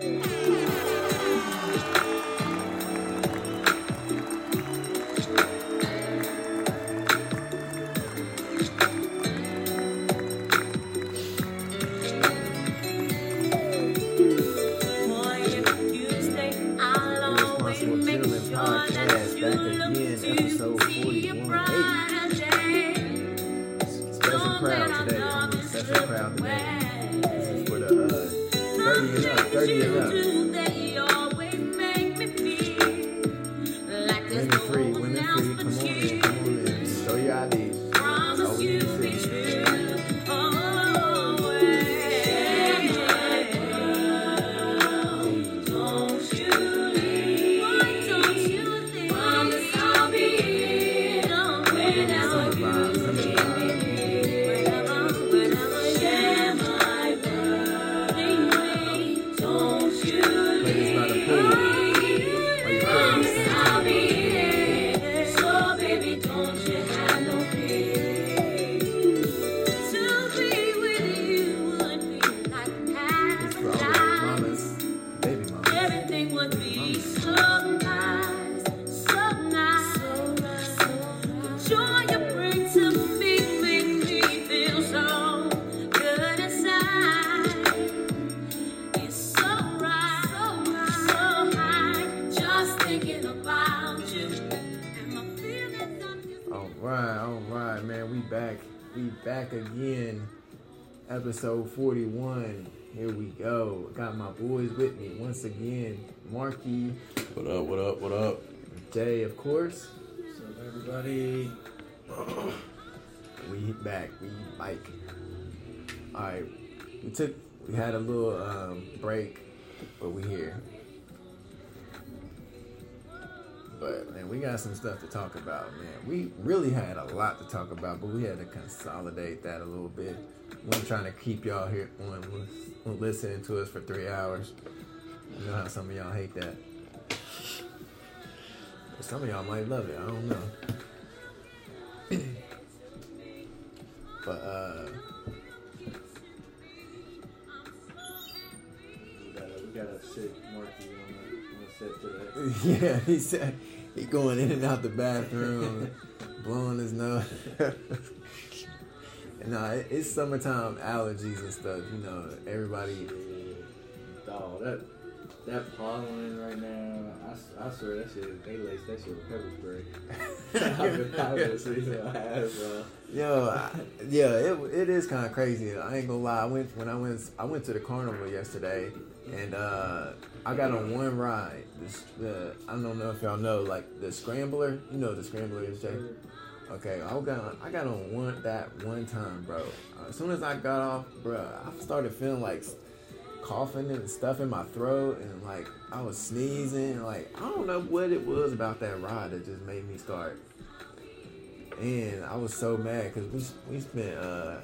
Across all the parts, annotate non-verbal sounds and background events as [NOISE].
Responsible Episode 41. Here we go. Got my boys with me once again. Markie, What up? What up? What up? Jay, of course. What's up, everybody? [CLEARS THROAT] We back. We bike. All right. We took. We had a little um, break, but we here. But man, we got some stuff to talk about, man. We really had a lot to talk about, but we had to consolidate that a little bit. We ain't trying to keep y'all here on, on listening to us for three hours. You know how some of y'all hate that. But some of y'all might love it. I don't know. [CLEARS THROAT] But uh, We gotta, we gotta sit Markie on the, on the set yeah, he said he going in and out the bathroom, [LAUGHS] blowing his nose. [LAUGHS] nah, it, it's summertime allergies and stuff. You know, everybody. Dog, that that pollen right now, I swear that shit, they lace that shit with pepper spray. [LAUGHS] I've been, I've been seeing my ass, bro. Yo, I, yeah, it, it is kind of crazy. I ain't gonna lie. I went when I went I went to the carnival yesterday, and uh, I got on one ride. This, the I don't know if y'all know like the scrambler. You know the scrambler is, Jay. Okay, I got on, I got on one that one time, bro. Uh, as soon as I got off, bro, I started feeling like coughing and stuff in my throat, and like I was sneezing. Like I don't know what it was about that ride that just made me start. And I was so mad because we we spent uh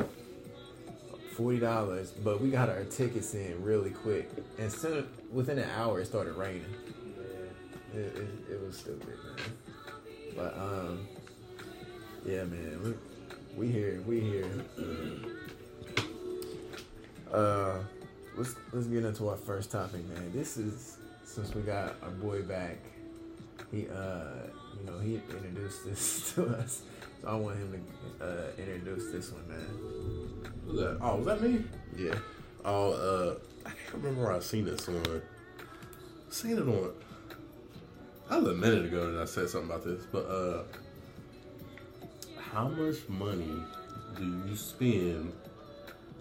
forty dollars, but we got our tickets in really quick, and soon within an hour it started raining. Yeah. It, it, it was stupid, man. But um, yeah, man, we we here, we here. [CLEARS THROAT] Uh, let's let's get into our first topic, man. This is since we got our boy back. He uh, you know, he introduced this [LAUGHS] to us, so I want him to uh introduce this one, man. Who's that? Oh, was that me? Yeah. Oh, uh, I can't remember where I seen this on. Seen it on. That was a minute ago that I said something about this, but uh, how much money do you spend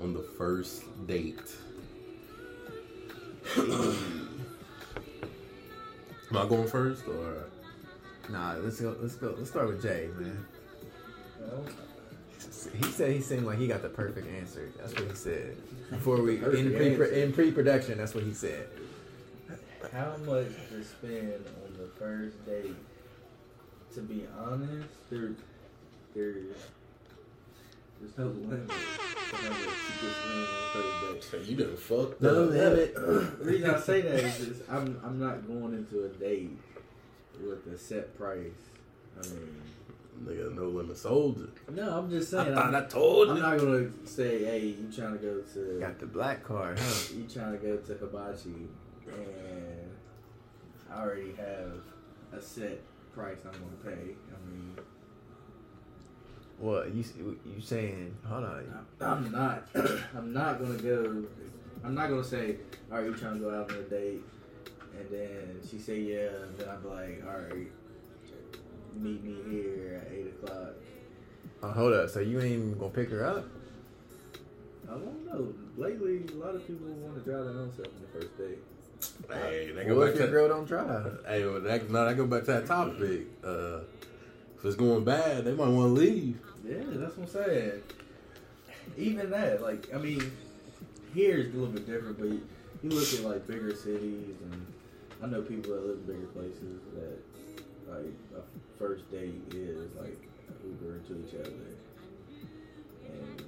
on the first date? [CLEARS THROAT] Am I going first or? Nah, let's go. Let's go. Let's start with Jay, man. He said he seemed like he got the perfect answer. That's what he said before we in pre in pre production. That's what he said. how much to spend on the first date? To be honest, there, there, there's no limit. to how much you can spend on the first. So you done fucked No up. limit. The reason I say that is just, I'm I'm not going into a date with a set price. I mean, Nigga, no limit soldier. no, I'm just I saying. thought I'm, I told I'm you. not gonna say, hey, you trying to go to Got the black card, huh? you trying to go to Hibachi and I already have a set price I'm gonna pay. I mean, What you you saying? Hold on. I'm not. [CLEARS THROAT] I'm not gonna go. I'm not gonna say, "All right, you trying to go out on a date?" And then she say, "Yeah." And then I'm like, "All right, meet me here at eight o'clock." Oh, hold up. So you ain't even gonna pick her up? I don't know. Lately, a lot of people want to drive their own self on the first date. Hey, they go What back if your to girl don't drive? Hey, well, that, now that go back to that topic. Uh, if it's going bad, they might want to leave. Yeah, that's what I'm saying. Even that, like, I mean, here is a little bit different, but you, you look at like bigger cities, and I know people that live in bigger places that like a first date is like Uber to each other and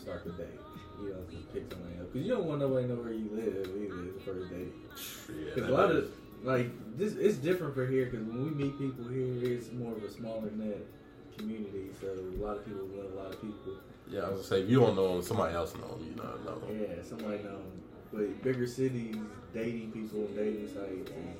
start the date. You know, just pick somebody up because you don't want nobody to know where you live either. The first date. Yeah, Because a lot of like this, it's different for here. Because when we meet people here, it's more of a smaller net community. So a lot of people know a lot of people. yeah, I was gonna say if you don't know them, somebody else know them. You know, know 'em. Yeah, somebody know. 'em. But bigger cities, dating people on dating sites, and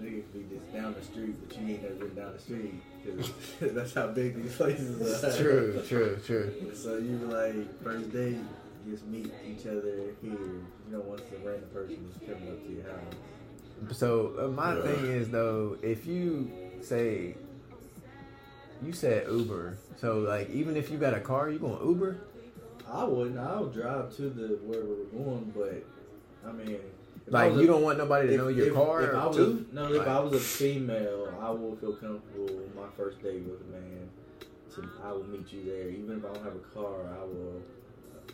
niggas be just down the street, but you ain't never been down the street. 'cause [LAUGHS] that's how big these places are. True, true, true. So you like first date, you just meet each other here. You know, once the random person is coming up to your house. So uh, my Yeah. thing is though, if you say you said Uber, so like even if you got a car, you going Uber? I wouldn't. I'll drive to the where we're going, but I mean, if I Like you a- don't want nobody to if- know your if- car If I was too? no, if Like- I was a female, I will feel comfortable. My first date with a man, to I will meet you there. Even if I don't have a car, I will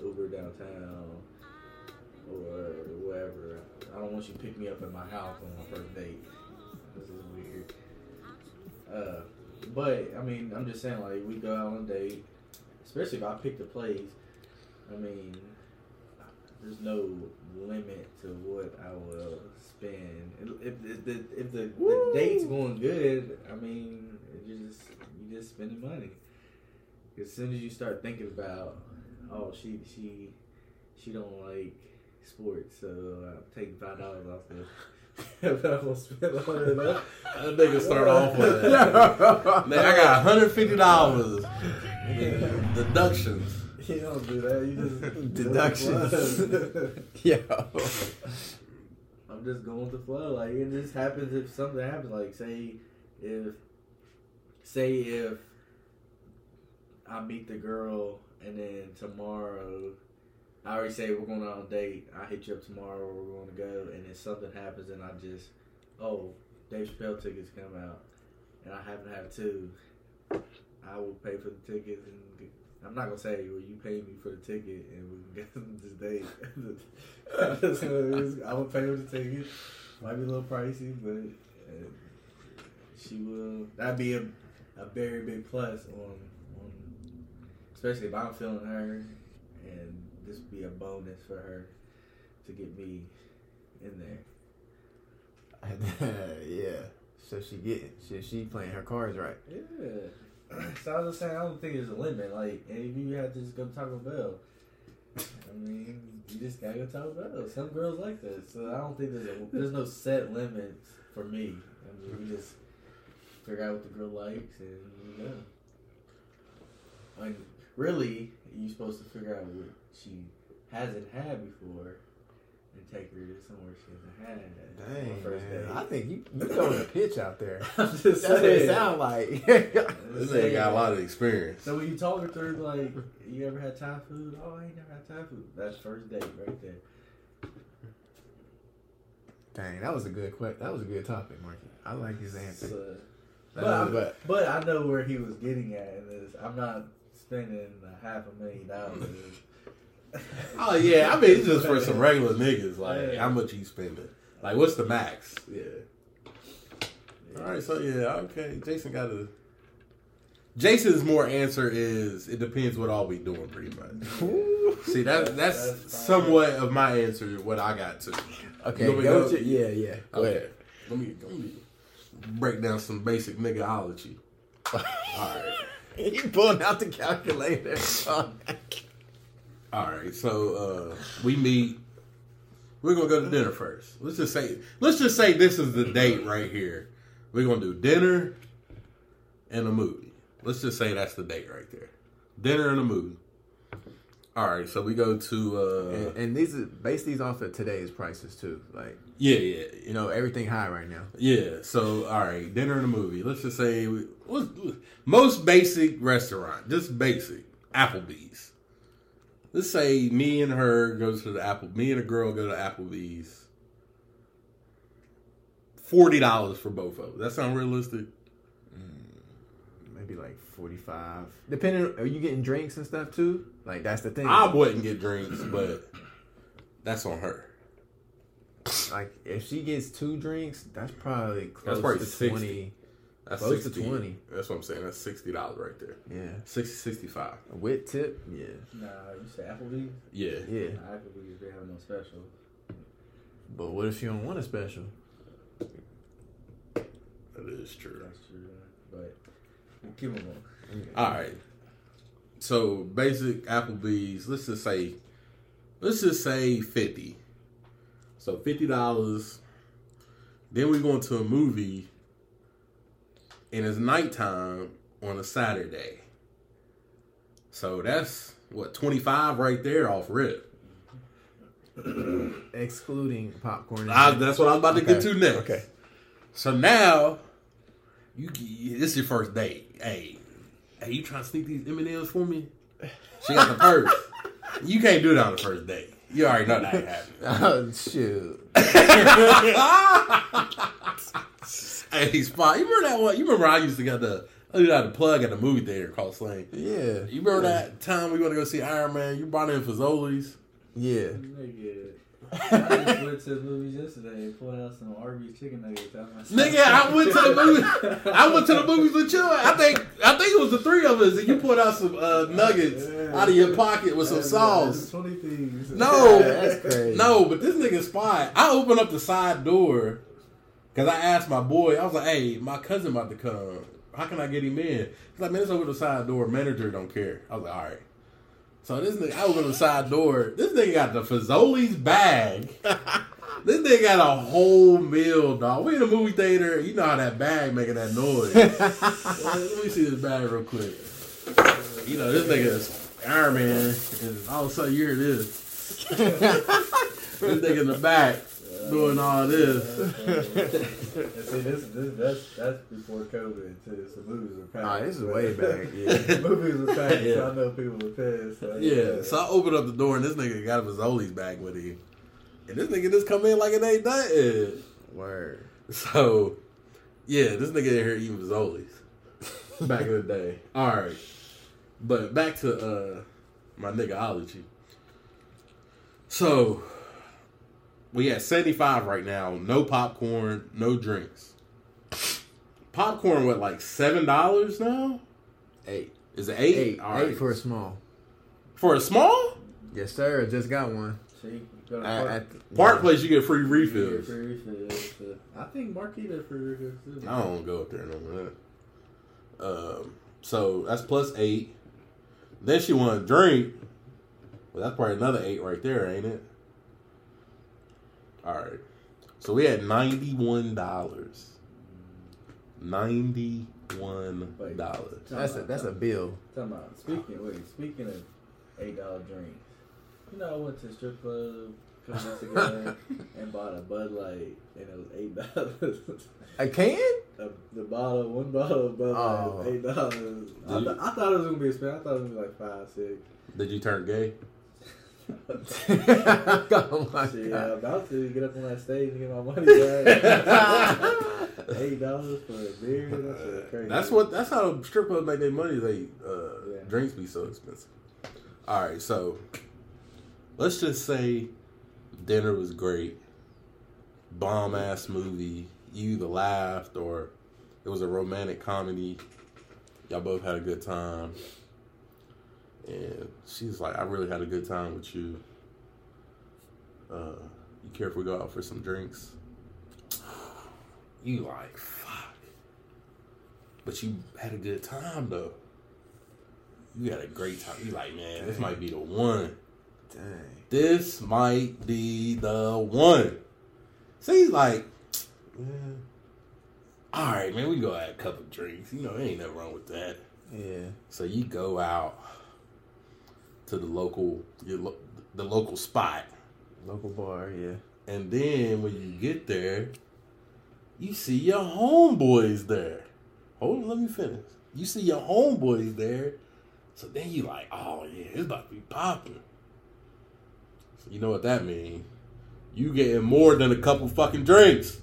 Uber downtown or wherever. I don't want you to pick me up at my house on my first date. This is weird. Uh, but I mean, I'm just saying, like we go out on a date, especially if I pick the place. I mean, there's no limit to what I will spend. If, if the if the, the date's going good, I mean, it just you just spending money. As soon as you start thinking about, oh, she she she don't like sports, so I'm taking five dollars off the. [LAUGHS] if I'm gonna spend a hundred bucks. That nigga start off with that. [LAUGHS] Man, I got hundred fifty dollars [LAUGHS] deductions. You don't do that. You just Deductions. yeah. I'm just going with the flow. Like it just happens if something happens. Like say if say if I meet the girl and then tomorrow I already say we're going on a date. I hit you up tomorrow. We're going to go, and then something happens, and I just oh Dave Chappelle tickets come out, and I happen to have two. I will pay for the tickets, and I'm not gonna say, "Well, you pay me for the ticket, and we can get them [LAUGHS] this date." [LAUGHS] I will pay for the ticket. Might be a little pricey, but uh, she will. That'd be a, a very big plus on, especially if I'm feeling her, and this would be a bonus for her to get me in there. [LAUGHS] yeah. So she getting she she playing her cards right. Yeah. So I was just saying, I don't think there's a limit. Like, and if you have to just go talk to Taco Bell, I mean, you just gotta go to Taco Bell. Some girls like that, so I don't think there's a, there's no set limits for me. I mean, we just figure out what the girl likes and you know. Mean, really, you're supposed to figure out what she hasn't had before and take her to somewhere she hasn't had. on Dang, first man. date. I think you you throwing a pitch out there. [LAUGHS] I'm just That's what it saying. sound like. [LAUGHS] This nigga got a lot of experience. So when you talk her through, like, you ever had Thai food? Oh, I ain't never had Thai food. That's first date right there. Dang, that was a good question. That was a good topic, Markie. I like his answer. So, but, but but I know where he was getting at in this. I'm not spending a half a million dollars. [LAUGHS] Oh yeah, I mean it's just for some regular [LAUGHS] niggas. Like Yeah. how much you spending? Like what's the max? Yeah. All right, so yeah, okay. Jason got a. Jason's more answer is it depends what all we doing pretty much. [LAUGHS] See that that's, That's somewhat of my answer. What I got to. okay, You want me go to- to, yeah, yeah. Go Okay, ahead. let me let me break down some basic niggaology. All right. You pulling out the calculator. All right, so uh, we meet. We're gonna go to dinner first. Let's just say, let's just say this is the date right here. We're gonna do dinner and a movie. Let's just say that's the date right there. Dinner and a movie. All right, so we go to uh, And, and these are base these off of today's prices too. Like yeah, yeah, you know everything high right now. yeah. So all right, dinner and a movie. Let's just say we, most basic restaurant, just basic Applebee's. Let's say me and her goes to the Apple. Me and a girl go to Applebee's. Forty dollars for both of us. That sound realistic? Maybe like forty five. Depending, are you getting drinks and stuff too? Like that's the thing. I wouldn't get drinks, but that's on her. like if she gets two drinks, that's probably close probably to 60. twenty. That's Close to 20. That's what I'm saying. That's sixty dollars right there. Yeah, 60, 65. with tip. Yeah, Nah, you say Applebee's? Yeah. yeah. Nah, Applebee's, they have no special. But what if you don't want a special? That is true. That's true. But we'll keep them on. All right. So basic Applebee's. Let's just say, let's just say fifty. So fifty dollars. Then we go into a movie, and it's nighttime on a Saturday. So that's what twenty five right there off rip. [CLEARS THROAT] Excluding popcorn. I, that's what I'm about to get to next. Okay. So now, you this is your first date. Hey, hey, you trying to sneak these M and M's for me? She got the purse. you can't do that on the first date. You already know that ain't happening. Oh [LAUGHS] shoot! [LAUGHS] hey, spot. You remember that one? You remember I used to get the I used to have the plug at the movie theater called Sling. Yeah. You remember that time we went to go see Iron Man? You brought in Fazoli's. Yeah. Nigga. I just [LAUGHS] went to the movies yesterday and pulled out some Arby's chicken nuggets out my Nigga, I went to the movie. I went to the movies with you. I think I think it was the three of us, and you pulled out some uh, nuggets out of your pocket with some sauce. Twenty things. No, That's crazy. no, but this nigga spy. I opened up the side door because I asked my boy. I was like, "Hey, my cousin about to come. How can I get him in?" He's like, "Man, it's over the side door. Manager don't care." I was like, "All right." So this nigga, I opened the side door. This nigga got the Fazoli's bag. [LAUGHS] this nigga got a whole meal, dog. We in a movie theater. You know how that bag making that noise. [LAUGHS] Let me see this bag real quick. You know, this nigga is Iron Man, and all of a sudden you hear this. [LAUGHS] this nigga in the back doing all this. And see, this, this that's that's before COVID too. So movies were packed. Ah, this is way back. [LAUGHS] Yeah. Movies were packed, Yeah. so I know people were pissed. So, Yeah, so I opened up the door and this nigga got a Fazoli's bag with him. And this nigga just come in like it ain't nothing. Word. So, yeah, this nigga in here eating Fazoli's. [LAUGHS] Back in the day. Alright. But back to uh my niggaology. So, we at 75 right now. No popcorn, no drinks. Popcorn, what, like $7 now? Eight. Is it 8? Eight. All right. Eight for a small. For a small? Yes, sir. I Just got one. See, you go to At, Park, at Park Place, you get free you get refills. free refills, I think Marquita free refills too. I don't go up there no more. Um, so that's plus eight. Then she want a drink. Well, that's probably another eight right there, ain't it? All right. So we had ninety one dollars. Ninety one dollars. That's a that's a bill. Talking about speaking. Wait, speaking of eight dollar drinks, you know I went to a strip club a couple months ago [LAUGHS] and bought a Bud Light and it was eight dollars. A can? the bottle, one bottle of Bud Light, Oh. eight dollars. I, th- I thought it was gonna be expensive. I thought it was gonna be like five, six. Did you turn gay? [LAUGHS] oh my Shit, I'm god. about to get up on that stage and get my money back. [LAUGHS] Eight dollars for a beer? That's crazy. That's what. That's how strip clubs make their money. They uh, Yeah. drinks be so expensive. All right, so let's just say dinner was great, bomb ass movie. You either laughed or it was a romantic comedy. Y'all both had a good time, and she's like, "I really had a good time with you. Uh, you care if we go out for some drinks?" You like fuck. But you had a good time though. You had a great time. You like, man, this might be the one. Dang. This might be the one. See, like, man, all right, man, we go have a couple drinks. You know, ain't nothing wrong with that. Yeah. So you go out to the local, your lo- the local spot, Local bar, yeah. and then when you get there, you see your homeboys there. Hold on, let me finish. You see your homeboys there, so then you like, oh yeah, it's about to be popping. So you know what that means? You getting more than a couple fucking drinks.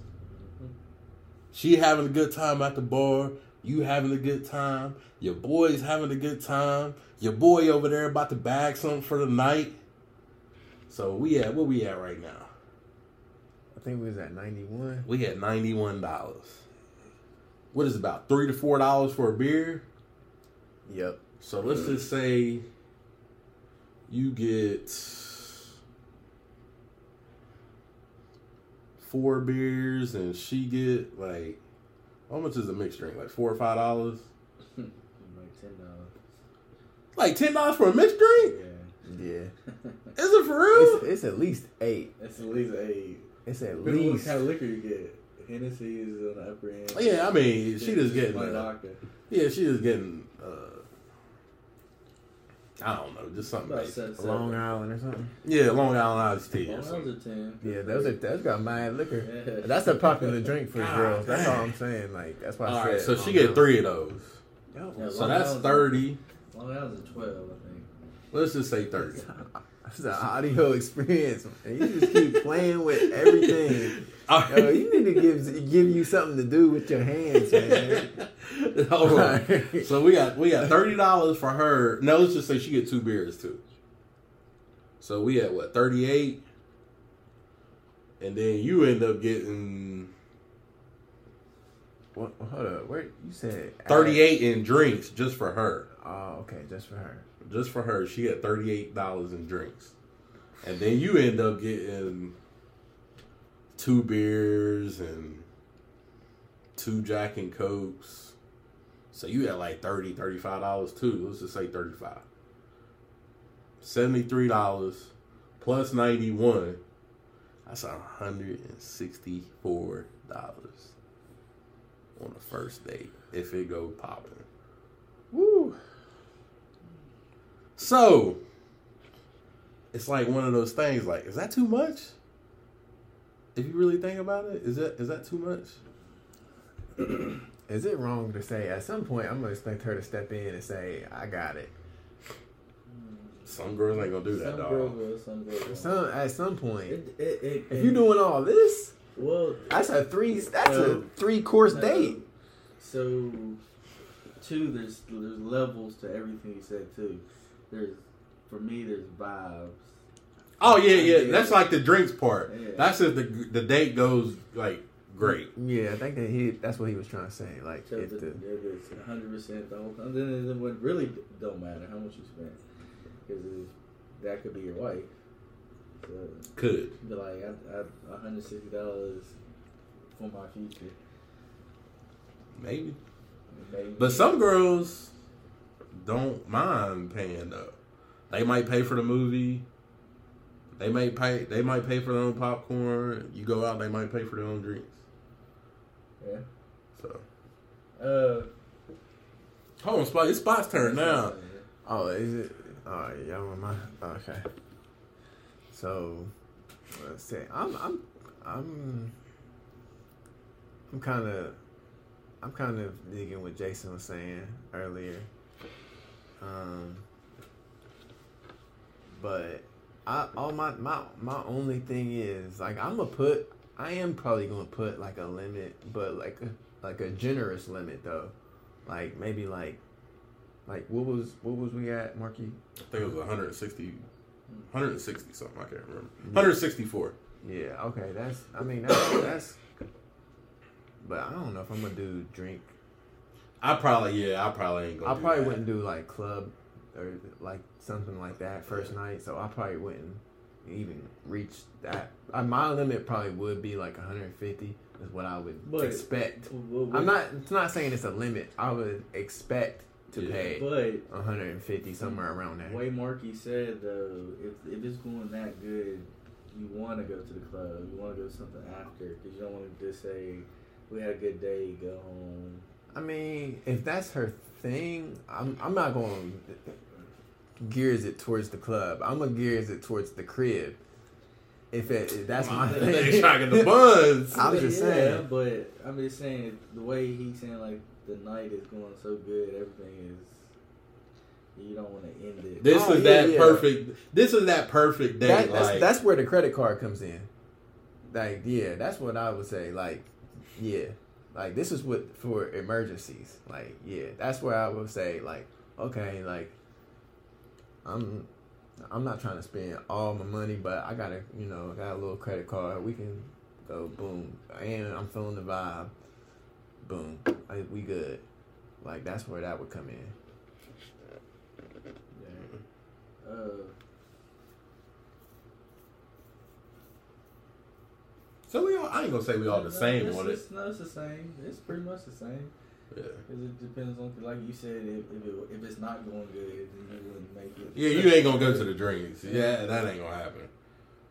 She having a good time at the bar. You having a good time. Your boy's having a good time. Your boy over there about to bag something for the night. So we at where we at right now? I think we was at 91. We at ninety one dollars. What is it, about three to four dollars for a beer? Yep. So let's just say you get four beers and she get like how much is a mixed drink? Like four or five dollars? [LAUGHS] Like ten dollars. Like ten dollars for a mixed drink? Yeah. Yeah. [LAUGHS] Is it for real? It's, it's at least eight. It's at least eight. It's at Depending on least. what kind of liquor you get. Hennessy is on the upper end. yeah, I mean, she just getting like uh, yeah, she just getting uh I don't know, just something About like seven, seven. Long Island or something. yeah, Long Island iced tea. or Long something. Island's a ten. Yeah, those are that's got mad liquor. Yeah. That's a popular drink for God girls. That's all. I'm saying. Like that's why I All said. right, so she Long get Island. three of those. Yo, Yeah, So Long that's Island's- thirty. Long Island's a twelve, I think. Let's just say thirty. It's an audio [LAUGHS] experience. And you just keep playing with everything. All Yo, right. you need to give give you something to do with your hands, man. [LAUGHS] [LAUGHS] Hold on. Right. So we got we got thirty dollars for her. No, let's just say she get two beers too. So we at what thirty eight, and then you end up getting What, hold up, where you said thirty eight in drinks just for her. Oh, okay, just for her. Just for her, she got thirty eight dollars in drinks, and then you end up getting two beers and two Jack and Cokes. So you had like 30 dollars too. Let's just say thirty five. Seventy three dollars plus ninety one. That's hundred and sixty four dollars on the first date if it go popping. Woo. So it's like one of those things. Like, is that too much? If you really think about it, is that is that too much? Is it wrong to say at some point I'm gonna expect her to step in and say, I got it. Some girls ain't gonna do that, some dog. girls will, some girls won't. Some at some point. It, it, it, if you're doing all this, well, that's a three that's So- a three course no. date. So, two, there's there's levels to everything you said too. There's for me, there's vibes. Oh yeah, yeah. That's like the drinks part. Yeah. That's if the the date goes like great. Yeah, I think that he that's what he was trying to say. Like So if the, the if it's 100 percent the whole time, then it would really don't matter how much you spend because that could be your wife. So Could. be like, I, I 160 dollars for my future. Maybe. Maybe. But some girls don't mind paying though. They might pay for the movie. They might pay. They might pay for their own popcorn. You go out, they might pay for their own drinks. Yeah. So Uh, hold on, spot. It's spot's turn now. oh is it? All right, y'all want my okay. So let's see. I'm I'm I'm I'm kind of I'm kind of digging what Jason was saying earlier. Um, but I all my my my only thing is like I'm gonna put I am probably gonna put like a limit, but like a, like a generous limit though, like maybe like like what was what was we at, Markie? I think it was 160, 160 something. I can't remember. 164. Yeah, okay, that's I mean that's that's. But I don't know if I'm gonna do drink. I probably yeah. I probably ain't gonna. I do probably that. wouldn't do like club or like something like that first night. So I probably wouldn't even reach that. Uh, my limit probably would be like 150 is what I would But- expect. Well, I'm not. It's not saying it's a limit. I would expect to Yeah. pay But 150 somewhere around there. way Markie said though, if if it's going that good, you want to go to the club. You want to go to something after because you don't want to just say we had a good day, go home. I mean, if that's her thing, I'm I'm not going to gears it towards the club. I'm gonna gears it towards the crib. If, it, if that's my thing. trying to get the buns. I'm just yeah, saying. but I'm just saying the way he's saying like the night is going so good, everything is. You don't want to end it. This Oh, is yeah, that yeah. perfect. This is that perfect day. That, that's like, that's where the credit card comes in. Like, yeah, that's what I would say. Like, yeah, like this is what for emergencies. Like, yeah, that's where I would say. Like, okay, like, I'm, I'm not trying to spend all my money, but I gotta, you know, got a little credit card. We can go boom, and I'm feeling the vibe. Boom, like, we good. Like that's where that would come in. Yeah. Uh, so we all. I ain't gonna say we all the no, same it's, on it. it's, no, it's the same. It's pretty much the same. Yeah. Because it depends on, like you said, if if, it, if it's not going good, then you wouldn't make it. Yeah, you ain't gonna go to the drinks. Yeah, that ain't gonna happen.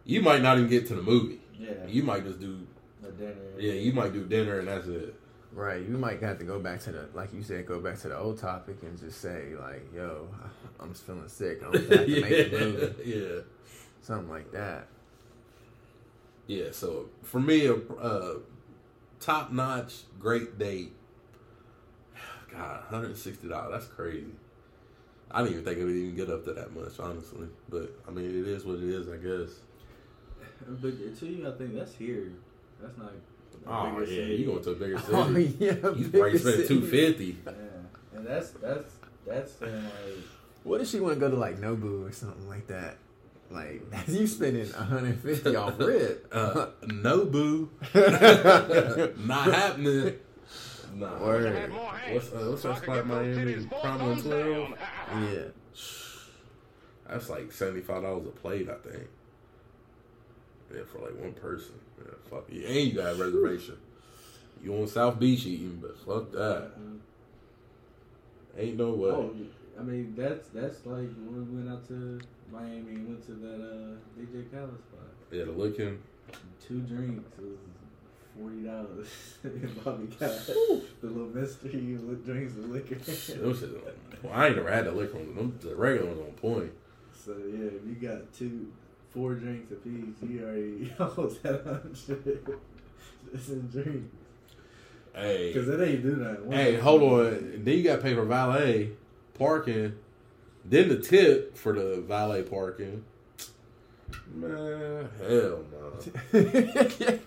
You might not even get to the movie. Yeah. You might just do. a dinner. Yeah, you might do dinner and that's it. Right, you might have to go back to the, like you said, go back to the old topic and just say like, "Yo, [LAUGHS] I'm feeling sick. I'm gonna have to make the [LAUGHS] movie." yeah. Something like that. Yeah, so for me, a uh, top notch, great date. God, hundred and sixty dollars. That's crazy. I didn't even think it would even get up to that much, honestly. But I mean, it is what it is, I guess. But to you, I think that's here. That's not. a Oh bigger yeah, city. you going to a bigger [LAUGHS] city? Oh yeah, You bigger probably spent two fifty. Yeah, and that's that's that's saying like What if she want to go to like Nobu or something like that? Like [LAUGHS] you spending 150 off rip. Uh, no boo, [LAUGHS] not happening. Nah. Word. What's uh, what's that spot Miami? Promo twelve. Yeah. [SIGHS] That's like seventy five dollars a plate, I think. Yeah, for like one person. Yeah, fuck you. And you got a reservation. You on South Beach eating, but fuck that. Ain't no way. oh, I mean that's that's like when we went out to Miami and went to that uh DJ Khaled spot. Yeah, the looking. Two drinks it was forty dollars. [LAUGHS] and Bobby got the little mystery with drinks and liquor. [LAUGHS] Well, I ain't never had the liquor one. The regular ones on point. So yeah, if you got two, four drinks apiece, you already [LAUGHS] almost had a hundred. Just in drinks. Hey, Cause it ain't do that. hey, hold on. Then you got to pay for valet parking. Then the tip for the valet parking. Man, hell no.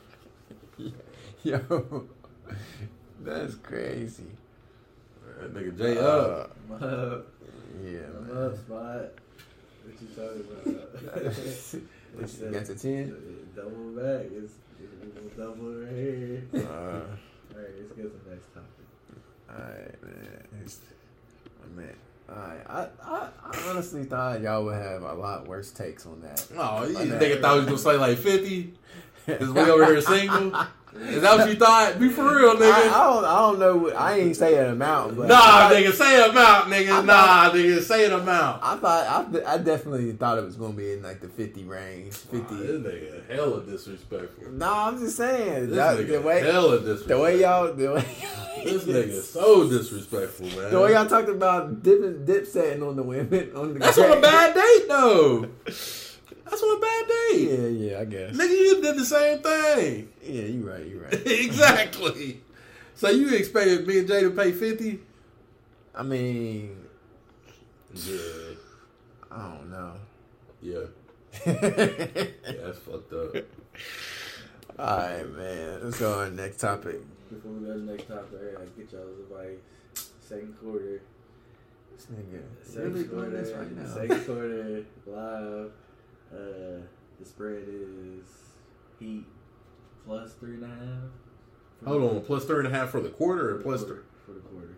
[LAUGHS] Yo, that's crazy. That nigga J up. Uh, up. yeah, I'm man. up, spot. What you talking about? [LAUGHS] It's- you got the 10? Double back. It's, it's double right here. Uh, [LAUGHS] Alright, let's get to the next topic. Alright, man. It's, man. Alright, I, I, I honestly thought y'all would have a lot worse takes on that. Oh, you On that. nigga thought he was gonna say like fifty? Is we over here single? Is that what you thought? Be for real, I, I nigga. don't, I don't know. What, I ain't say an amount, but Nah, I, nigga, say an amount, nigga. I Nah, nigga, say an amount. I thought I, I definitely thought it was gonna be in like the fifty range, fifty. Nah, this nigga hella disrespectful. Nah, I'm just saying This that, nigga the way hella disrespectful. the way y'all the way This [LAUGHS] nigga so disrespectful, man. the way y'all talked about dip dip setting on the women on the That's on a [LAUGHS] bad date, though. That's on a bad day. Yeah, yeah, I guess. Nigga, you did the same thing. Yeah, you right, you right. [LAUGHS] exactly. So you expected me and Jay to pay 50? I mean, Yeah. I don't know. Yeah. All [LAUGHS] Yeah, that's fucked up. All right, man. Let's go on next topic. Before we go to the next topic, I gotta get y'all's advice. Second quarter. This nigga Second really doing quarter. this right now. Second quarter live. Uh, the spread is Heat plus three and a half. Hold on, plus three and a half for the quarter or plus the three? for the quarter.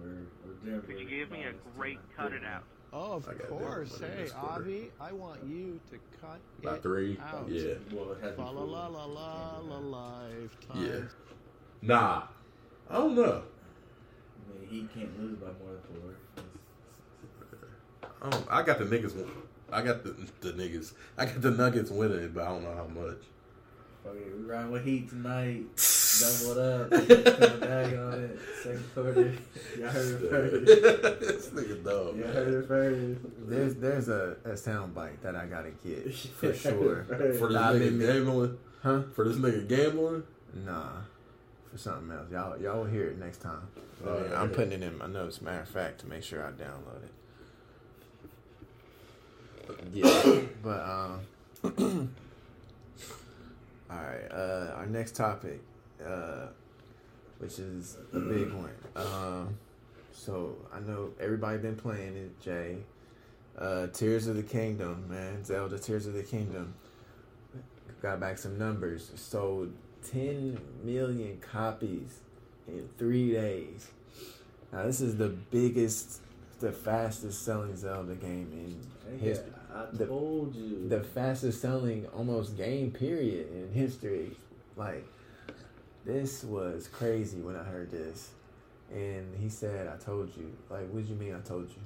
Or or Denver. Could you give me a great two. cut it out? Oh, of I got that course. Hey. Avi, I want you to cut About it three? out. Yeah. Well, it had to Fa be la la la la la lifetime. Yeah. Nah. I don't know. mean, he can't lose by more than four. I, don't, I got the niggas. win- I got the the niggas. I got the Nuggets winning it, but I don't know how much. Fuck it, we riding with Heat tonight. Double it up. [LAUGHS] Come back on it. Second quarter. Y'all heard it first. [LAUGHS] this nigga dumb. Y'all man. heard it first. There's there's a, a sound bite that I gotta get [LAUGHS] for sure. For this Nah, nigga mean, gambling. Huh? For this nigga gambling. Nah, for something else. Y'all y'all will hear it next time. Oh, Yeah, yeah. I'm putting it in my notes. Matter of fact, to make sure I download it. Yeah, [COUGHS] but um, [COUGHS] all right. Uh, our next topic, uh, which is a big one. Um, so I know everybody been playing it. Jay, uh, Tears of the Kingdom, man, Zelda Tears of the Kingdom. Got back some numbers. Sold 10 million copies in three days. Now this is the biggest, the fastest selling Zelda game in history. I The- told you. The fastest selling almost game period in history. Like this was crazy when I heard this. And he said, I told you. Like, what do you mean I told you?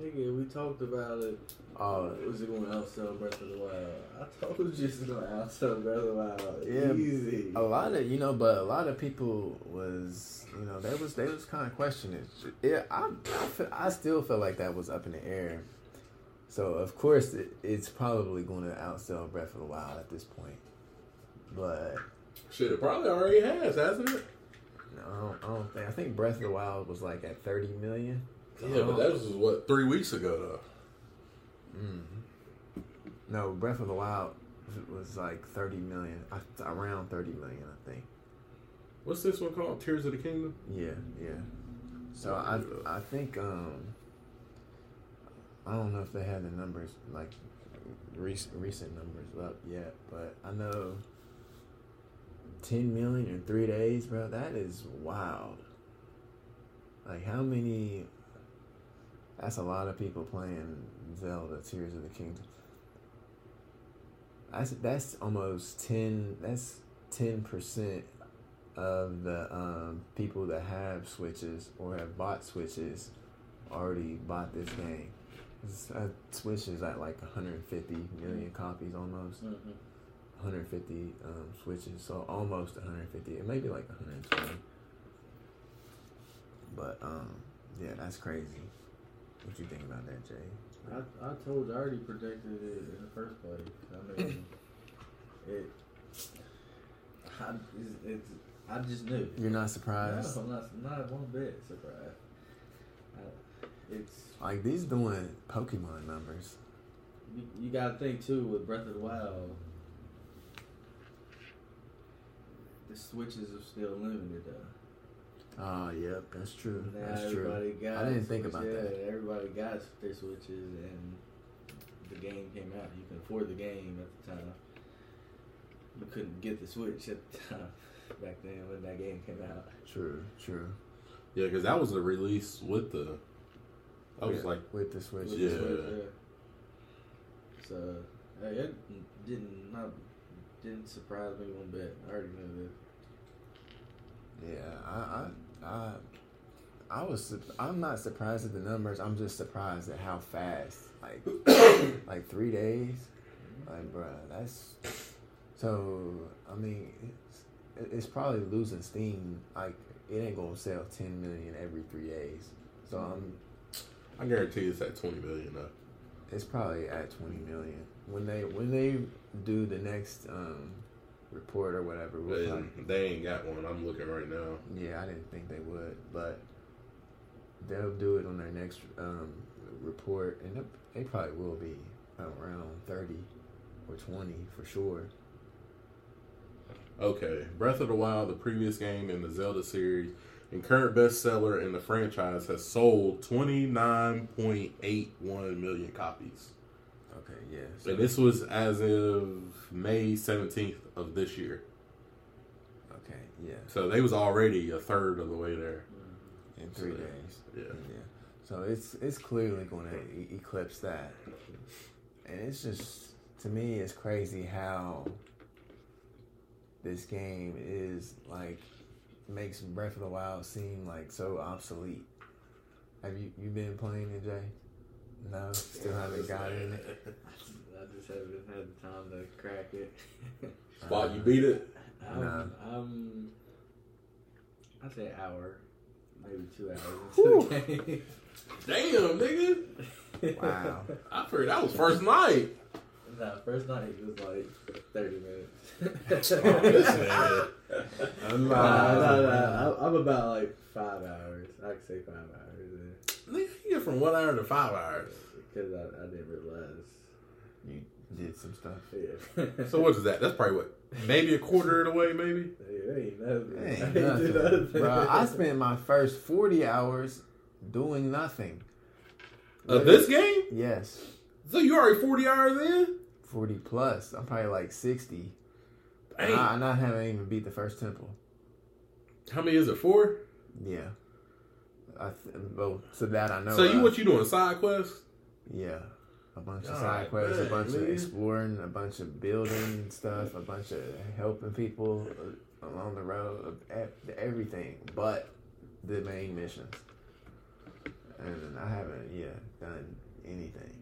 Nigga, we talked about it. Oh, was it going to outsell Breath of the Wild? I told you it's going to outsell Breath of the Wild. Yeah, Easy. a lot of you know, but a lot of people was you know they was they was kind of questioning. Yeah, I I, feel, I still feel like that was up in the air. So of course it, it's probably going to outsell Breath of the Wild at this point. But Shit, it probably already has, hasn't it? no, I don't, I don't think I think Breath of the Wild was like at thirty million. So Yeah, but that was what three weeks ago though. Mm. No, Breath of the Wild was like thirty million, around thirty million, I think. What's this one called? Tears of the Kingdom. Yeah, yeah. So I I think um I don't know if they had the numbers like recent recent numbers up yet, but I know ten million in three days, bro. That is wild. Like how many? That's a lot of people playing Zelda Tears of the Kingdom. That's that's almost ten. That's ten percent of the um, people that have switches or have bought switches already bought this game. It's, uh, Switch is at like 150 million copies almost. Mhm. 150 um, switches, so almost 150. It may be like 120. But um, yeah, that's crazy. What you think about that, Jay? I, I told you, I already predicted it in the first place. I mean, [LAUGHS] it. I, it's, it's, I just knew. You're not No, surprised? I'm not, not one bit surprised. I, it's Like these doing Pokemon numbers. you, you got to think too with Breath of the Wild. The switches are still limited though. Oh, yep, that's true. Now That's true. got. I didn't think about yeah, that. Everybody got their switches, and the game came out. You can afford the game at the time. You couldn't get the switch at the time back then when that game came out. True, true. Yeah, because that was a release with the. I was Yeah, like, with the Switch. With Yeah. the Switch, yeah. So hey, it didn't not didn't surprise me one bit. I already knew this. Yeah, I, I, I, I was. I'm not surprised at the numbers. I'm just surprised at how fast. Like, [COUGHS] like three days. Mm-hmm. Like, bruh, that's. So I mean, it's, it's probably losing steam. Like, it ain't gonna sell 10 million every three days. So I'm. I guarantee it's at twenty million though. It's probably at 20 million when they when they do the next um report or whatever. We'll probably, they ain't got one. I'm looking right now. Yeah, I didn't think they would, but they'll do it on their next um, report, and they- they probably will be around thirty or twenty for sure. Okay, Breath of the Wild, the previous game in the Zelda series, and current bestseller in the franchise, has sold twenty nine point eight one million copies. Okay, yeah. So, And this was as of May seventeenth of this year. okay, yeah, So they was already a third of the way there. Mm-hmm. in three So, days. Yeah. Yeah. So it's it's clearly going to e- eclipse that, and it's just to me it's crazy how this game is like makes Breath of the Wild seem like so obsolete. Have you you been playing it, Jay? No, still haven't got in it. [LAUGHS] I just haven't had the time to crack it. [LAUGHS] Spot, you beat it. I'm, Nah. I'm I'd say hour, maybe two hours Whew. into the game. Damn, nigga. [LAUGHS] Wow. I figured that was first night. Nah, first night was like 30 minutes. this. I'm Nah, uh, nah, nah, I'm- I'm about like five hours. I could say five hours Nigga, you get from one hour to five hours. because I, I didn't realize. you did some stuff. Yeah. So what is that? That's probably what, maybe a quarter of the way, maybe. It ain't nothing. I Ain't [LAUGHS] ain't nothing. nothing. Bro, I spent my first 40 hours doing nothing. Of this game? Yes. So you already forty hours in? 40 plus. I'm probably like 60. Dang. I, and I haven't even beat the first temple. How many is it? Four. Yeah. I th- well, so that I know. so you of. what you doing? Side quests? Yeah. A bunch of All side right, quests, a man, bunch of exploring, a bunch of building stuff, a bunch of helping people uh, along the road, uh, everything but the main missions. And I haven't, yeah, done anything.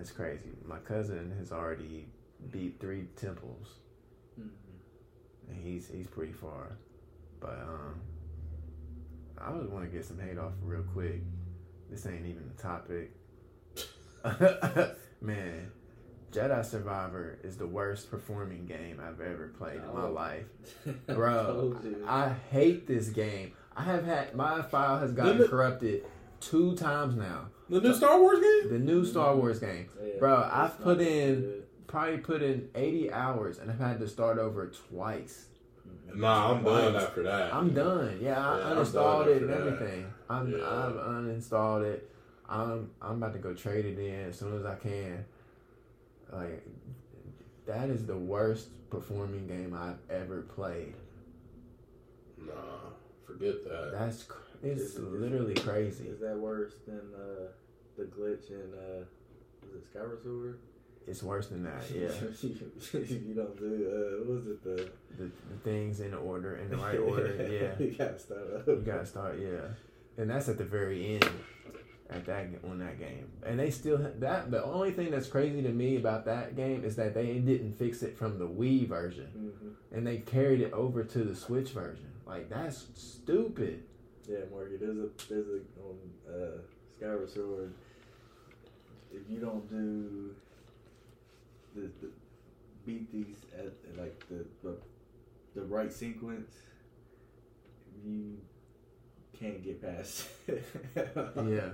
It's crazy. My cousin has already beat three temples, Mhm. and he's he's pretty far. But um, I would want to get some hate off real quick. This ain't even the topic. [LAUGHS] Man, Jedi Survivor is the worst performing game I've ever played in my Oh. life. [LAUGHS] Bro, you. I hate this game. I have had my file has gotten corrupted two times now. The new Star Wars game? The new Star Wars game. Yeah, Bro, I've put in good. probably put in 80 hours and I've had to start over twice. Nah, I'm done after that. I'm done. Yeah, I Yeah, I'm uninstalled it and after that. everything. I'm Yeah. I've uninstalled it. I'm I'm about to go trade it in as soon as I can. Like that is the worst performing game I've ever played. Nah, forget that. That's cr- it's Is it- is literally crazy. Is that worse than uh, the glitch in uh, was it Skyward Sword? It's worse than that. [LAUGHS] Yeah, [LAUGHS] you don't do uh, what was it the the, the things in order in the [LAUGHS] right order. Yeah, you gotta start up. you gotta start. Yeah, and that's at the very end. At that on that game, and they still that the only thing that's crazy to me about that game is that they didn't fix it from the Wii version, hmm and they carried it over to the Switch version. Like that's stupid. Yeah, Morgan. There's a there's a on uh, Skyward Sword. If you don't do the, the beat these at at, like the, the the right sequence, you can't get past. Yeah, [LAUGHS]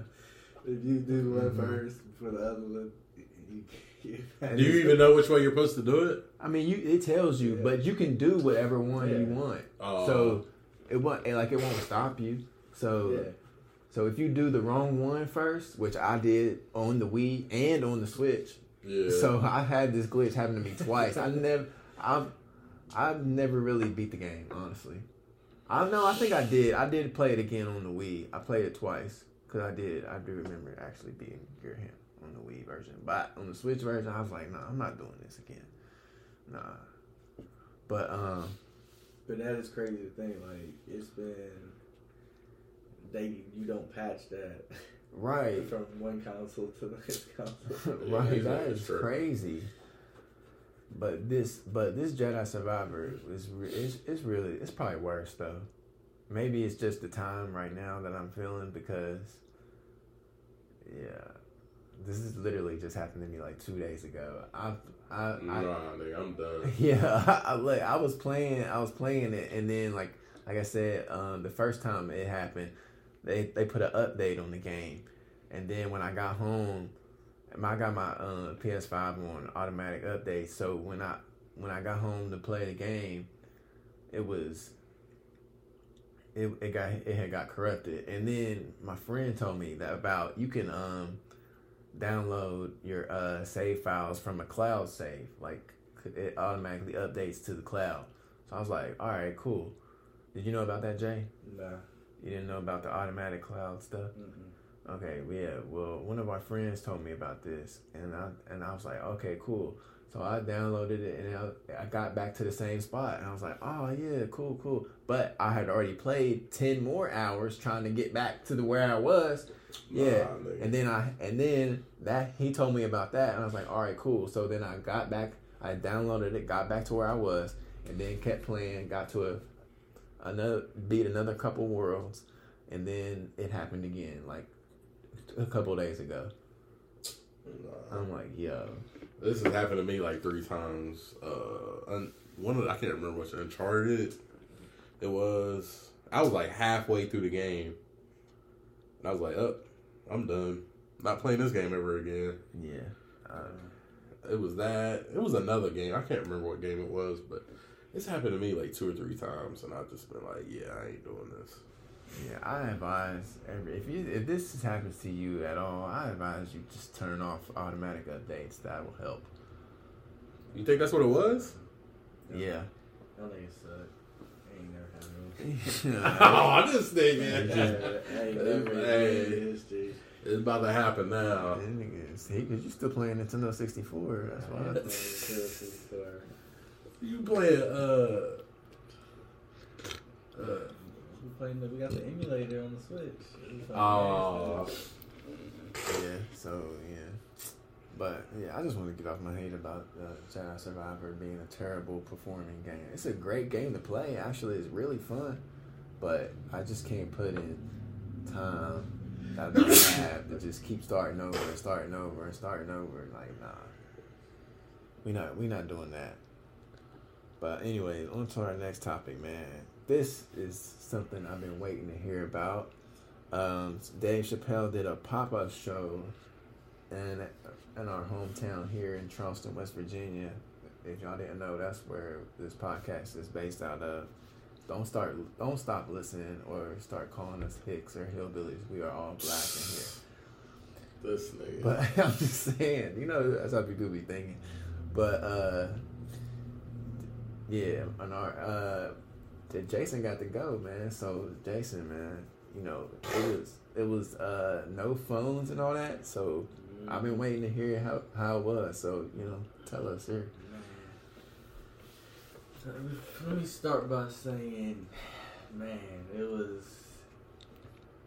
If you do one Mhm. first for the other one, you can't get Do you even know which way you're supposed to do it? I mean, you it tells you, Yeah. but you can do whatever one you want. Oh. So it won't like it won't stop you. So Yeah. so if you do the wrong one first, which I did on the Wii and on the Switch, yeah. so I had this glitch happen to me twice. I never I've I've never really beat the game honestly. I know I think I did. I did play it again on the Wii. I played it twice because I did. I do remember actually beating Ghirahim on the Wii version, but on the Switch version, I was like, nah, I'm not doing this again. Nah. But um, But that is crazy to think. Like it's been they you don't patch that right. [LAUGHS] from one console to the next console. [LAUGHS] right, that true. crazy. But this, but this Jedi Survivor is it's, it's really it's probably worse though. Maybe it's just the time right now that I'm feeling because, yeah, this is literally just happened to me like two days ago. I, I, I Nah, nigga, I'm done. [LAUGHS] yeah, I, look, I was playing, I was playing it, and then like, like I said, um, the first time it happened, they they put an update on the game, and then when I got home, I got my uh, PS5 on automatic update. So when I when I got home to play the game, it was it, it got it had got corrupted, and then my friend told me that about you can um download your uh save files from a cloud save, like it automatically updates to the cloud. So I was like, all right, cool. Did you know about that, Jay? Nah. You didn't know about the automatic cloud stuff? Mm-mm. Okay, yeah. Well, one of our friends told me about this, and I and I was like, okay, cool. So I downloaded it and I, I got back to the same spot and I was like, oh yeah, cool, cool. But I had already played ten more hours trying to get back to the where I was. Yeah, Nah, and then I and then that he told me about that and I was like, all right, cool. So then I got back, I downloaded it, got back to where I was, and then kept playing, got to a another beat another couple worlds, and then it happened again like a couple days ago. Nah. I'm like, yo, This has happened to me like three times. Uh, un- one of the, I can't remember which Uncharted. It was I was like halfway through the game, and I was like, "Up, I'm done. Not playing this game ever again." yeah. Uh, It was that. It was another game. I can't remember what game it was, but it's happened to me like two or three times, and I've just been like, "Yeah, I ain't doing this." Yeah, I advise every if you if this happens to you at all, I advise you just turn off automatic updates. That will help. You think that's what it was? Yeah. I think it suck. Ain't never happened. [LAUGHS] [LAUGHS] oh, this thing, Yeah, man. ain't Hey. It's about to happen now. That nigga, see, because you still playing Nintendo 64. That's Yeah, why. [LAUGHS] seriously, You play uh, uh We playing the, we got the emulator on the Switch. Oh, Yeah, so, yeah. But, yeah, I just want to get off my hate about uh, Jedi Survivor being a terrible performing game. It's a great game to play. Actually, it's really fun. But I just can't put in time that I have to just keep starting over and starting over and starting over. Like, nah. We not we not doing that. But anyway, on to our next topic, man. This is something I've been waiting to hear about. Um, Dave Chappelle did a pop up show in in our hometown here in Charleston, West Virginia. If y'all didn't know, that's where this podcast is based out of. Don't start, don't stop listening or start calling us hicks or hillbillies. We are all black in here. this nigga. But [LAUGHS] I'm just saying, you know, that's how people be thinking. But uh yeah, on our uh Jason got to go, man. So Jason, man, you know, it was it was uh no phones and all that. So I've been waiting to hear how how it was. So, you know, tell us here. So, Let me start by saying, man, it was.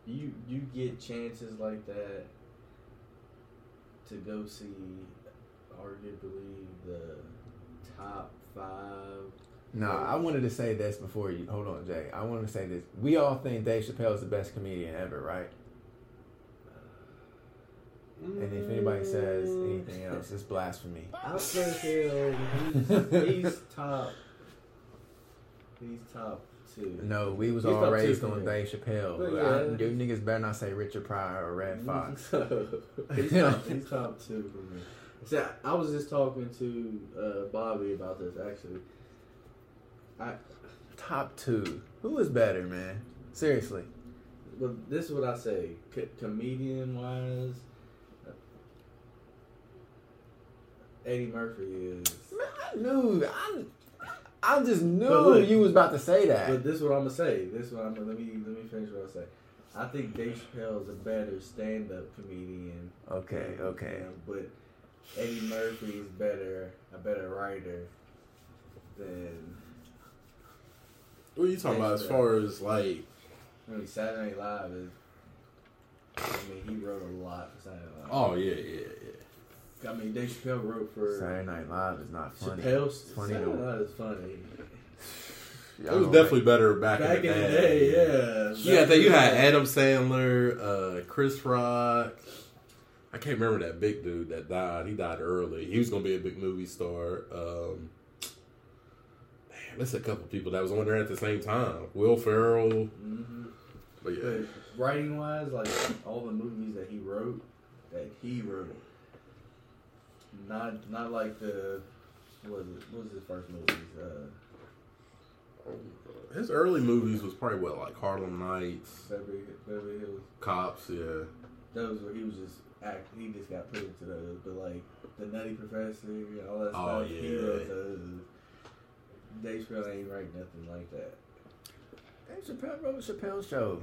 You you get chances like that to go see, arguably the top five. No, I wanted to say this before you hold on, Jay. I wanted to say this. We all think Dave Chappelle is the best comedian ever, right? And if anybody says anything else, it's blasphemy. I say hell, he's, he's top. He's top two. No, we was He's all raised on. Dave Chappelle. But yeah. I, you niggas better not say Richard Pryor or Redd [LAUGHS] Foxx. he's, top, he's top two for me. See, I, I was just talking to uh, Bobby about this actually. I Top two. Who is better, man? Seriously. but this is what I say, Co- comedian wise. Eddie Murphy is. Man, I knew. I, I just knew look, you was about to say that. But this is what I'm gonna say. This is what I'm gonna let me let me finish what I say. I think Dave Chappelle is a better stand-up comedian. okay, okay. Yeah, but Eddie Murphy is better, a better writer than what are you talking about as far as like? I mean Saturday Night Live is. I mean, he wrote a lot for Saturday Night Live. Oh yeah, yeah, yeah. I mean, Dave Chappelle wrote for Saturday Night Live is not funny. Chappelle's. funny Saturday Night Live is funny. It was definitely better back, Back in the day. yeah. You got that. You had Adam Sandler, uh, Chris Rock. I can't remember that big dude that died. He died early. He was gonna be a big movie star. Um, man, there's a couple people that was on there at the same time. Will Ferrell. Mhm. But yeah, But writing wise, like all the movies that he wrote, that he wrote, not not like the what was it? What was his first movies? Uh, his early movies was probably what like Harlem Nights, Beverly, Beverly Hills. Cops. Yeah. Those where he was just act. He just got put into those. But like the Nutty Professor, and all that Oh, stuff. He yeah. wrote those. Dave Chappelle ain't write nothing like that. Dave Chappelle wrote Chappelle show.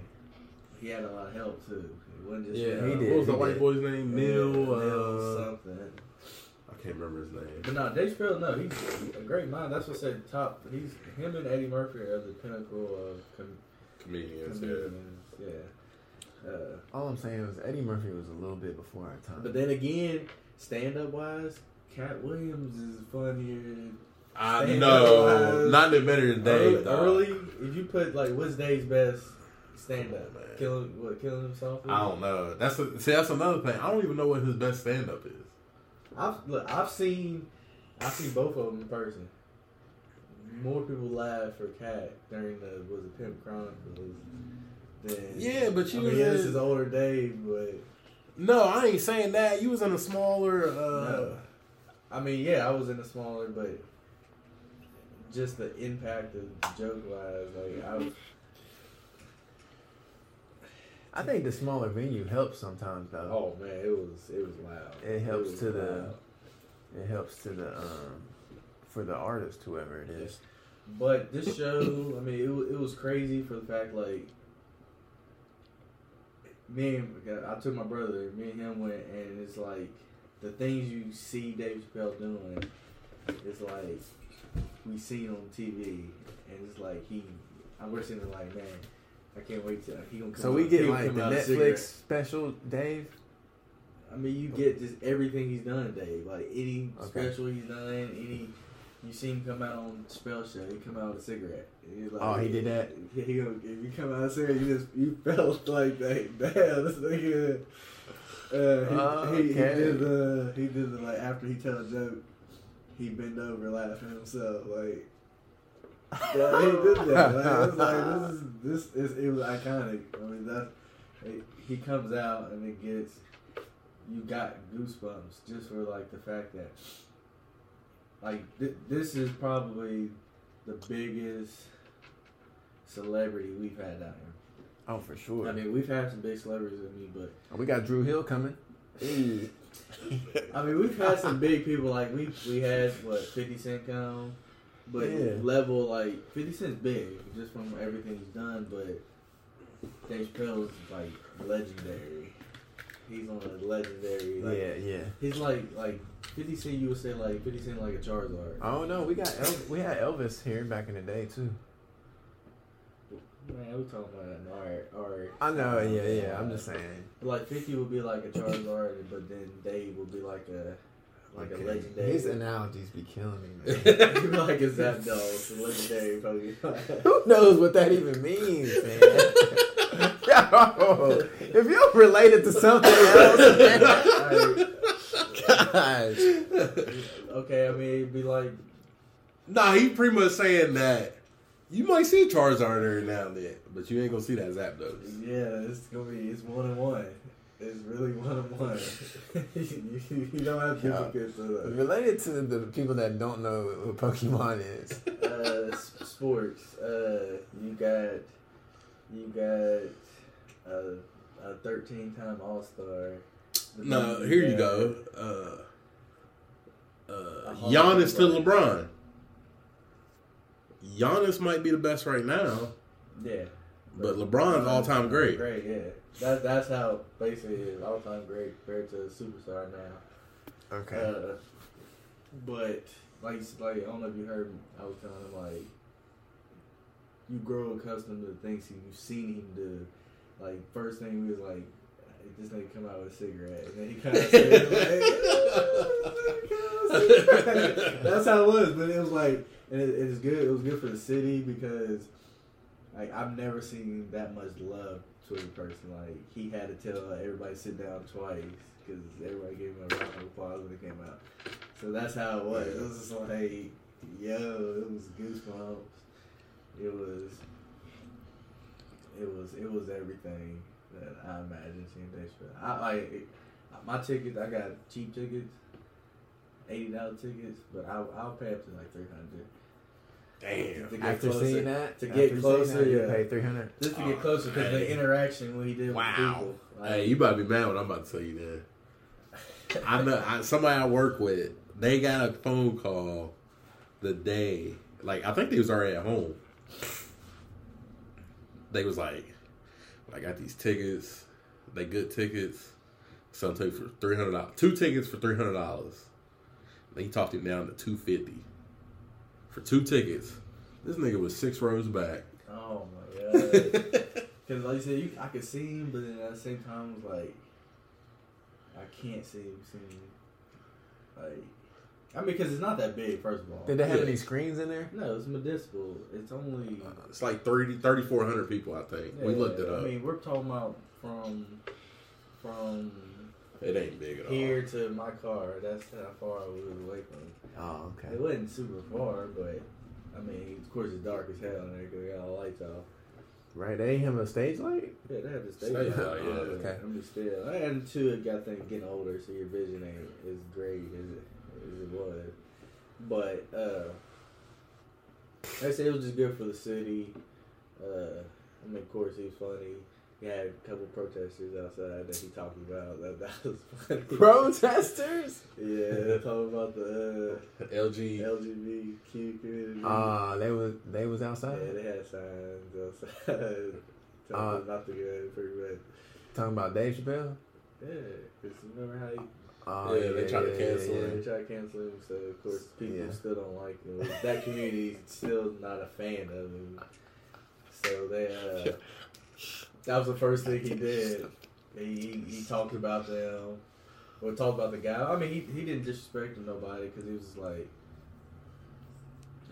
He had a lot of help too. It wasn't just Yeah, he uh, did, What was the he white did. boy's name? Neal. Neal Uh, something. I can't remember his name. But no, Dave Chappelle, no, he's a great mind. That's what I said top. He's him and Eddie Murphy are the pinnacle of com- Comedians. Yeah. comedians. Yeah. Uh, All I'm saying is Eddie Murphy was a little bit before our time. but then again, stand up wise, Katt Williams is funnier. I know. up. Not the better than Early, Dave. dog. early, if you put like what's Dave's best stand up, Man. killing what killing himself. I don't know. That's a, see. That's another thing. I don't even know what his best stand up is. I've look, I've seen, I've seen both of them in person. More people laugh for Katt during the was it Pimp Chronicles than Yeah, but you I mean, yeah, this is older day, but No, I ain't saying that. You was in a smaller. Uh, no. I mean, yeah, I was in a smaller, but just the impact of the joke wise, like I was, I think the smaller venue helps sometimes though. oh man, it was it was loud. It helps was to the- It helps to the um for the artist, whoever it is. But this show, I mean, it, it was crazy for the fact like me and I took my brother, me and him went, and it's like the things you see Dave Chappelle doing, it's like we seen on TV, and it's like he, I we're sitting like, man, I can't wait till he gonna come. Out. So we he get like the Netflix special, Dave. I mean, you get just everything he's done, Dave. Like any Okay. special he's done, any you see him come out on Spell Show, he come out with a cigarette. Like, Oh, he did that? [LAUGHS] He, he if you come out with a cigarette, you just you felt [LAUGHS] like that. Damn, this nigga. Uh, he, Oh, he, he did the he did the like after he tell a joke, he bend over laughing himself like. Yeah, he did that. Like, [LAUGHS] it's like this is this is it was iconic. I mean that he comes out and it gets you got goosebumps just for like the fact that like th- this is probably the biggest celebrity we've had out here. Oh, for sure. I mean, we've had some big celebrities with me, but oh, we got Drew Hill coming. I mean, we've had some big people. Like we we had what Fifty Cent come, but Yeah. level like Fifty Cent's big just from everything he's done. But Dave Chappelle's like legendary. He's on a legendary. Like, yeah, yeah. He's like like Fifty Cent. You would say like Fifty Cent like a Charizard. I don't know. We got El- we had Elvis here back in the day too. Man, we talking about an art art. I know. Yeah, yeah. I'm just saying. Like Fifty would be like a Charizard, but then Dave would be like a like a legendary. His analogies be killing me, man. [LAUGHS] [LAUGHS] He'd be like a Zapdos, a legendary Pokemon. [LAUGHS] Who knows what that even means, man? Yo, if you're related to something else, man, gosh. okay, I mean it'd be like Nah, he pretty much saying that you might see Charizard every now and then, but you ain't gonna see that Zapdos. yeah, it's gonna be it's one on one. It's really one on one. You you don't have Yeah. duplicates of that. Related to the people that don't know what Pokemon is. uh, sports. Uh, you got you got a, a thirteen time All Star. No, here you go. Uh, uh, Giannis to of LeBron. Giannis might be the best right now, Yeah, but LeBron's all time great. Great, yeah. That that's how basically is all time great compared to a superstar now. Okay. Uh, but like like I don't know if you heard. me, I was telling him like you grow accustomed to the things you've seen him do. Like first thing we was like. This nigga come out with a cigarette, and then he kind of said, like, [LAUGHS] [LAUGHS] "That's how it was." But it was like, and it, it was good. It was good for the city because, like, I've never seen that much love a person. Like, he had to tell everybody sit down twice because everybody gave him a round of applause when it came out. So that's how it was. It was just like, yo, it was goosebumps. It was, it was, it was everything that I imagined seeing Chappelle. I like my tickets. I got cheap tickets, eighty dollar tickets, but I I'll pay up to like three hundred. Damn. To get After closer- seeing that, to get seeing closer, that, you yeah. pay three hundred. Just to get Oh, closer because the interaction when he did Wow. with people. Like, Hey, you about to be mad when I'm about to tell you that. [LAUGHS] I know I, somebody I work with. They got a phone call the day, like I think they was already at home. They was like, "I got these tickets. They good tickets. Some I'll for three hundred dollars. Two tickets for three hundred dollars. He talked him down to two fifty for two tickets. This nigga was six rows back. Oh my god. [LAUGHS] Because like you said, you, I could see him, but then at the same time, it was like I can't see him. See him. Like I mean, because it's not that big. First of all, Did they have Yeah. any screens in there? no, it's Municipal. It's only. Uh, it's like 30, 3,400 people, I think. we Yeah, looked it up. I mean, we're talking about from from it ain't big at all. here to my car. That's how far we was away from. Oh, okay. It wasn't super far, but I mean, of course, it's dark as hell in there because they got all the lights off. Right, they ain't have a stage light. Yeah, they have the stage. Stage light, light, yeah. Okay. I mean, still, and two, it got things getting older, so your vision ain't as great as it, as it was. But uh, like I said it was just good for the city. Uh, I mean, of course, he was funny. He had a couple protesters outside that he talked about. That, that was funny. [LAUGHS] Protesters? Yeah, talking about the uh, LG. LGBTQ community. Uh, they was they was outside yeah, they had signs outside. telling Uh, them not to go, pretty much. talking about Dave Chappelle. Yeah, because remember how he Oh, Yeah, they tried to cancel Yeah, him. they try to cancel him, so of course people Yeah. still don't like him. That community's still not a fan of him. So they, uh, [LAUGHS] that was the first thing he [LAUGHS] did. He, he, talked about them, or talked about the guy. I mean, he, he didn't disrespect nobody because he was just like,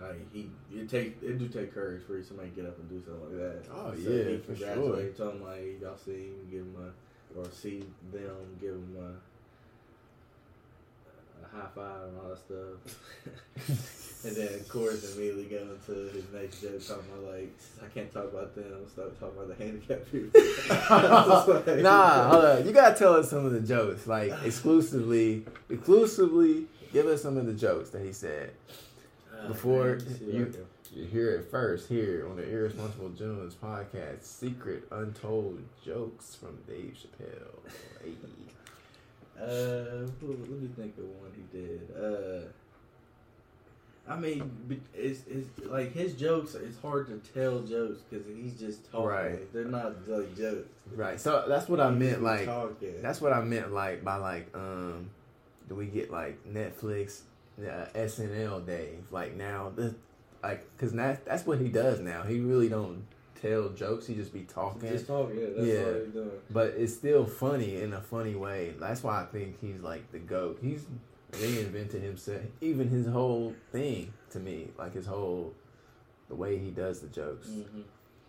like he it take it do take courage for somebody to get up and do something like that. Oh, So yeah, he for congratulated, Told him like y'all see him, give him a or see them, give him a high five and all that stuff. [LAUGHS] and then, of course, immediately go into his next joke talking about, like, I can't talk about them, start talking about the handicapped people. [LAUGHS] [LAUGHS] nah, hold on. You gotta tell us some of the jokes, like [SIGHS] exclusively, exclusively. Give us some of the jokes that he said. Uh, Before man, let's see what I you- You hear it first here on the Irresponsible Gentleman's podcast. Secret untold jokes from Dave Chappelle. Hey. Uh, let me think of one he did. Uh, I mean, it's, it's like his jokes. It's hard to tell jokes because he's just talking. Right. They're not like jokes. Right. So that's what I He's meant. Like talking. that's what I meant. Like by like um, do we get like Netflix uh, SNL day? Like now, the like because that that's what he does now. He really don't tell jokes. He just be talking. just talking. Yeah, that's Yeah. all he's doing. but it's still funny in a funny way. That's why I think he's like the goat. He's reinvented himself, even his whole thing to me, like his whole the way he does the jokes. hmm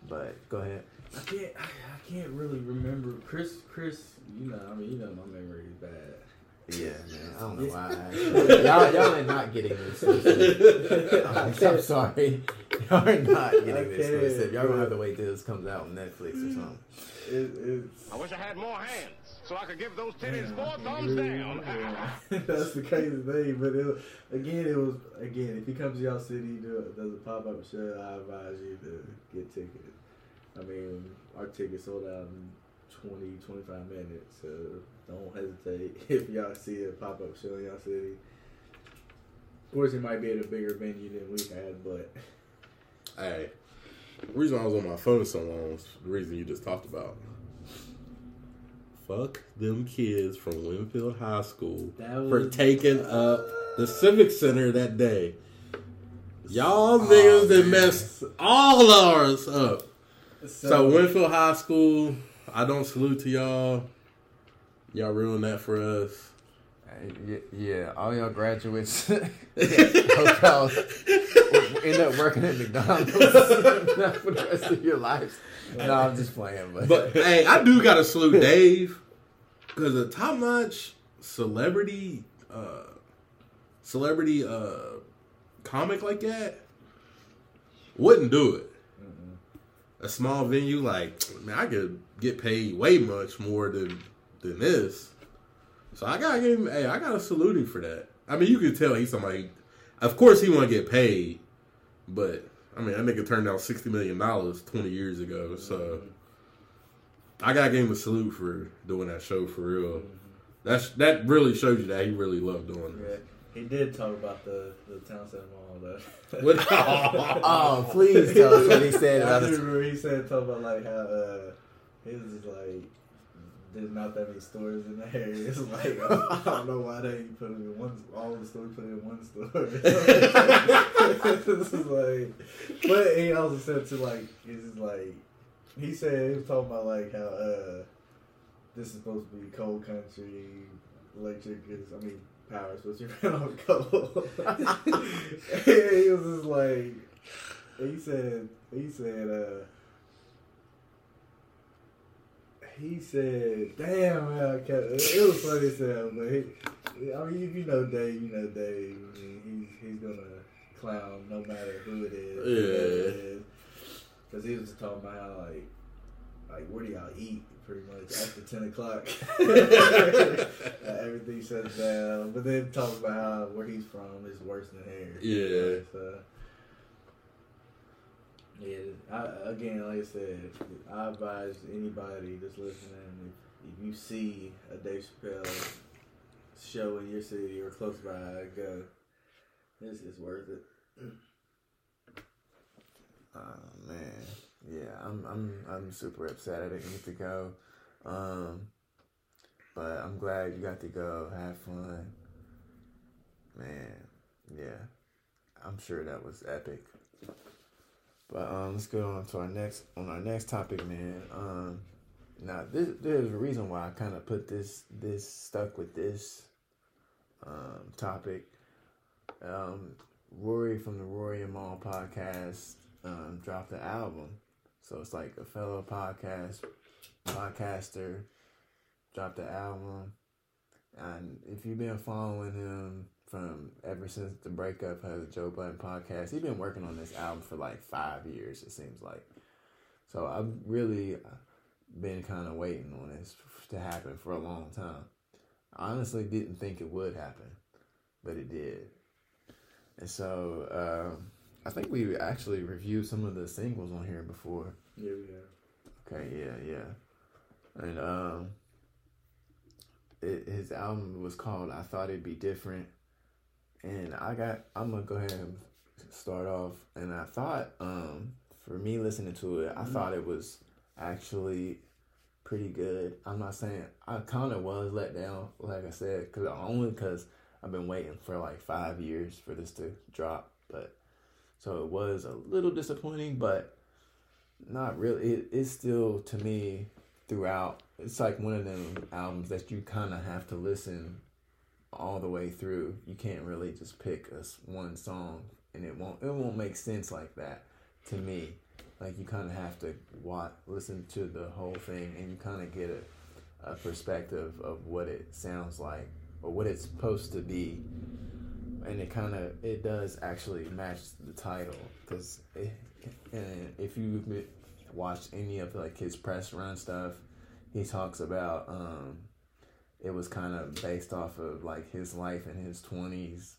But go ahead. I can't. I, I can't really remember Chris. Chris, you know. I mean, you know, my memory is bad. Yeah, man. I don't know why. I [LAUGHS] asked. y'all, y'all are not getting this. Exclusive. [LAUGHS] I'm sorry. Y'all are not getting I this can't. Y'all gonna have to wait till this comes out on Netflix or something. It, it's. I wish I had more hands so I could give those titties four thumbs down. [LAUGHS] That's the crazy thing, but it, again, it was again. If he comes to y'all city, do does a pop up show, I advise you to get tickets. I mean, our tickets sold out in 20, 25 minutes, so don't hesitate [LAUGHS] if y'all see a pop up show in y'all city. Of course, it might be at a bigger venue than we had, but [LAUGHS] Hey, the reason I was on my phone so long is the reason you just talked about. Fuck them kids from Winfield High School was- for taking [LAUGHS] up the Civic Center that day. Y'all oh, niggas that man. messed all ours up. So, Winfield High School, I don't salute to y'all. Y'all ruined that for us. Yeah, all y'all graduates, hope [LAUGHS] [LAUGHS] end up working at McDonald's [LAUGHS] for the rest of your lives. No, I'm just playing, but, But hey, I do gotta salute Dave because a top notch celebrity, uh, celebrity uh, comic like that wouldn't do it. A small venue like man, I could get paid way much more than than this. So I gotta give him. Hey, I gotta salute him for that. I mean, you can tell he's somebody. Of course, he want to get paid, but I mean, that nigga turned down sixty million dollars twenty years ago. So I gotta give him a salute for doing that show for real. That's that really shows you that he really loved doing yeah, this. he did talk about the the town center mall though. What- [LAUGHS] [LAUGHS] oh, please tell us what he said I about do it. remember he said talking about like how uh, he was just like there's not that many stores in the area. It's [LAUGHS] like I don't know why they put it in one. All the stores put it in one store. [LAUGHS] this is like, but he also said to like, it's like he said he was talking about like how uh this is supposed to be cold country, electric is I mean power is supposed to be [LAUGHS] on coal. he was just like, he said he said uh. He said, "Damn, man, it was funny as hell." But he, I mean, if you know, Dave, you know, Dave. I mean, he's he's gonna clown no matter who it is. Yeah. Because he was talking about how like, like where do y'all eat? Pretty much after ten o'clock, [LAUGHS] Uh, everything shuts down. But then talking about how where he's from is worse than here. Yeah. So, yeah, I, again, like I said, I advise anybody that's listening if, if you see a Dave Chappelle show in your city or close by, go. This is worth it. [CLEARS THROAT] Oh man, yeah, I'm I'm I'm super upset I didn't get to go, um, but I'm glad you got to go. Have fun, man. Yeah, I'm sure that was epic. But um, let's go on to our next on our next topic, man. Um, now this there's a reason why I kind of put this this stuck with this um topic. Um, Rory from the Rory and Mal podcast um, dropped the album. So it's like a fellow podcast podcaster dropped the album. And if you've been following him from ever since the breakup of the Joe Budden podcast, he's been working on this album for like five years, it seems like. So I've really been kind of waiting on this to happen for a long time. I honestly didn't think it would happen, but it did. And so um, I think we actually reviewed some of the singles on here before. Yeah, we have. Okay, yeah, yeah. And um it, his album was called I Thought It'd Be Different. And I got I'm gonna go ahead and start off and I thought um for me listening to it, I thought it was actually pretty good. I'm not saying I kind of was let down, like I said, cause only because I've been waiting for like five years for this to drop. But so it was a little disappointing, but not really. It, it's still to me throughout. It's like one of them albums that you kind of have to listen all the way through. You can't really just pick a s- one song, and it won't it won't make sense like that to me. Like you kind of have to watch, listen to the whole thing, and you kind of get a, a perspective of what it sounds like or what it's supposed to be. And it kind of it does actually match the title because if you watch any of like his press run stuff, he talks about um, it was kind of based off of like his life in his twenties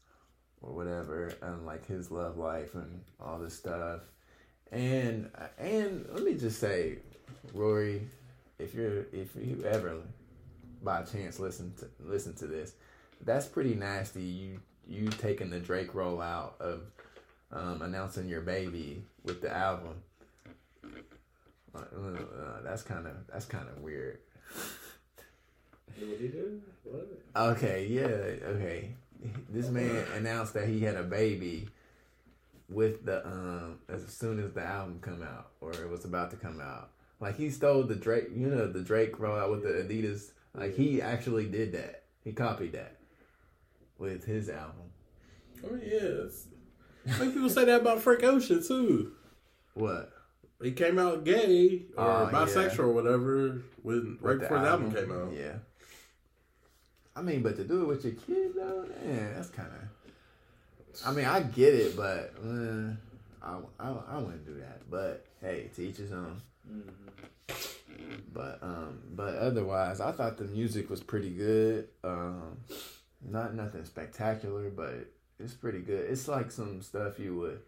or whatever, and like his love life and all this stuff. And and let me just say, Rory, if you're if you ever by chance listen to listen to this, that's pretty nasty. You you taking the Drake rollout of um, announcing your baby with the album. Uh, uh, that's kind of that's kind of weird. What he do? What? Okay, yeah, okay. This man announced that he had a baby with the um as soon as the album come out or it was about to come out. Like he stole the Drake, you know, the Drake rollout with the Adidas. Like he actually did that. He copied that with his album. Oh yes. I think people say that about Frank Ocean too. What? He came out gay or Oh, yeah. bisexual or whatever when right With before the album came out. Yeah. I mean, but to do it with your kid though, man, that's kind of. I mean, I get it, but uh, I, I I wouldn't do that. But hey, to each his own. But um, but otherwise, I thought the music was pretty good. Um, not nothing spectacular, but it's pretty good. It's like some stuff you would,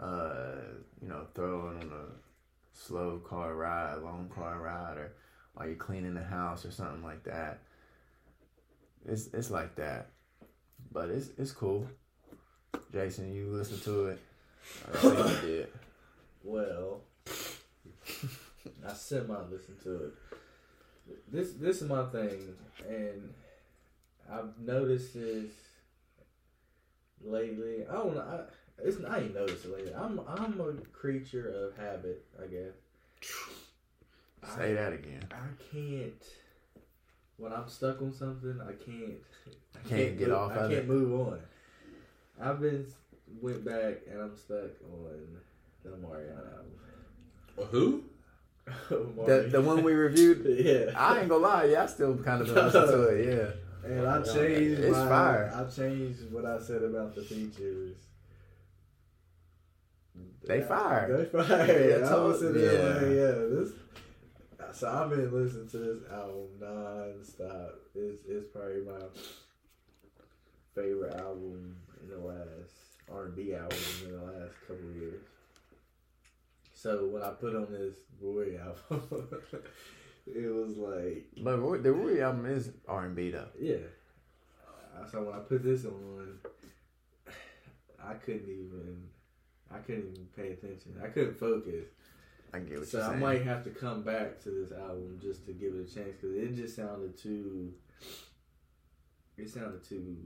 uh, you know, throw on a slow car ride, long car ride, or while you're cleaning the house or something like that. It's it's like that, but it's it's cool. Jason, you listen to it. I think you did. Well, I semi listened to it. this this is my thing, and I've noticed this lately. I don't know. I, it's I ain't noticed it lately. I'm I'm a creature of habit, I guess. Say that again. I can't. When I'm stuck on something, I can't. I Can't get move, off I can't it. move on. I've been went back and I'm stuck on the Omarion album. Who? [LAUGHS] The the one we reviewed. [LAUGHS] yeah. I ain't gonna lie, yeah, I still kind of been listening to it. Yeah. And I changed It's my, fire. I changed what I said about the features. They fire. They fire. Yeah, I told- was sitting there yeah. like, yeah, this. So I've been listening to this album non-stop. It's it's probably my favorite album in the last R and B album in the last couple of years. So when I put on this Roy album, [LAUGHS] it was like But Roy- the Rory album is R and B though. yeah. Uh, So when I put this on, [SIGHS] I couldn't even, I couldn't even pay attention. I couldn't focus. I get what So you're I might have to come back to this album just to give it a chance because it just sounded too. It sounded too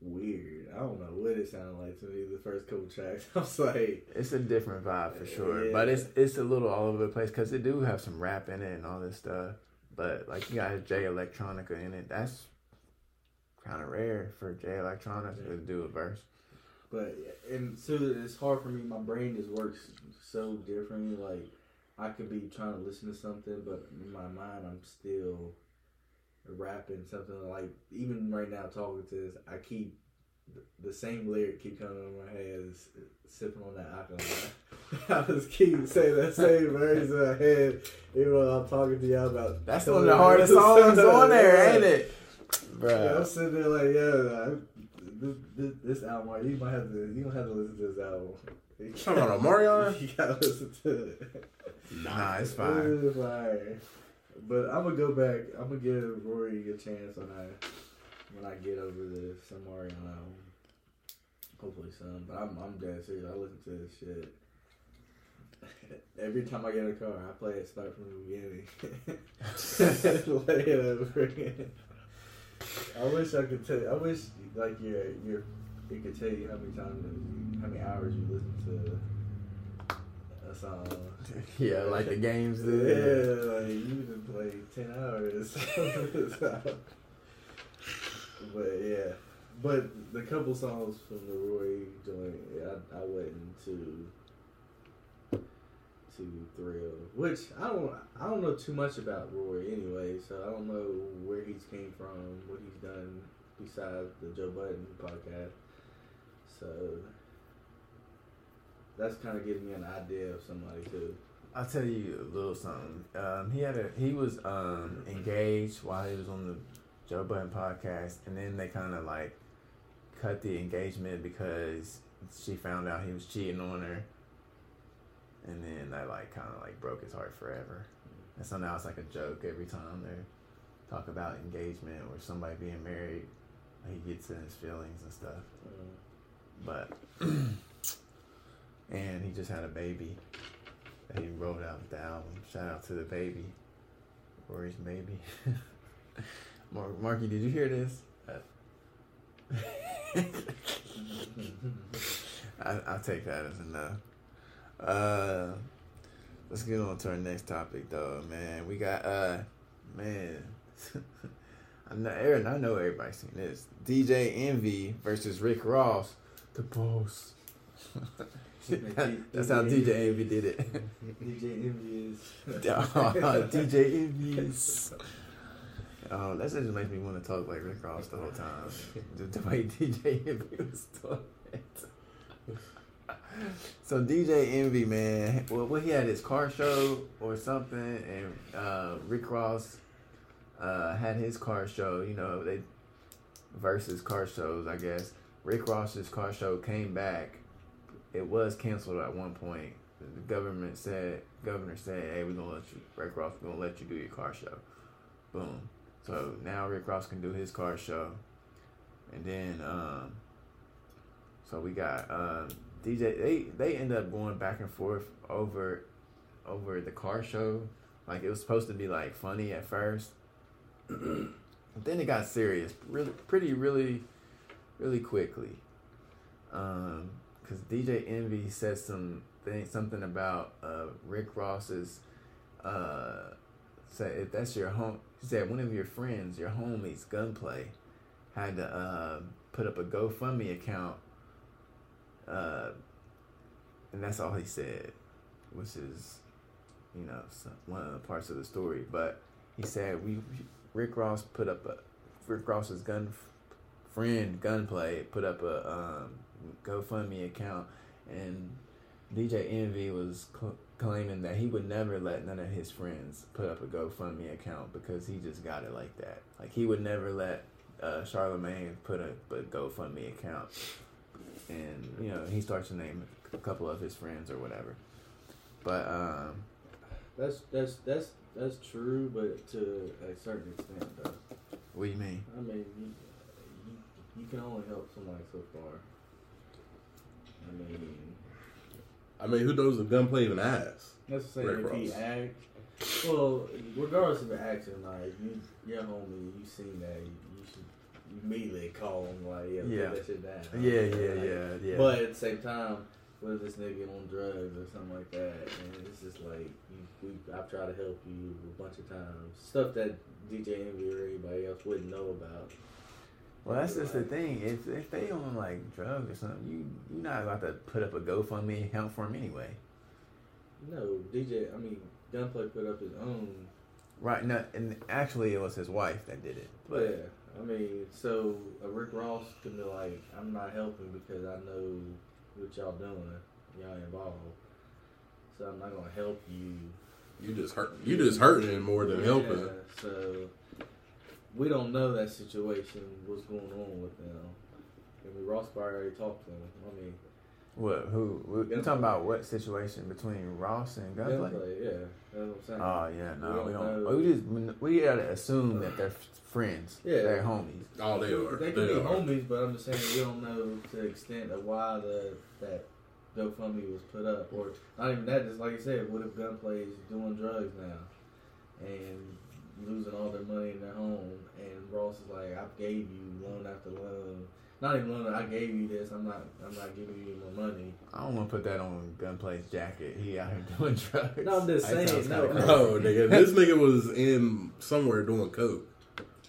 weird. I don't know what it sounded like to me. The first couple tracks, [LAUGHS] I was like, It's a different vibe for sure, Yeah. but it's it's a little all over the place because it do have some rap in it and all this stuff. But like you got Jay Electronica in it. That's kind of rare for Jay Electronica to do a verse. But and so it's hard for me. My brain just works so differently. Like I could be trying to listen to something, but in my mind, I'm still rapping something. Like even right now, talking to this, I keep the same lyric keep coming in my head. Is sipping on that alcohol. [LAUGHS] I just keep saying that same [LAUGHS] verse in my head, even though I'm talking to y'all about. That's one of the hardest songs on there, [LAUGHS] ain't it, Yeah, I'm sitting there like, yeah, I, this, this, this album, you might have to, you don't have to listen to this album. You Talking about Omarion? [LAUGHS] You gotta listen to it. Nah, it's fine. It's fire. But I'm gonna go back. I'm gonna give Rory a chance when I when I get over the Omarion album. Hopefully some. But I'm I'm dead serious. I listen to this shit. [LAUGHS] Every time I get in a car, I play it start from the beginning. [LAUGHS] Lay it over again. I wish I could tell. You, I wish like your your it could tell you how many times, how many hours you listen to a song. [LAUGHS] Yeah, like the games. Yeah, like you even play ten hours. [LAUGHS] but yeah, but the couple songs from the Roy joint, I, I went into to thrill, which I don't I don't know too much about Roy anyway, so I don't know where he's came from, what he's done besides the Joe Budden podcast. So that's kind of giving me an idea of somebody too. I'll tell you a little something. Um, he had a he was um, engaged while he was on the Joe Budden podcast, and then they kind of like cut the engagement because she found out he was cheating on her, and then that like kind of like broke his heart forever. And so now it's like a joke every time they talk about engagement or somebody being married. He gets in his feelings and stuff, Mm. but [CLEARS THROAT] and he just had a baby that he wrote out with the album. Shout out to the baby, Rory's baby. [LAUGHS] Mark, Markie, did you hear this? [LAUGHS] [LAUGHS] I, I'll take that as enough. Uh, let's get on to our next topic, though, man. We got, uh, man, [LAUGHS] I know, Aaron, I know everybody's seen this. DJ Envy versus Rick Ross, the boss. [LAUGHS] That's how DJ Envy did it. [LAUGHS] DJ Envious. DJ Envious. Oh, that just makes me want to talk like Rick Ross the whole time. The, the way DJ Envy was talking. So DJ Envy, man, well, well, he had his car show or something, and uh, Rick Ross uh, had his car show. You know, they versus car shows, I guess. Rick Ross's car show came back. It was canceled at one point. The government said, governor said, "Hey, we're gonna let you, Rick Ross, we're gonna let you do your car show." Boom. So now Rick Ross can do his car show, and then um, so we got um, DJ. They they end up going back and forth over over the car show Like it was supposed to be like funny at first, but [CLEARS THROAT] then it got serious, really, pretty, really, really quickly. Um, because DJ Envy said some thing, something about uh Rick Ross's uh say if that's your home he said one of your friends, your homies, gunplay, had to uh put up a GoFundMe account uh and that's all he said, which is you know some, one of the parts of the story. But he said we Rick Ross put up a Rick Ross's gun friend Gunplay put up a um, GoFundMe account, and DJ Envy was cl- claiming that he would never let none of his friends put up a GoFundMe account because he just got it like that. Like he would never let uh, Charlemagne put a, a GoFundMe account, and you know he starts to name a couple of his friends or whatever. But um, That's that's that's that's true, but to a certain extent, though. what do you mean? I mean, you, you, you can only help somebody so far. I mean, I mean, who knows if gunplay even asks? let's say Rick if he Ross. act, well, regardless of the action, like you, your homie, you seen that, you should immediately call him like, yeah, Yeah. put that shit down. Yeah, Like, yeah, yeah, yeah. But at the same time, what if this nigga on drugs or something like that? And it's just like you, we, I've tried to help you a bunch of times. Stuff that DJ Envy or anybody else wouldn't know about. Well, that's just the thing. If if they on like drugs or something, you you're not about to put up a GoFundMe account for him anyway, No, DJ. I mean, Gunplay put up his own. right? No, and actually, it was his wife that did it. But yeah, I mean, so uh, Rick Ross could be like, I'm not helping because I know what y'all doing. Y'all involved. So I'm not gonna help you. You just hurt. You just hurting him more than helping. So we don't know that situation, what's going on with them. I mean, Ross already talked to him. I mean, What? Who? You Gunplay. talking about what situation between Ross and Gunplay? Gunplay, yeah, that's what I'm saying. Oh yeah, no, we We don't. don't We, just we gotta assume that they're friends. Yeah. they're homies. Oh, they are. They They, could be are. homies, but I'm just saying we don't know to the extent of why the that GoFundMe was put up, or not even that. Just like you said, what if Gunplay is doing drugs now and losing all their money in their home, and Ross is like, I gave you loan after loan, not even loan. I gave you this. I'm not. I'm not giving you any more money. I don't want to put that on Gunplay's jacket. He out here [LAUGHS] doing drugs. No, I'm just That saying, sounds no. No, nigga. This nigga was in somewhere doing coke.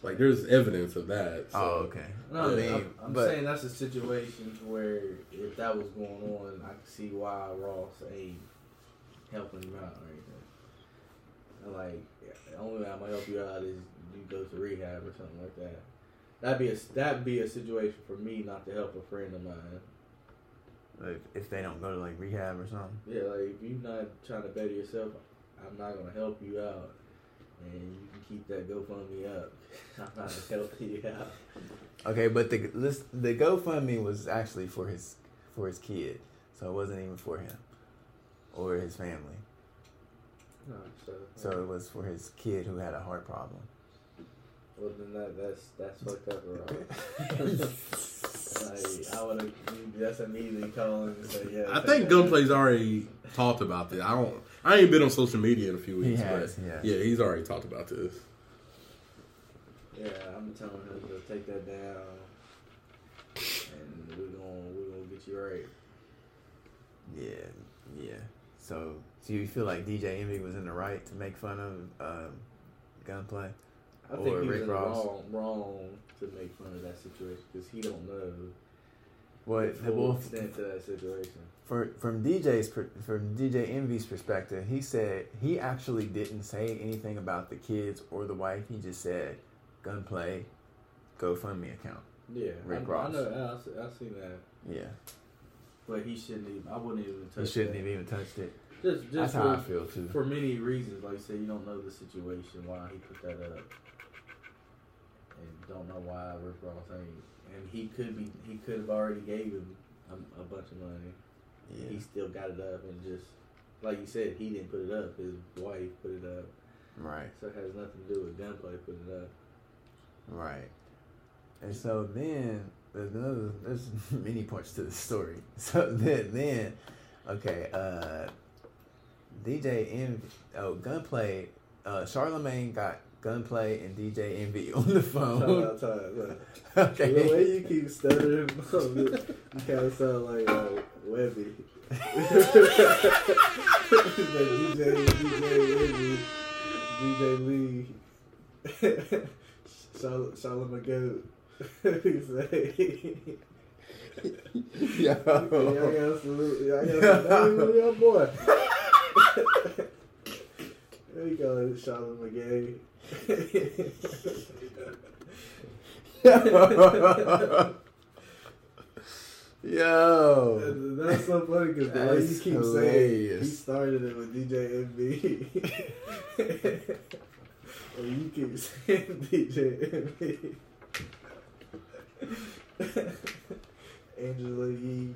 Like, there's evidence of that. So. Oh okay. No, I I mean, am I'm but saying that's a situation where if that was going on, I can see why Ross ain't helping him out or anything. Like, the only way I'm gonna help you out is you go to rehab or something like that. That'd be a that'd be a situation for me not to help a friend of mine. if, if they don't go to like rehab or something. Yeah, like if you're not trying to better yourself, I'm not gonna help you out, and you can keep that GoFundMe up. [LAUGHS] I'm not gonna help you out. Okay, but the list, the GoFundMe was actually for his for his kid, so it wasn't even for him or his family. No, so, So it was for his kid who had a heart problem. Well, then that that's that's fucked up, bro. [LAUGHS] like I would have that's immediately calling and say, yeah. I think. Gunplay's already talked about this. I don't. I ain't been on social media in a few He weeks. has, but yeah. yeah, he's already talked about this. Yeah, I'm telling him to take that down, and we're gonna we're gonna get you right. Yeah, yeah. So, do you feel like DJ Envy was in the right to make fun of um, Gunplay? I Or think he was Rick in Ross. wrong wrong to make fun of that situation because he don't know What? the full extent to that situation. for from DJ's from DJ Envy's perspective, he said he actually didn't say anything about the kids or the wife. He just said Gunplay GoFundMe account. Yeah, Rick I, Ross. I know. I, see- I seen that, Yeah, but he shouldn't even. I wouldn't even touch. he shouldn't that. have even touched it. Just just That's for, how I feel too. for many reasons. Like I said, you don't know the situation why he put that up, and don't know why Rick Ross ain't. And he could be. He could have already gave him a, a bunch of money. Yeah, He still got it up and just like you said, he didn't put it up. His wife put it up, right. so it has nothing to do with gunplay. putting it up. Right. And so then there's another there's [LAUGHS] many parts to the story. [LAUGHS] So then then okay, uh DJ in oh Gunplay uh, Charlemagne got Gunplay and DJ Envy [LAUGHS] on the phone. out, time out. Look. [LAUGHS] The way you keep stuttering, you kind of sound like uh, Webby. [LAUGHS] like DJ, DJ, Envy, DJ Lee, Charlotte, Charlotte McGoat. Yo. y'all got salute, y'all got salute your boy. there you go, Charlotte McGay. [LAUGHS] Yo. That's so funny because the way you keep saying hilarious. he started it with DJ MB. and you keep saying [LAUGHS] DJ MB. [LAUGHS] Angela Yee.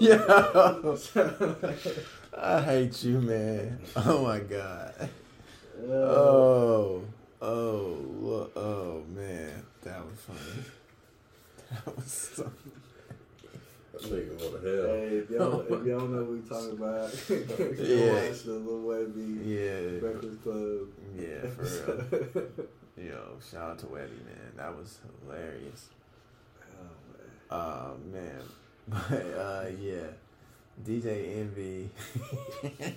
Yo. [LAUGHS] I hate you, man. Oh my god. Uh, Oh. Oh. Oh man. That was funny. That was so. That nigga go to hell. Hey, if y'all, if y'all know what we talking about, [LAUGHS] go Yeah. watch the Lil Webby Yeah. Breakfast Club. Yeah, for real. Yo, shout out to Webby, man. That was hilarious. Oh, Oh man. man. [LAUGHS] But uh yeah. DJ Envy. [LAUGHS]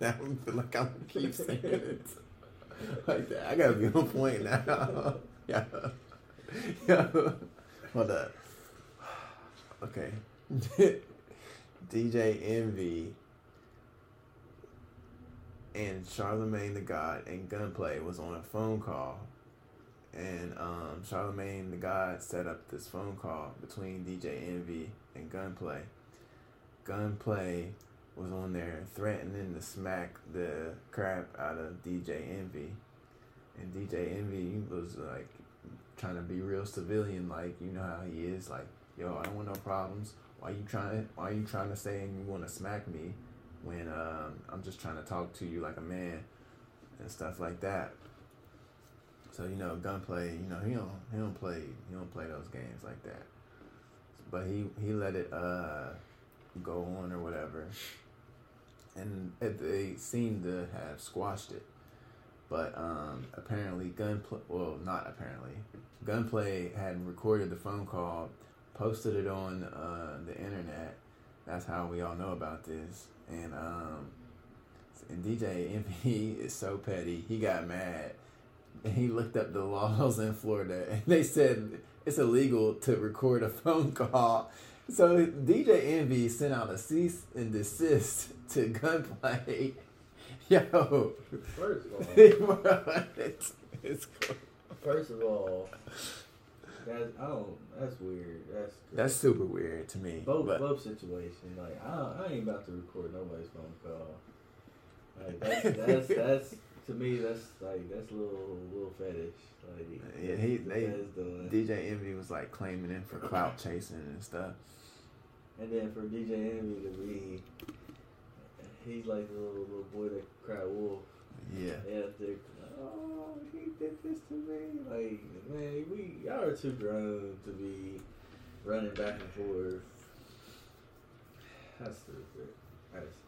I feel like I'm keep saying it. Like that. I gotta be on point now. [LAUGHS] yeah. Yeah. Hold up. [SIGHS] Okay. DJ Envy and Charlemagne the God and Gunplay was on a phone call. And um, Charlemagne the God set up this phone call between DJ Envy and Gunplay. Gunplay was on there threatening to smack the crap out of DJ Envy. And DJ Envy was like trying to be real civilian, like you know how he is, like, yo, I don't want no problems. Why you trying why you trying to say you wanna smack me when um, I'm just trying to talk to you like a man and stuff like that. So you know, gunplay. You know, he don't he don't play he don't play those games like that. But he he let it uh go on or whatever, and they seem to have squashed it. But um, apparently, gunplay. Well, not apparently. Gunplay had recorded the phone call, posted it on uh, the internet. That's how we all know about this. And um, and DJ Envy [LAUGHS] is so petty. He got mad and he looked up the [LAUGHS] laws in Florida and [LAUGHS] they said it's illegal to record a [LAUGHS] phone call. So DJ Envy sent out a cease and desist [LAUGHS] to gunplay. [LAUGHS] Yo, First of all, it's, it's cool. first of all, that's I don't. That's weird. That's that's super weird to me. both but both situation. Like I, I ain't about to record nobody's phone call. Like that's that's that's to me that's like that's a little little fetish. Like yeah, he they. Uh, DJ Envy was like claiming him for clout [COUGHS] chasing and stuff. And then for DJ Envy to be, he's like the little, little boy that cried wolf. Yeah. Yeah, oh, he did this to me. Like, man, we y'all are too grown to be running back and forth. That's stupid. That's,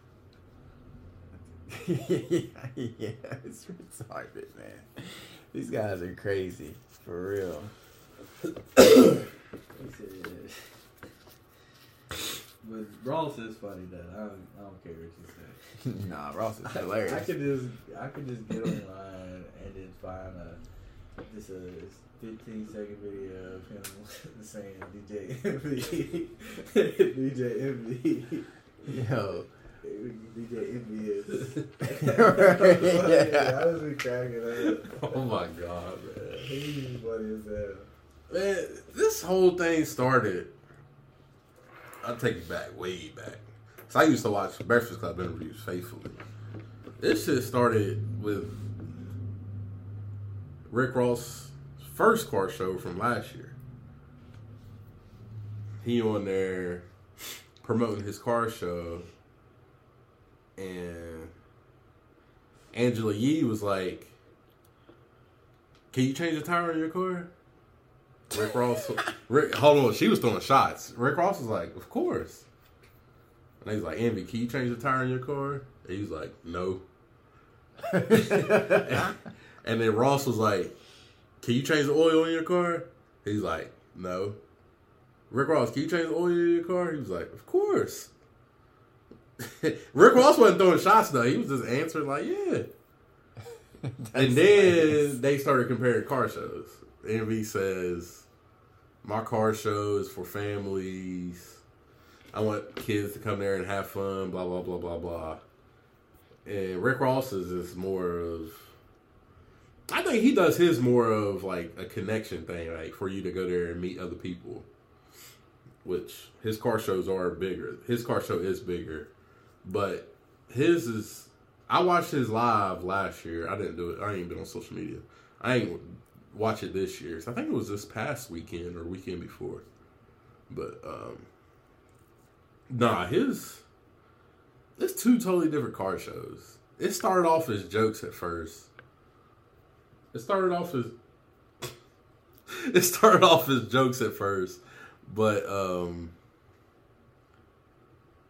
[LAUGHS] yeah, it's retarded, man. These guys are crazy, for real. but Ross is funny though. I don't, I don't care what you say. [LAUGHS] nah, Ross is hilarious. I hilarious. could just I could just get online and then find a just a 15 second video of him [LAUGHS] saying DJ Envy DJ Envy Yo, DJ Envy is Yeah. I was be cracking up. Oh my god, man. He's funny as hell. Man, this whole thing started. I'll take it back, way back. So I used to watch Breakfast Club interviews faithfully. This shit started with Rick Ross' first car show from last year. He on there promoting his car show, and Angela Yee was like, "Can you change the tire on your car?" Rick Ross, [LAUGHS] Rick, hold on, she was throwing shots. Rick Ross was like, "Of course." And he's like, Envy, can you change the tire on your car? And he's like, no. [LAUGHS] and then Ross was like, can you change the oil in your car? He's like, no. Rick Ross, can you change the oil in your car? He was like, of course. [LAUGHS] Rick Ross wasn't throwing shots though. He was just answering like, yeah. [LAUGHS] and then they started comparing car shows. Envy says, my car show is for families. I want kids to come there and have fun, blah, blah, blah, blah, blah. And Rick Ross is just more of, I think he does his more of like a connection thing, like for you to go there and meet other people. Which his car shows are bigger. His car show is bigger. But his is, I watched his live last year. I didn't do it. I ain't been on social media. I ain't watch it this year. So I think it was this past weekend or weekend before. But um nah, his it's two totally different car shows. It started off as jokes at first. It started off as [LAUGHS] it started off as jokes at first, but um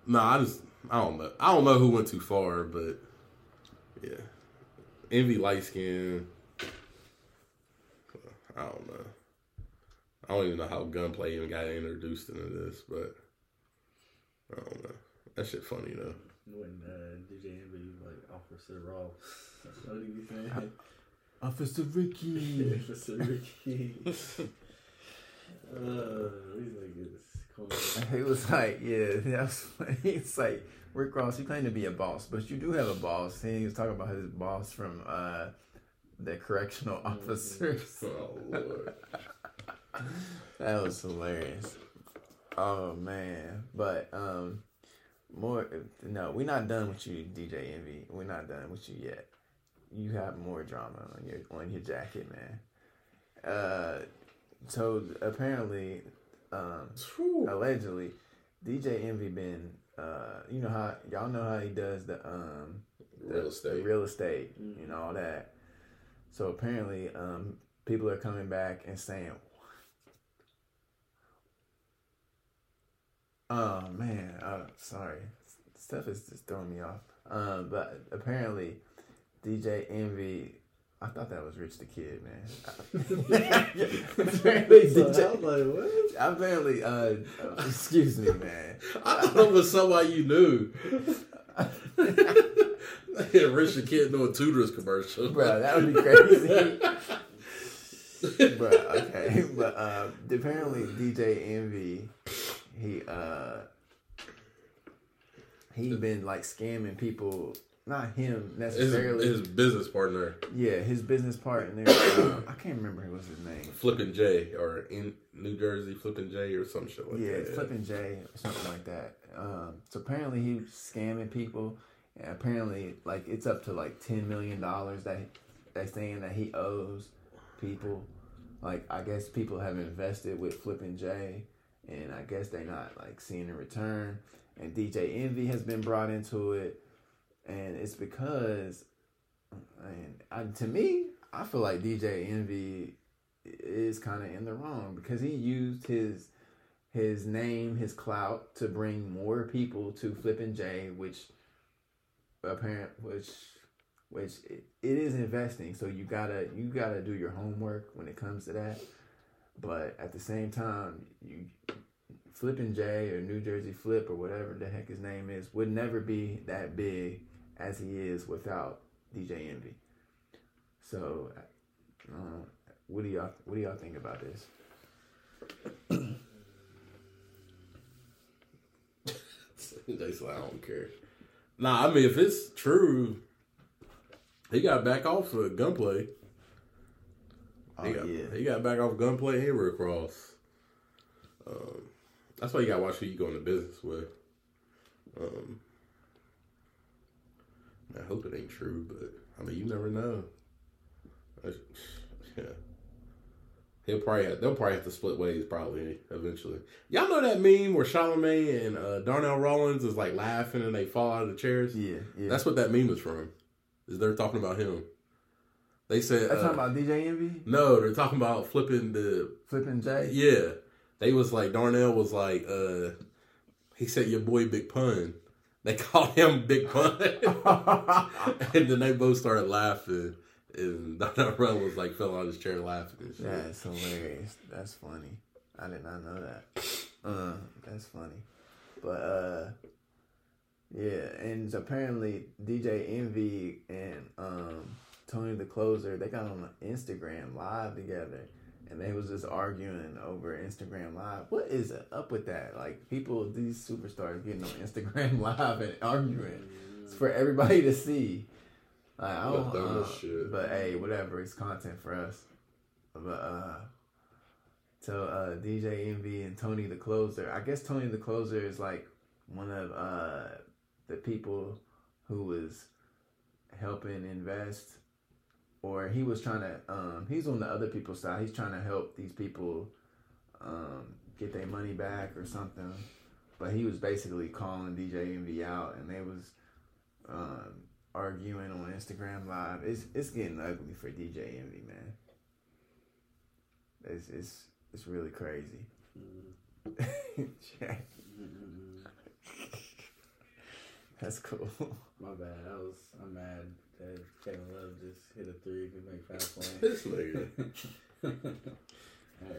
nah, I just I don't know. I don't know who went too far, but yeah, envy light skin. I don't know. I don't even know how gunplay even got introduced into this, but I don't know. That shit funny though. When uh, DJ Envy like Officer Ross. what did he say? Officer Ricky. [LAUGHS] Officer Ricky. [LAUGHS] uh, he's like it's cool. He was [LAUGHS] like, yeah, that's funny. It's like Rick Ross, you claim to be a boss, but you do have a boss. And he was talking about his boss from uh, the correctional officers. [LAUGHS] Oh lord. That was hilarious. Oh man, but um, more. No, we're not done with you, DJ Envy. We're not done with you yet. You have more drama on your on your jacket, man. Uh, so apparently, um, Whew. allegedly, DJ Envy been uh, you know how y'all know how he does the um the, Real estate. the real estate, you know all that. So apparently, um, people are coming back and saying, "Oh man, uh, sorry, stuff is just throwing me off." Um, but apparently, DJ Envy. I thought that was Rich the Kid, man. [LAUGHS] apparently, So I was like, what? apparently, uh, excuse me, man. I thought it was somebody you knew. [LAUGHS] yeah, Rich the Kid doing Tudors commercial. Bro, that would be crazy. [LAUGHS] Bro, okay. But uh, apparently DJ Envy, he uh he been like scamming people. Not him necessarily. his business partner, yeah, his business partner. Uh, [COUGHS] I can't remember who was his name. Flippin' J, or in New Jersey, Flippin' J, or some shit like yeah, that. Flippin' J or something like that. Um, so apparently he was scamming people, and apparently like it's up to like ten million dollars that they saying that he owes people. Like I guess people have invested with Flippin' J, and I guess they're not like seeing a return. And DJ Envy has been brought into it, and it's because, I, to me, I feel like DJ Envy is kind of in the wrong because he used his his name, his clout to bring more people to Flippin' J, which apparent which which it, it is investing. So you gotta you gotta do your homework when it comes to that. But at the same time, you Flippin' J or New Jersey Flip or whatever the heck his name is would never be that big as he is without DJ Envy. So, uh, what do y'all what do y'all think about this? [LAUGHS] They said, I don't care. Nah, I mean, if it's true, he got back off of gunplay. Oh He got, yeah, he got back off gunplay and Rick Ross. Um, that's why you got to watch who you go into business with. Um, I hope it ain't true, but I mean, you never know. That's- Yeah. He'll probably have, they'll probably have to split ways probably eventually. Y'all know that meme where Charlamagne and uh, Darnell Rawlings is like laughing and they fall out of the chairs? yeah, yeah. That's what that meme was from. Is they're talking about him. They said That's uh, talking about DJ Envy, no, they're talking about flipping the flipping J. yeah. They was like Darnell was like uh He said, "Your boy Big Pun." They called him Big Pun, [LAUGHS] and then they both started laughing. And Donnell was like fell on his chair laughing. That's hilarious. That's funny. I did not know that. Uh, that's funny. But uh, yeah, and apparently DJ Envy and um Tony the Closer they got on Instagram live together, and they was just arguing over Instagram live. What is up with that? Like people, these superstars getting on Instagram [LAUGHS] live and arguing. It's for everybody to see. Like, I don't, But dumb as uh, but hey, whatever. It's content for us. But uh, so uh, DJ Envy and Tony the Closer. I guess Tony the Closer is like one of uh the people who was helping invest, or he was trying to. Um, he's on the other people's side. He's trying to help these people um, get their money back or something. But he was basically calling DJ Envy out, and they was um, arguing on Instagram Live. It's it's getting ugly for DJ Envy, man. It's it's it's really crazy. [LAUGHS] That's cool. My bad. I was. I'm mad that Kevin Love just hit a three to make five [LAUGHS] points. This nigga. [LAUGHS] hey,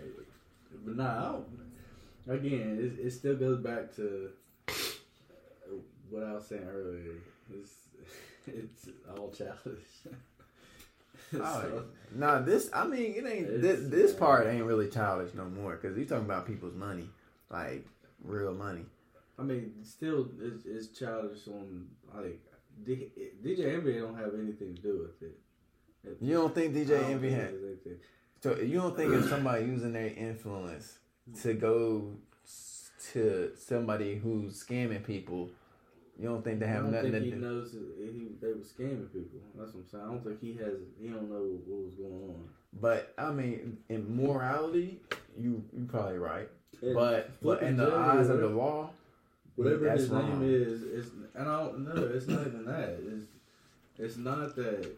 but nah, I don't, again, it, it still goes back to what I was saying earlier. It's [LAUGHS] it's all childish. Oh, So, nah, this I mean it ain't this, this uh, part ain't really childish no more because you talking about people's money, like real money. I mean, still, it's, it's childish on like D, DJ Envy don't have anything to do with it. It- You don't think DJ don't Envy think had? So you don't think if somebody using their influence to go to somebody who's scamming people, you don't think they have nothing think to he do? knows he they were scamming people. That's what I'm saying. I don't think he has. He don't know what was going on. But I mean, in morality, you you probably right. And But but in the eyes of the law, whatever that's his wrong. name is, is and I don't know. It's not even that. It's it's not that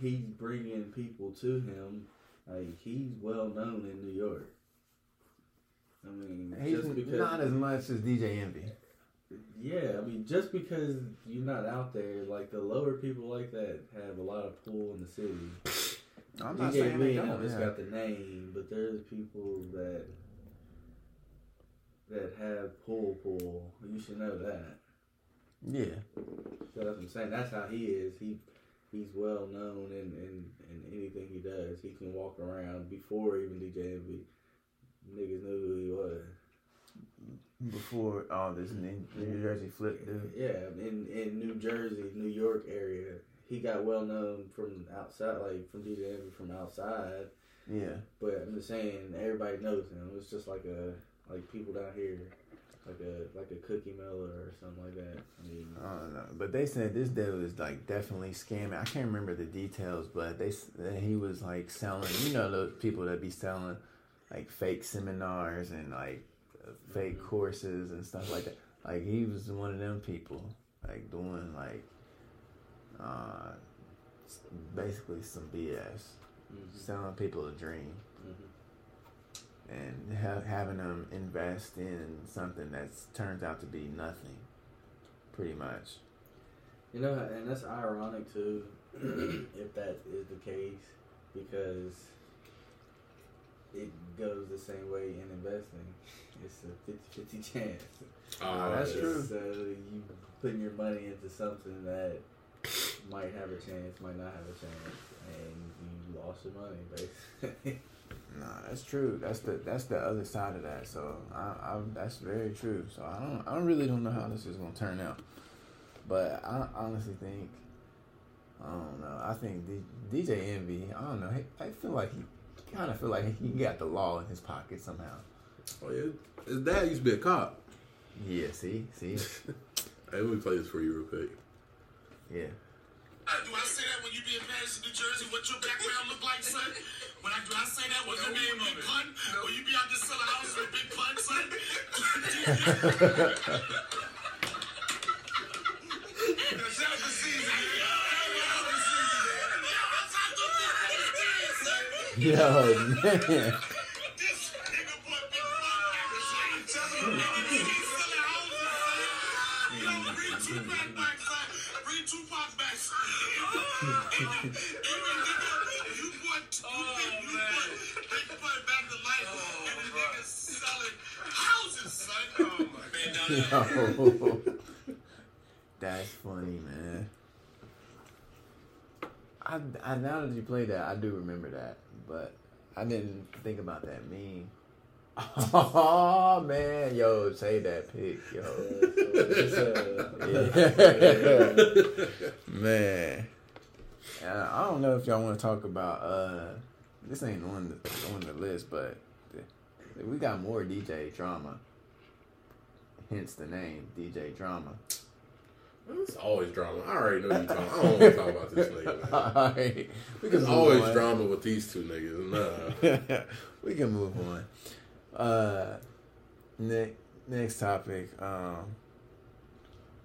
he's bringing people to him. Like he's well known in New York. I mean, he's just because not as much as DJ Envy. Yeah, I mean, just because you're not out there, like the lower people like that have a lot of pull in the city. I'm not DJ saying they don't. just yeah. got the name, but there's people that that have pull pull. You should know that. Yeah, So that's what I'm saying. That's how he is. He he's well known in, in, in anything he does. He can walk around before even DJ Envy. Niggas knew who he was. before all this New New Jersey flip, dude. Yeah, in in New Jersey, New York area, he got well known from outside, like from DJ Envy from outside. Yeah, But I'm just saying, everybody knows him. It's just like a like people down here, like a like a Cookie Miller or something like that. I mean, I don't know, but they said this dude is like definitely scamming. I can't remember the details, but they he was like selling. You know those people that be selling like fake seminars and like fake courses and stuff like that. Like he was one of them people, like doing like uh basically some BS, mhm, selling people a dream. And ha- having them invest in something that turns out to be nothing, pretty much. you know, and that's ironic too, [CLEARS THROAT] if that is the case, because it goes the same way in investing. It's a 50-50 [LAUGHS] chance. Oh, uh, that's yeah. true. So you putting your money into something that might have a chance, might not have a chance, and you lost your money basically. [LAUGHS] Nah, that's true. That's the that's the other side of that. So I, I that's very true. So I don't I really don't know how this is gonna turn out, but I honestly think I don't know. I think D, DJ Envy. I don't know. I feel like he kind of feel like he got the law in his pocket somehow. Oh yeah, his dad used to be a cop. Yeah. See. See. [LAUGHS] Hey, let me play this for you real quick. Yeah. Do I say you be in Madison, New Jersey? What your background look like, son? When I do I say that? What's your name, Big Pun? When you be out there selling houses with Big Pun, son? [LAUGHS] The season. Yo man. Yo. [LAUGHS] That's funny, man. I, I now that you play that, I do remember that, but I didn't think about that meme. Oh [LAUGHS] man, yo, say that pic, yo. [LAUGHS] man. Uh, I don't know if y'all want to talk about uh this ain't on the on the list, but we got more DJ drama. Hence the name DJ drama. It's always drama. I already know you talking. I don't want to talk about this nigga. Man. [LAUGHS] Alright, we can There's always on. drama with these two niggas. Nah. [LAUGHS] we can move on. Uh, next next topic. Um,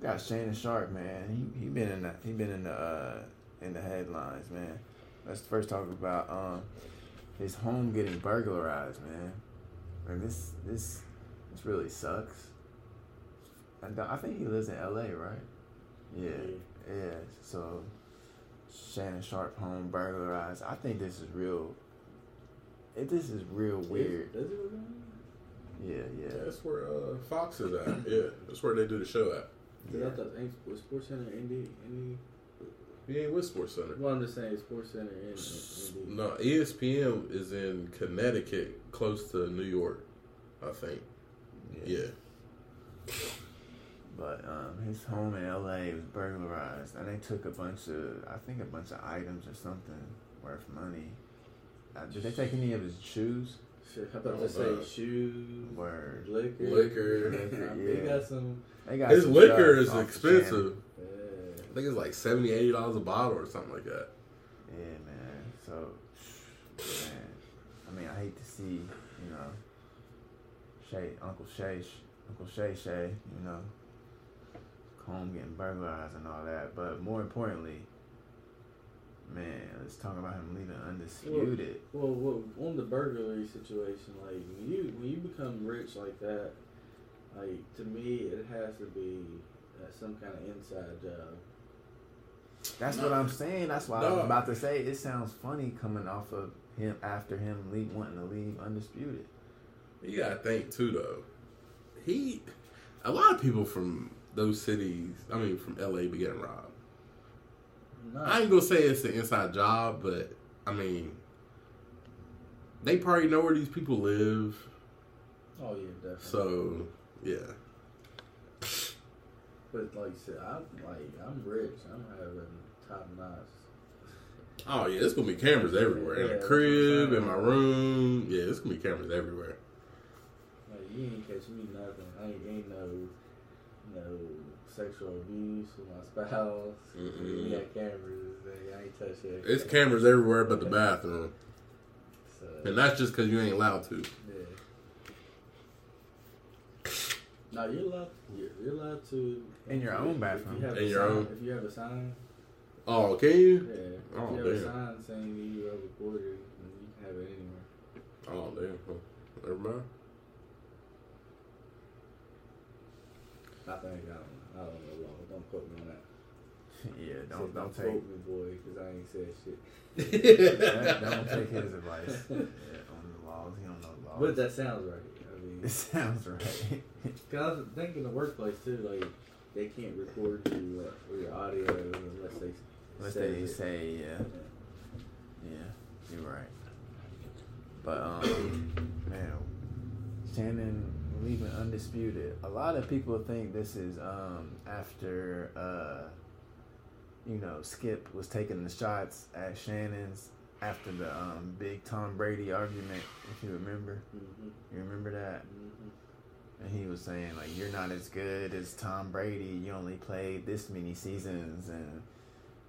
got Shannon Sharpe, man. He he been in the he been in the uh in the headlines, man. Let's first talk about um his home getting burglarized, man. And this this this really sucks. And I think he lives in L.A., right? Yeah, yeah. So Shannon Sharpe home burglarized. I think this is real. It, this is real weird. Does it Yeah, yeah. That's where uh, Fox is at. Yeah, that's where they do the show at. that? I thought ain't Sports Sports Center Indy Indy. He ain't with Sports Center. Well, I'm just saying Sports Center in No, ESPN is in Connecticut, close to New York, I think. Yeah. But um, his home in L.A. was burglarized, and they took a bunch of, I think, a bunch of items or something worth money. Uh, did they take any of his shoes? Shit, I thought to say shoes, Word. liquor. Liquor. [LAUGHS] Liquor, He yeah. got some. They got His some liquor is off expensive. Yeah. I think it's like 70 80 dollars a bottle or something like that. Yeah, man. So, man, I mean, I hate to see, you know, Shay, Uncle Shay, Uncle Shay Shay, you know, home getting burglarized and all that. But more importantly, man, let's talk about him leaving undisputed. Well, well, on the burglary situation, like when you when you become rich like that, like to me, it has to be uh, some kind of inside job. That's what I'm saying. That's why I was about to say. It sounds funny coming off of him after him leave, wanting to leave undisputed. You gotta think too, though. He, a lot of people from those cities, I mean, from LA, be getting robbed. No, I ain't gonna say it's an inside job, but I mean, they probably know where these people live. oh yeah, definitely. So, yeah. But like I said, I'm like I'm rich. I'm having top notch. Oh yeah, it's gonna be cameras everywhere in the crib, in my room. Yeah, it's gonna be cameras everywhere. Like you ain't catch me nothing. I ain't, ain't no no sexual abuse with my spouse. Mm-mm. We got cameras. I ain't touch it. It's cameras everywhere but the bathroom, So, and that's just because you ain't allowed to. Yeah. No, you're allowed. You're, you're allowed to In your own bathroom. you In your sign, own. If you have a sign, Oh, can you? yeah. If Oh, you have damn. a sign saying you are recorded, then you can have it anywhere. Oh damn. Well, Never mind. I think I don't. Know. I don't know law. Don't quote me on that. [LAUGHS] Yeah, Say, don't don't take quote me, boy, because I ain't said shit. [LAUGHS] don't, don't take his [LAUGHS] advice. Yeah, on the laws, he don't know the laws. But that sounds right. [LAUGHS] It sounds right. [LAUGHS] Cause I was thinking the workplace too, like they can't record you uh, or your audio unless they Unless say they it. say, yeah, Yeah. yeah, you're right. But um, [COUGHS] man, Shannon leaving undisputed. A lot of people think this is um after uh, you know, Skip was taking the shots at Shannon's after the um big Tom Brady argument. If you remember, Mhm. you remember that. Mhm. And he was saying like you're not as good as Tom Brady. You only played this many seasons and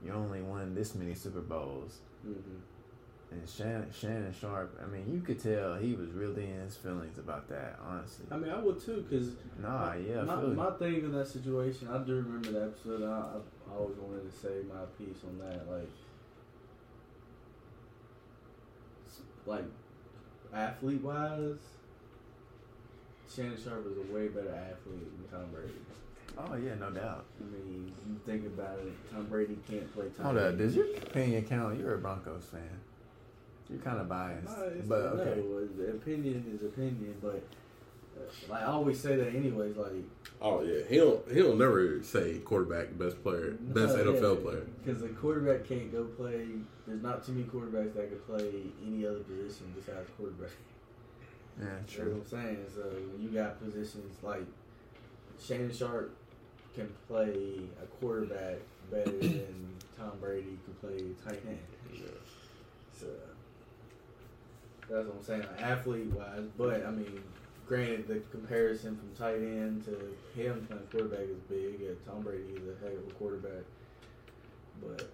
you only won this many Super Bowls. Mhm. And Shannon, Shannon Sharpe, I mean, you could tell he was really in his feelings about that. Honestly, I mean, I would too, cause nah, yeah, my, my thing in that situation, I do remember the episode. I, I always wanted to say my piece on that, like, like athlete wise, Shannon Sharpe is a way better athlete than Tom Brady. Oh yeah, no doubt. I mean, you think about it, Tom Brady can't play Tom Hold up, does your opinion count? You're a Broncos fan. You're kind of biased, No, but okay. the opinion is opinion, but like I always say that anyways. Like Oh yeah, he'll he'll never say quarterback best player, best NFL player. because the quarterback can't go play. There's not too many quarterbacks that could play any other position besides quarterback. Yeah, That's what true. I'm saying. So when you got positions like Shannon Sharpe can play a quarterback better than Tom Brady can play tight end. So that's what I'm saying, like, athlete wise. But I mean, granted, the comparison from tight end to him playing quarterback is big. Yeah, Tom Brady is a heck of a quarterback, but.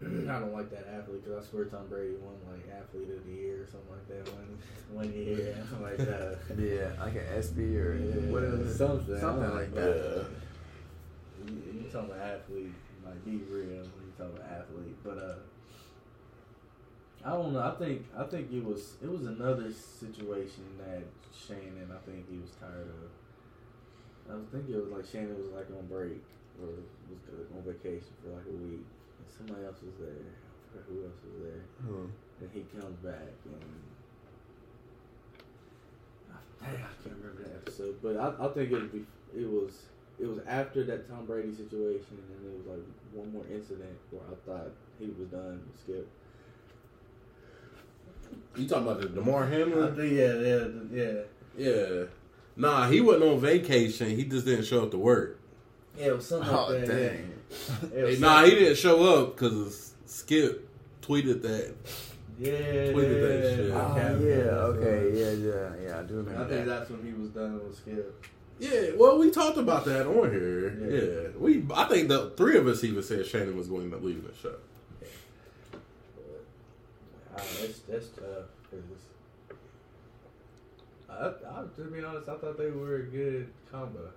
[CLEARS THROAT] I don't like that athlete because I swear Tom Brady won like athlete of the year or something like that one [LAUGHS] one year, [LAUGHS] something like that. Yeah, like an ESPY or Yeah, what is it? something, something like that. You, you talking about athlete, like be real when you talking about athlete, but uh, I don't know. I think I think it was it was another situation that Shannon. I think he was tired of. I was thinking it was like Shannon was like on break or was on vacation for like a week, and somebody else was there. I forgot who else was there. Hmm. And he comes back and I, I can't remember that episode, but I, I think it was it was it was after that Tom Brady situation, and then it was like one more incident where I thought he was done with Skip. You talking about the Damar I Hamlin? think yeah, yeah, yeah, Yeah. Nah, he wasn't on vacation. He just didn't show up to work. yeah. It was something Oh like that. dang! Yeah. It Nah, he didn't show up because Skip tweeted that. Yeah, tweeted that shit. Oh yeah, okay, yeah, yeah, yeah. I do remember. I remember think that. that's when he was done with Skip. Yeah, well, we talked about that on here. Yeah. Yeah, we. I think the three of us even said Shannon was going to leave the show. But, uh, that's that's tough because I, I, to be honest, I thought they were a good combo.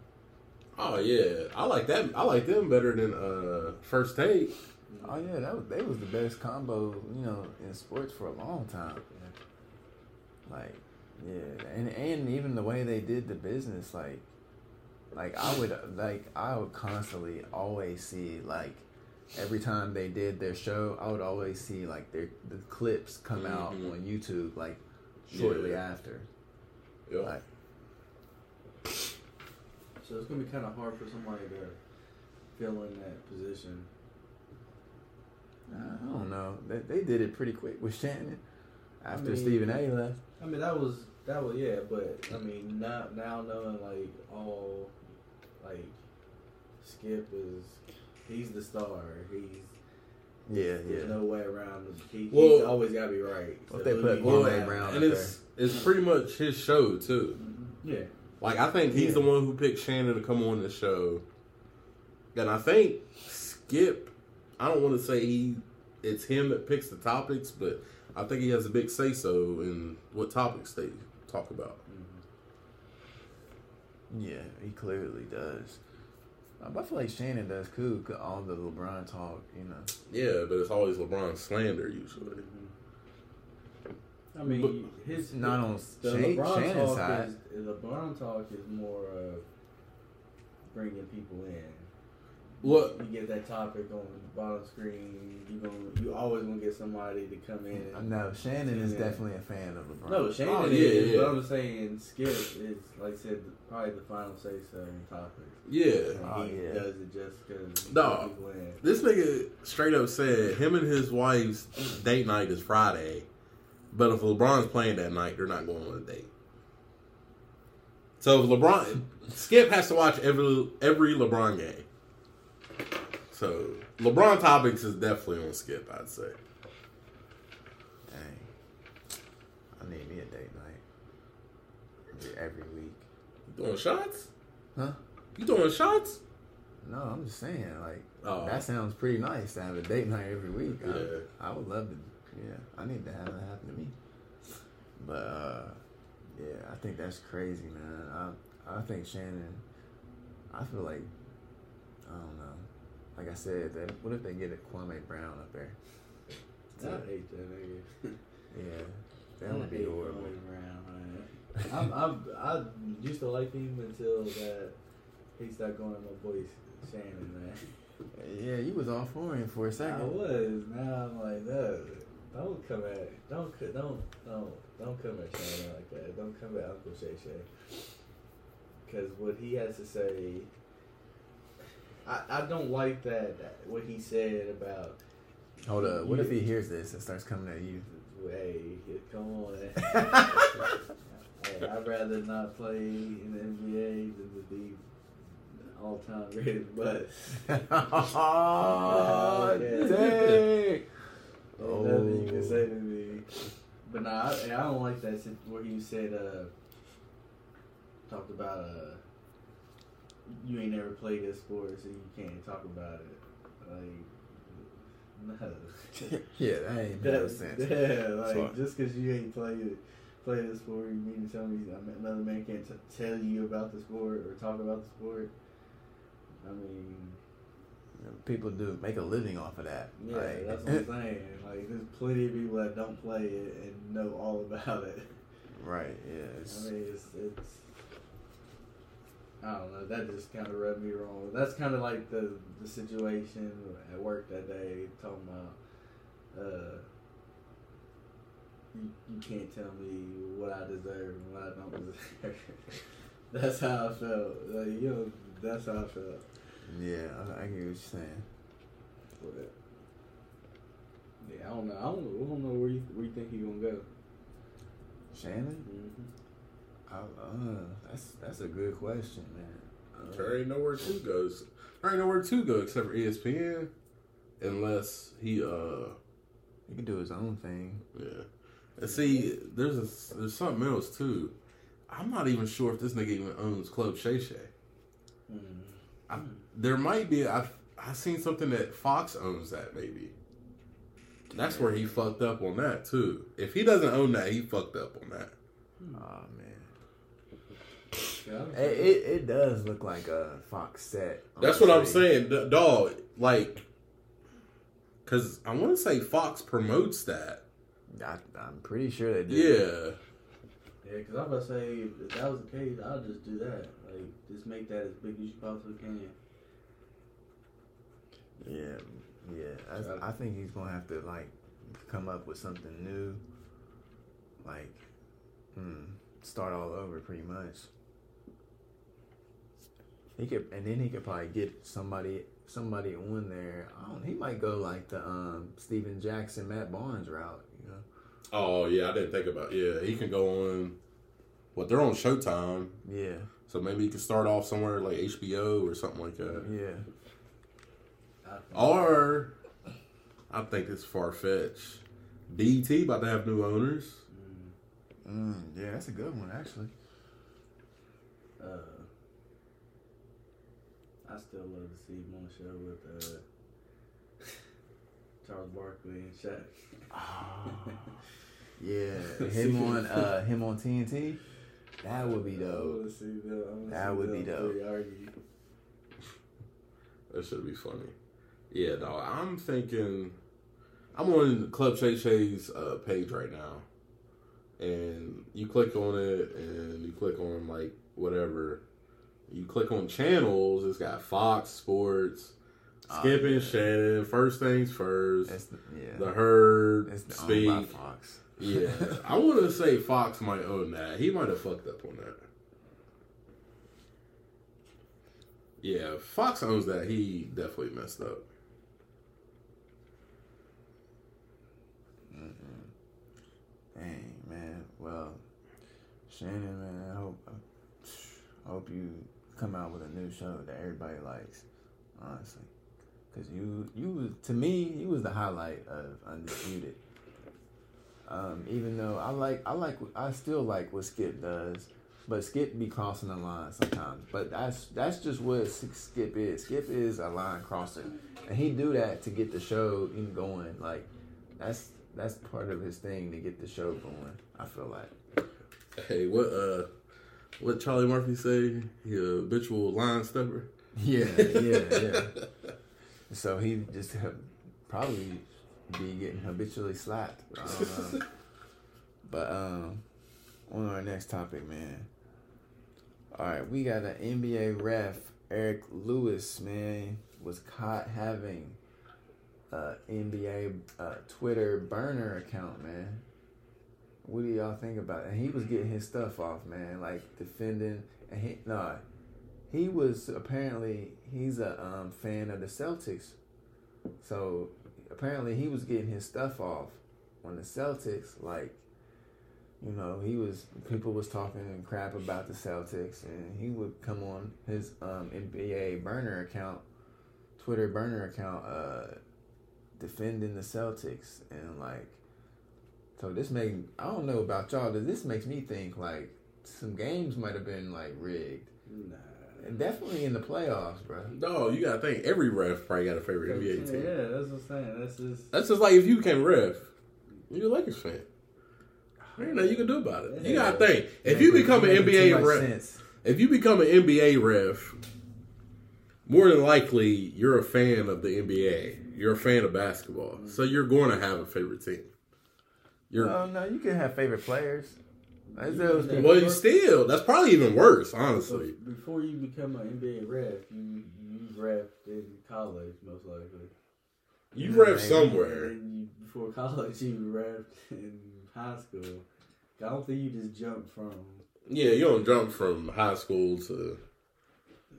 Oh yeah, I like that. I like them better than uh First Take. Oh yeah, that was they was the best combo, you know, in sports for a long time. Like, yeah, and and even the way they did the business, like, like I would like I would constantly always see like every time they did their show, I would always see like their the clips come out Mhm. on YouTube like shortly Yeah. after. Yeah. Like, So it's gonna be kind of hard for somebody to fill in that position. I don't know. They, they did it pretty quick with Shannon after mean- Stephen A. left. I mean, that was that was yeah, but I mean, now now knowing like all like Skip is he's the star. He's Yeah, there's yeah. no way around. it. He, he's always got to be right. Well, they put you Kwame get Brown and up it's it's pretty much his show too. Mm-hmm. Yeah, Like I think he's Yeah. the one who picked Shannon to come on the show, and I think Skip. I don't want to say he it's him that picks the topics, but I think he has a big say so in what topics they talk about. Mm-hmm. Yeah, he clearly does. But I feel like Shannon does cool. 'cause All the LeBron talk, you know. Yeah, but it's always LeBron slander usually. I mean, But- his Not on the Shan- LeBron Shannon's talk side. is LeBron talk is more of bringing people in. What? you get that topic on the bottom screen, you gonna you always gonna get somebody to come in. And, No, Shannon is Yeah. definitely a fan of LeBron. no, Shannon Oh, yeah, is, yeah. but I'm saying Skip is like I said, probably the final say so on topic. Yeah, And Oh, he yeah. does it just because Dog. people in. this nigga straight up said him and his wife's date night is Friday, but if LeBron's playing that night, they're not going on a date. So if LeBron, Skip has to watch every every LeBron game. So LeBron topics is definitely on Skip, I'd say. Dang. I need me a date night. Every- Every week. You doing shots? Huh? You doing shots? No, I'm just saying, like, Oh. that sounds pretty nice to have a date night every week. Yeah. I, I would love to, yeah, I need to have that happen to me. But, uh, yeah, I think that's crazy, man. I, I think Shannon, I feel like, I don't know. Like I said, that, what if they get a Kwame Brown up there? I hate that nigga. Yeah, that would be hate horrible. Kwame Brown, man. I'm, I'm, I used to like him until that he started going to my boy Shannon, man. Yeah, you was all for him for a I second. I was. Now I'm like, no, don't come at, don't, co- don't, don't, don't come at Shannon like that. Don't come at Uncle Shay Shay. Because what he has to say, I, I don't like that. that what he said about, Hold up. What if he hears this and starts coming at you? hey, come on. [LAUGHS] hey, I'd rather not play in the NBA than to be all time [LAUGHS] rated, but. oh, [LAUGHS] Yeah. dang. Ain't nothing you Oh. can say to me. But nah, I, I don't like that where he said, uh, talked about, uh, you ain't never played this sport, so you can't talk about it. Like, no. [LAUGHS] yeah, that ain't no sense. [LAUGHS] Yeah, like, So- just because you ain't played it, played the sport, you mean to tell me another man can't t- tell you about the sport or talk about the sport? I mean, People do make a living off of that. yeah, Like, that's what I'm [LAUGHS] saying. Like, there's plenty of people that don't play it and know all about it. right. Yeah. I mean, it's, it's I don't know. That just kind of rubbed me wrong. That's kind of like the the situation at work that day, talking about uh, you, you can't tell me what I deserve and what I don't deserve. [LAUGHS] that's how I felt. Like, you know, that's how I felt. yeah, I, I get what you're saying. But, yeah, I don't know. I don't, I don't know where you where you think he gonna go. Shannon? Mm-hmm. I, uh, that's that's a good question, man. Uh, There ain't nowhere to go. There ain't nowhere to go except for ESPN, unless he uh he can do his own thing. yeah. And see, there's a, there's something else too. I'm not even sure if this nigga even owns Club Shay Shay. Mm-hmm. I, there might be. I I seen something that Fox owns that maybe. That's where he fucked up on that too. If he doesn't own that, he fucked up on that. Oh man, Yeah, it, it it does look like a Fox set. That's what I'm saying, d- dog. Like, cause I want to say Fox promotes that. I, I'm pretty sure they do. Yeah, Yeah, because I'm about to say, if that was the case, I'll just do that. Like, just make that as big as you possibly can. Yeah, yeah. I, I think he's gonna have to like come up with something new, like hmm, start all over pretty much. He could, and then he could probably get somebody somebody on there. I don't. He might go like the um Stephen Jackson, Matt Barnes route. You know. Oh yeah, I didn't think about. Yeah, he can go on. What they're on Showtime, Yeah, so maybe he could start off somewhere like HBO or something like that. yeah. Or I think it's far fetched. BT about to have new owners. Mm, Mm, yeah, that's a good one actually. uh, I still love to see him on the show with uh, Charles Barkley and Shaq. [LAUGHS] Yeah, him on uh him on TNT. That would be I dope. wanna see them- I wanna That see would be dope. That should be funny. Yeah, dog. I'm thinking. I'm on Club Shay Shay's uh, page right now, and you click on it, and you click on like whatever. You click on channels. It's got Fox Sports, Oh, Skip and. Shannon. First things first. The, yeah. the herd it's owned speak. by Fox. Yeah, [LAUGHS] I want to say Fox might own that. He might have fucked up on that. Yeah, Fox owns that. He definitely messed up. Dang man. Well, Shannon, man. I hope I hope you come out with a new show that everybody likes. Honestly, because you you was to me you was the highlight of Undisputed. Um, even though I like I like I still like what Skip does, but Skip be crossing the line sometimes. But that's that's just what Skip is. Skip is a line crosser, and he do that to get the show in going. Like that's that's part of his thing to get the show going. I feel like. Hey, what uh, what Charlie Murphy say? He a habitual line stepper. Yeah, [LAUGHS] yeah, yeah. so he just probably be getting habitually slapped. I don't know. [LAUGHS] but um, on our next topic, man. All right, we got an NBA ref Eric Lewis, man, was caught having uh, NBA uh, Twitter burner account, man. What do y'all think about it? And he was getting his stuff off, man, like defending. And he no, he was apparently he's a um, fan of the Celtics, so apparently he was getting his stuff off on the Celtics, like you know, he was people was talking crap about the Celtics, and he would come on his um, NBA burner account, Twitter burner account, uh, defending the Celtics, and like, so this made I don't know about y'all, but this makes me think like some games might have been like rigged, Nah. and definitely in the playoffs, bro. No, you gotta think every ref probably got a favorite NBA team. Yeah, that's what I'm saying. That's just. That's just like if you became a ref, you're a Lakers fan. There ain't nothing you can do about it. You gotta think. If you become an NBA ref, sense. if you become an NBA ref, more than likely you're a fan of the NBA. You're a fan of basketball, so you're going to have a favorite team. You're Oh no, you can have favorite players. As those people- well, you still. That's probably even worse, honestly. But before you become an NBA ref, you you ref in college most likely. You Yeah, ref somewhere. And you, before college, [LAUGHS] you ref in high school. I don't think you just jump from. Yeah, you don't jump from high school to.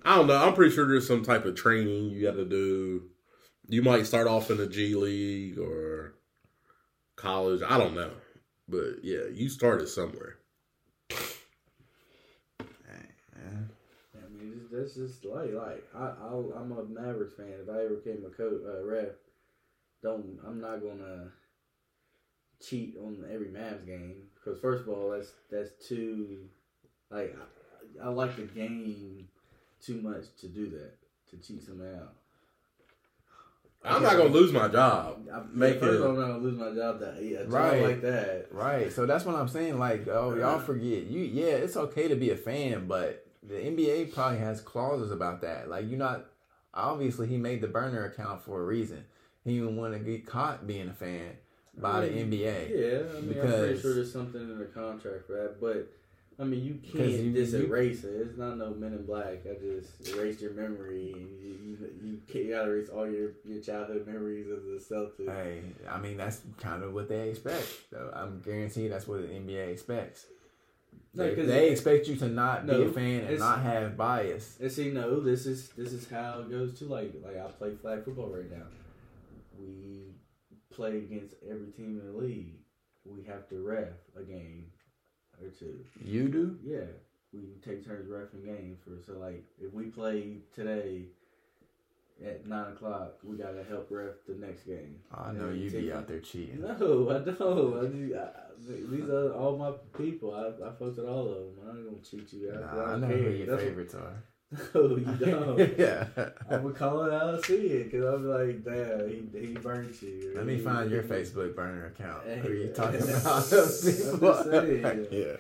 I don't know. I'm pretty sure there's some type of training you got to do. You might start off in the G League or college. I don't know, but yeah, you started somewhere. I mean, it's, that's just like like I I'll, I'm a Mavericks fan. If I ever became a coach, uh, ref, don't I'm not gonna cheat on every Mavs game because first of all, that's that's too like I, I like the game too much to do that to cheat somebody out. I'm not gonna lose my job. I, Make first it- I'm not gonna lose my job. That job Right. like that. Right. So that's what I'm saying. Like, oh, y'all forget. You yeah, it's okay to be a fan, but the NBA probably has clauses about that. Like you're not obviously he made the burner account for a reason. He didn't want to get caught being a fan by the NBA. Yeah, I mean, I'm pretty Because- sure there's something in the contract for that, but I mean, you can't you- just you- erase it. It's not no Men in Black. I just erased your memory, you you, you, can't, you gotta erase all your, your childhood memories of the Celtics. Hey, I mean that's kind of what they expect. So I'm guaranteed that's what the NBA expects. No, They, they expect you to not be No, a fan and not have bias. And see, no, this is this is how it goes too. Like like I play flag football right now. We play against every team in the league. We have to ref a game or two. You do? Yeah, we take turns refing games for so like if we play today at nine o'clock, we gotta help ref the next game. I know you be out there cheating. No, I don't. I, just- I, these are all my people. I, I fucked with all of them. I ain't gonna cheat you out. Nah, I don't know care. who your That's- favorites are. No, [LAUGHS] oh, you don't. [LAUGHS] yeah. I'm gonna call it how I see it because I'm like, damn, he he burnt you. Let me find your Facebook burner account. Who you [LAUGHS] yeah. talking I'm about? just Those people. saying. yeah.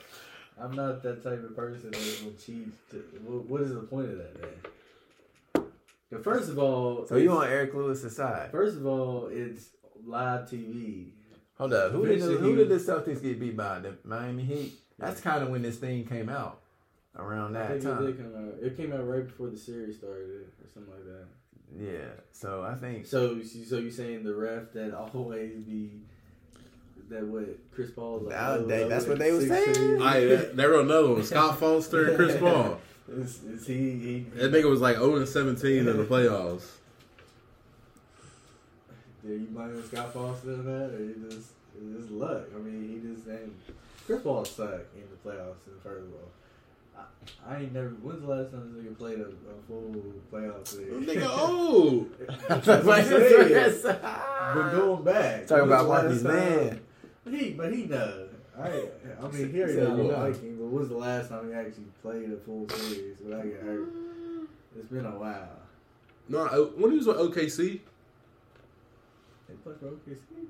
I'm not that type of person that will cheat. To, what, what is the point of that, man? But First of all, So you on Eric Lewis's side? First of all, it's live TV. Hold up. Who did who did the Celtics get beat by? The Miami Heat. That's kind of when this thing came out. Around I that think it time. did come out. It came out right before the series started, or something like that. Yeah. So I think. So, so you saying the ref that always be that what Chris Paul? Like, Now, oh, they- that's what they was 16. saying. I there were another one. Scott [LAUGHS] Foster and Chris Paul. [LAUGHS] Is, is he? he That nigga was like 0 and 17 in the playoffs. Did you blame Scott Foster in that, or he just it's just luck? I mean, he just ain't. Chris Paul suck in the playoffs. In first of all, I, I ain't never. When's the last time this nigga played a, a full playoff series? Nigga, [LAUGHS] oh. [LAUGHS] That's what I'm saying. saying. But going back, Talking about the last Markie's man. He, but he knows. I, I mean, [LAUGHS] he already Said know you I know. like him. But when's the last time he actually played a full series without getting hurt? Mm. It's been a while. No, when he was with OKC, They play for OKC.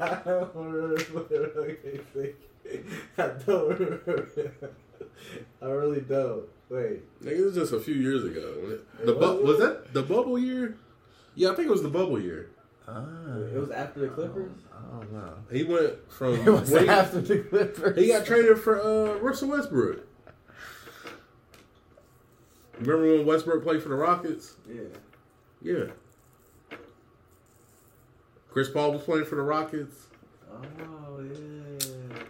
I don't remember OKC. I don't remember. I really don't. Wait. nigga, it was just a few years ago. The bu- was? was that the bubble year? Yeah, I think it was the bubble year. Ah, It was after the Clippers. I don't know. He went from [LAUGHS] It was when he- after the Clippers. he got traded for uh, Russell Westbrook. Remember when Westbrook played for the Rockets? Yeah. Yeah. Chris Paul was playing for the Rockets. Oh yeah.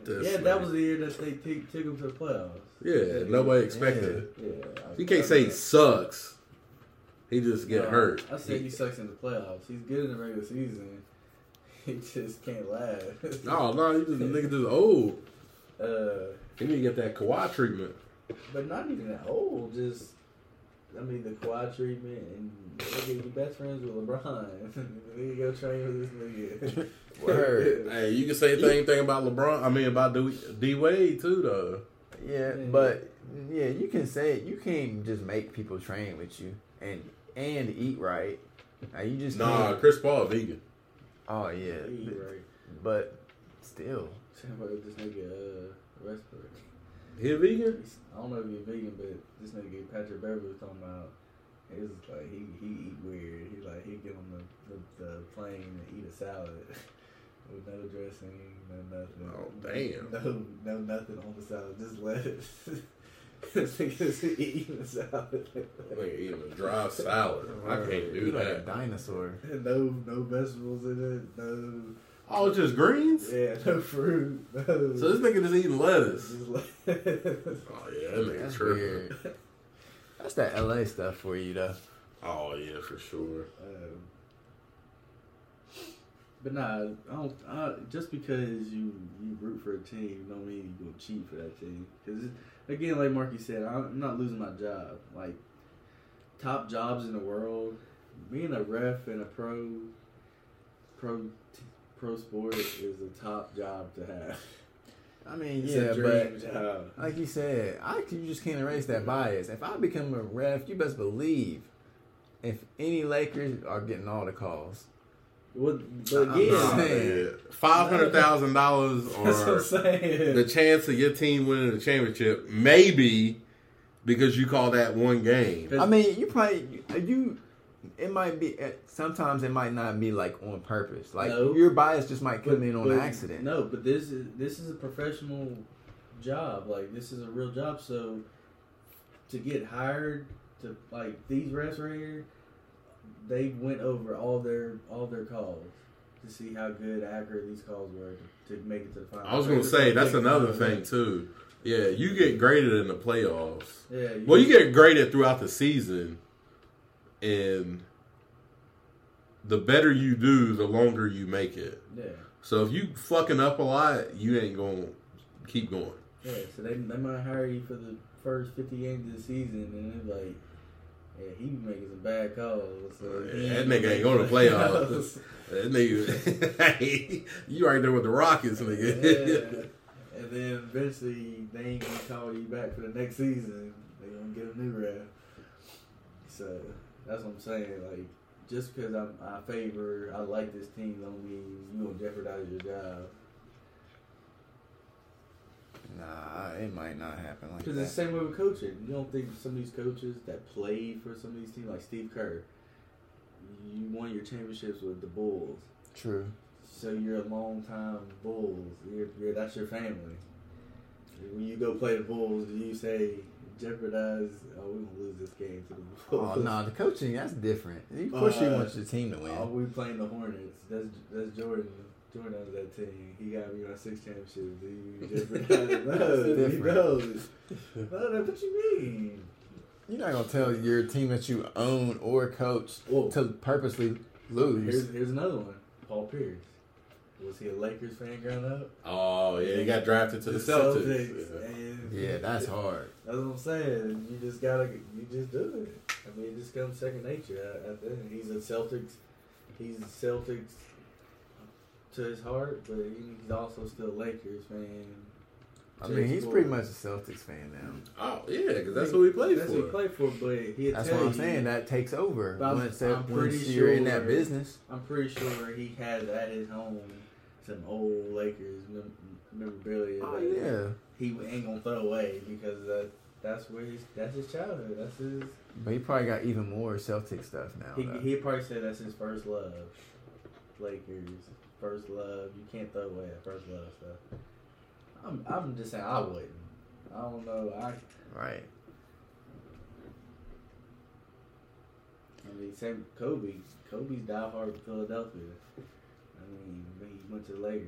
This yeah, that was the year that they took took him to the playoffs. Yeah, nobody expected it. Yeah. I- You can't say he sucks. He just get No, hurt. I said he sucks in the playoffs. He's good in the regular season. [LAUGHS] He just can't last. No, no, he just nigga just old. Uh, He need to get that Kawhi treatment. but not even that old. Just, I mean, the Kawhi treatment and nigga, you best friends with LeBron. [LAUGHS] to go train with this nigga. [LAUGHS] Word. [LAUGHS] Hey, you can say the same thing about LeBron. I mean about D, D Wade too, though. Yeah, Yeah. but yeah, you can say it. you can't just make people train with you and and eat right. Now, you just Nah, can't- Chris Paul vegan. Oh yeah, He right. but still, Talking about this nigga uh, Westbrook. He a vegan? I don't know if he's a vegan, but this nigga Patrick Beverley was talking about. It was like he he eat weird. He like he get on the, the, the plane and eat a salad [LAUGHS] with no dressing, no nothing. Oh, damn. No no nothing on the [LAUGHS] salad, just lettuce. this nigga's eating a salad. Nigga eating a dry salad. I can't do you like a that. dinosaur. no no vegetables in it. No Oh, it's just greens. yeah no fruit. No. So this nigga just eating lettuce. Just lettuce. [LAUGHS] Oh yeah, that nigga That's tripping. weird. That's that LA stuff for you though. Oh yeah, for sure. Um, but nah, I don't. I, just because you you root for a team, don't mean you gonna cheat for that team. Because again, like Markie said, I'm not losing my job. Like top jobs in the world, being a ref in a pro pro t- pro sport is a top job to have. I mean, It's yeah, but job. like you said, I you just can't erase that bias. If I become a ref, you best believe if any Lakers are getting all the calls. What, but I'm again, not Five hundred thousand dollars [LAUGHS] that's what I'm or saying. the chance of your team winning the championship, maybe because you call that one game. I mean, you probably you. It might be. eh, Sometimes it might not be like on purpose. Like No. your bias just might come But- in on but- accident. No, but this is this is a professional job. Like this is a real job. So to get hired to like these refs right here, they went over all their all their calls to see how good accurate these calls were to, to make it to the final. I was gonna say that's another thing too. Yeah, you get graded in the playoffs. Yeah. Well, you get graded throughout the season, and the better you do, the longer you make it. Yeah. So if you fucking up a lot, you ain't gonna keep going. Yeah. So they they might hire you for the first fifty games of the season, and they're like. Yeah, he be making some bad calls. So Yeah, [LAUGHS] that nigga ain't going to playoffs. That nigga, you right there with the Rockets, nigga. Yeah. And then eventually they ain't gonna call you back for the next season. They gonna get a new ref. So that's what I'm saying. Like just because I'm I favor I like this team don't mean you gonna jeopardize your job. Nah, it might not happen like Because it's the same way with coaching. You don't think some of these coaches that played for some of these teams, like Steve Kerr, you won your championships with the Bulls. True. So you're a long time Bulls. You're, you're that's your family. When you go play the Bulls, do you say jeopardize? Oh, we're gonna lose this game to the [LAUGHS] Bulls. Oh no, the coaching that's different. Of course, you Uh, want your team to win. Oh, we playing the Hornets. That's that's Jordan. Jordan was that team. He got me on six championships. Do jeopardize? no, he knows. No, no, what you mean? You're not gonna tell your team that you own or coach Whoa. to purposely lose. Here's here's another one. Paul Pierce. Was he a Lakers fan growing up? Oh yeah, he got drafted to the, Celtics. Yeah. yeah, that's hard. That's what I'm saying. You just gotta, you just do it. I mean, it just comes second nature. At, at the end. He's a Celtics. He's a Celtics to his heart, but he's also still a Lakers fan. I mean, he's core. pretty much a Celtics fan now. Oh yeah, because that's who he played That's for. what he played for, but he That's tell what I'm you, saying. That takes over I'm- once, I'm that, once pretty you're in that business. I'm pretty sure he has at his home some old Lakers memorabilia. Oh that yeah, He ain't gonna throw away because that that's where he's that's his childhood. That's his. but he probably got even more Celtic stuff now. He he probably said that's his first love. Lakers, first love. You can't throw away that first love stuff. I'm I'm just saying I wouldn't. I don't know. I right. I mean, same Kobe. Kobe's diehard Philadelphia. I mean, he went to the Lakers,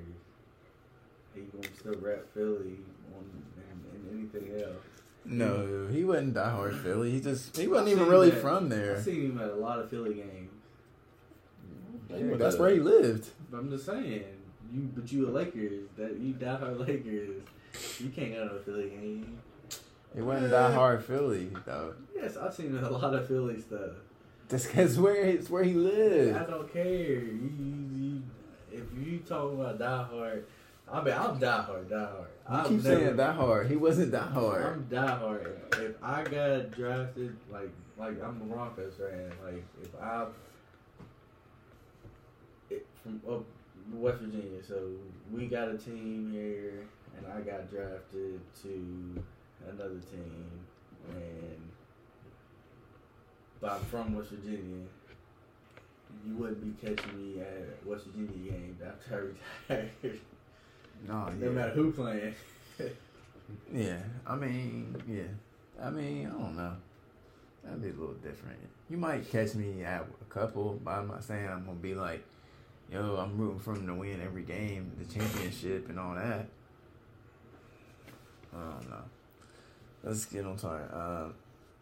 he gonna still rap Philly on and, and anything else. No, he wasn't diehard Philly. He just he wasn't even really that. from there. I there. seen him at a lot of Philly games. That's where he lived. But I'm just saying, you but you a Lakers that you diehard [LAUGHS] Lakers. You can't go to a Philly game. He wasn't diehard Philly though. Yes, I've seen a lot of Philly stuff. That's because where it's where he lives. I lived. don't care. You, you, you, if you talk about diehard, I mean I'm diehard, diehard. You I've keep never- saying diehard. He wasn't diehard. I'm diehard. If I got drafted, like like I'm a Broncos fan, like if I it, from up West Virginia, so we got a team here, and I got drafted to another team, and but I'm from West Virginia. You wouldn't be catching me at West Virginia games after I [LAUGHS] retired. No, no matter who playing. [LAUGHS] Yeah, I mean, yeah, I mean, I don't know. That'd be a little different. You might catch me at a couple, but I'm not saying I'm gonna be like, yo, I'm rooting for him to win every game, the championship, and all that. I don't know. Let's get on target. Uh,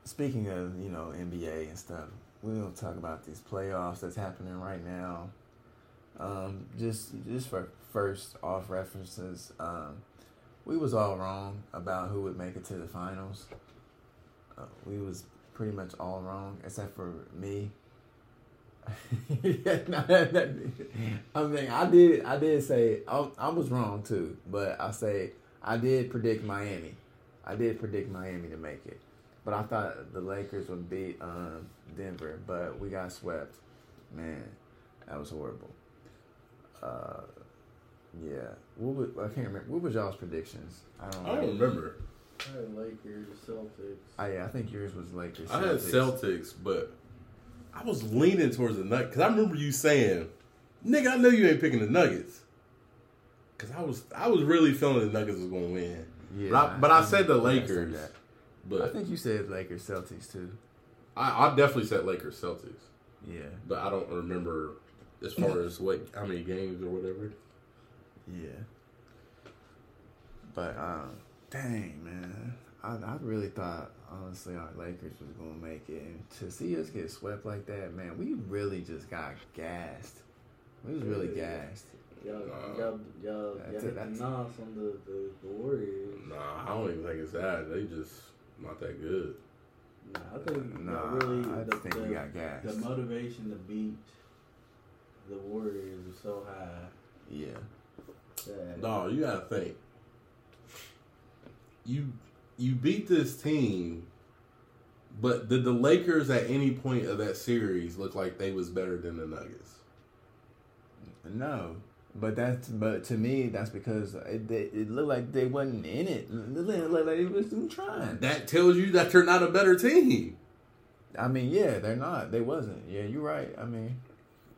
speaking of you know NBA and stuff, we're gonna talk about these playoffs that's happening right now. Um, just just for first off references, um, we was all wrong about who would make it to the finals. Uh, we was pretty much all wrong except for me. [LAUGHS] yeah, no, that, that, I mean, I did, I did say I, I was wrong too, but I say I did predict Miami. I did predict Miami to make it, but I thought the Lakers would beat um, Denver, but we got swept. Man, that was horrible. Uh, yeah, what was, I can't remember. What was y'all's predictions? I don't. I don't remember. I had Lakers, Celtics. Oh yeah, I think yours was Lakers. I had Celtics, but I was leaning towards the Nuggets because I remember you saying, "Nigga, I know you ain't picking the Nuggets." Because I was, I was really feeling the Nuggets was gonna win. Yeah, but I, but I said the yeah, I said Lakers. But I think you said Lakers Celtics too. I, I definitely said Lakers Celtics. Yeah, But I don't remember as far [LAUGHS] as what how many games or whatever. yeah. But um, dang man, I I really thought honestly our Lakers was gonna make it, and to see us get swept like that, man, we really just got gassed. We was really gassed. Y'all, Nah. y'all, y'all, y'all hit the nos on the, the, the Warriors. Nah, I don't even think it's that. They just not that good. Nah, I think Nah, really I the, think we the, got gassed. the motivation to beat the Warriors was so high Yeah, that No, you gotta think. You you beat this team, but did the Lakers at any point of that series look like they was better than the Nuggets? no. But that's but to me that's because it, it, it looked like they wasn't in it. It looked like they wasn't trying. That tells you that they're not a better team. I mean, yeah, they're not. They wasn't. Yeah, you're right. I mean,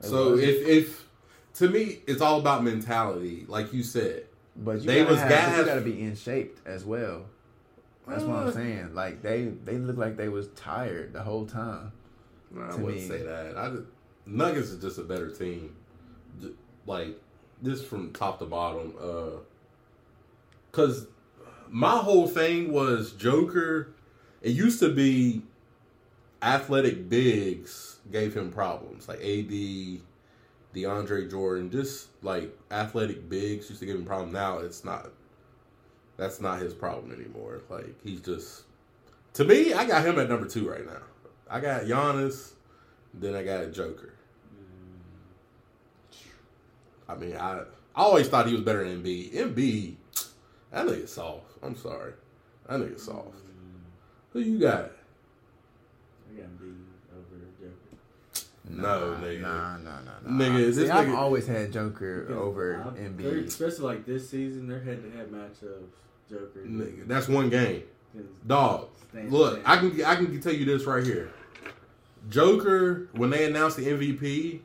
So wasn't. if if to me it's all about mentality, like you said. but you they gotta was have, but You got to be in shape as well. That's what I'm saying. Like they they look like they was tired the whole time. I To wouldn't me. say that. I just, Nuggets is just a better team. Like this from top to bottom. Uh, Cause my whole thing was Joker. It used to be athletic bigs gave him problems, like AD, DeAndre Jordan, just like athletic bigs used to give him problems. Now it's not. That's not his problem anymore. Like he's just. To me, I got him at number two right now. I got Giannis, then I got a Joker. I mean, I I always thought he was better than Embiid. Embiid, that nigga soft. I'm sorry, that nigga soft. Who you got? I got beat over Joker. No, Nah, nigga. Nah, nah, nah, nah. Nigga, See, this I've nigga- always had Joker over I'm- Embiid. Especially like this season, their head to head matchups, Joker. Nigga, that's one game. Dog, look. I can I can tell you this right here. Joker, when they announced the MVP,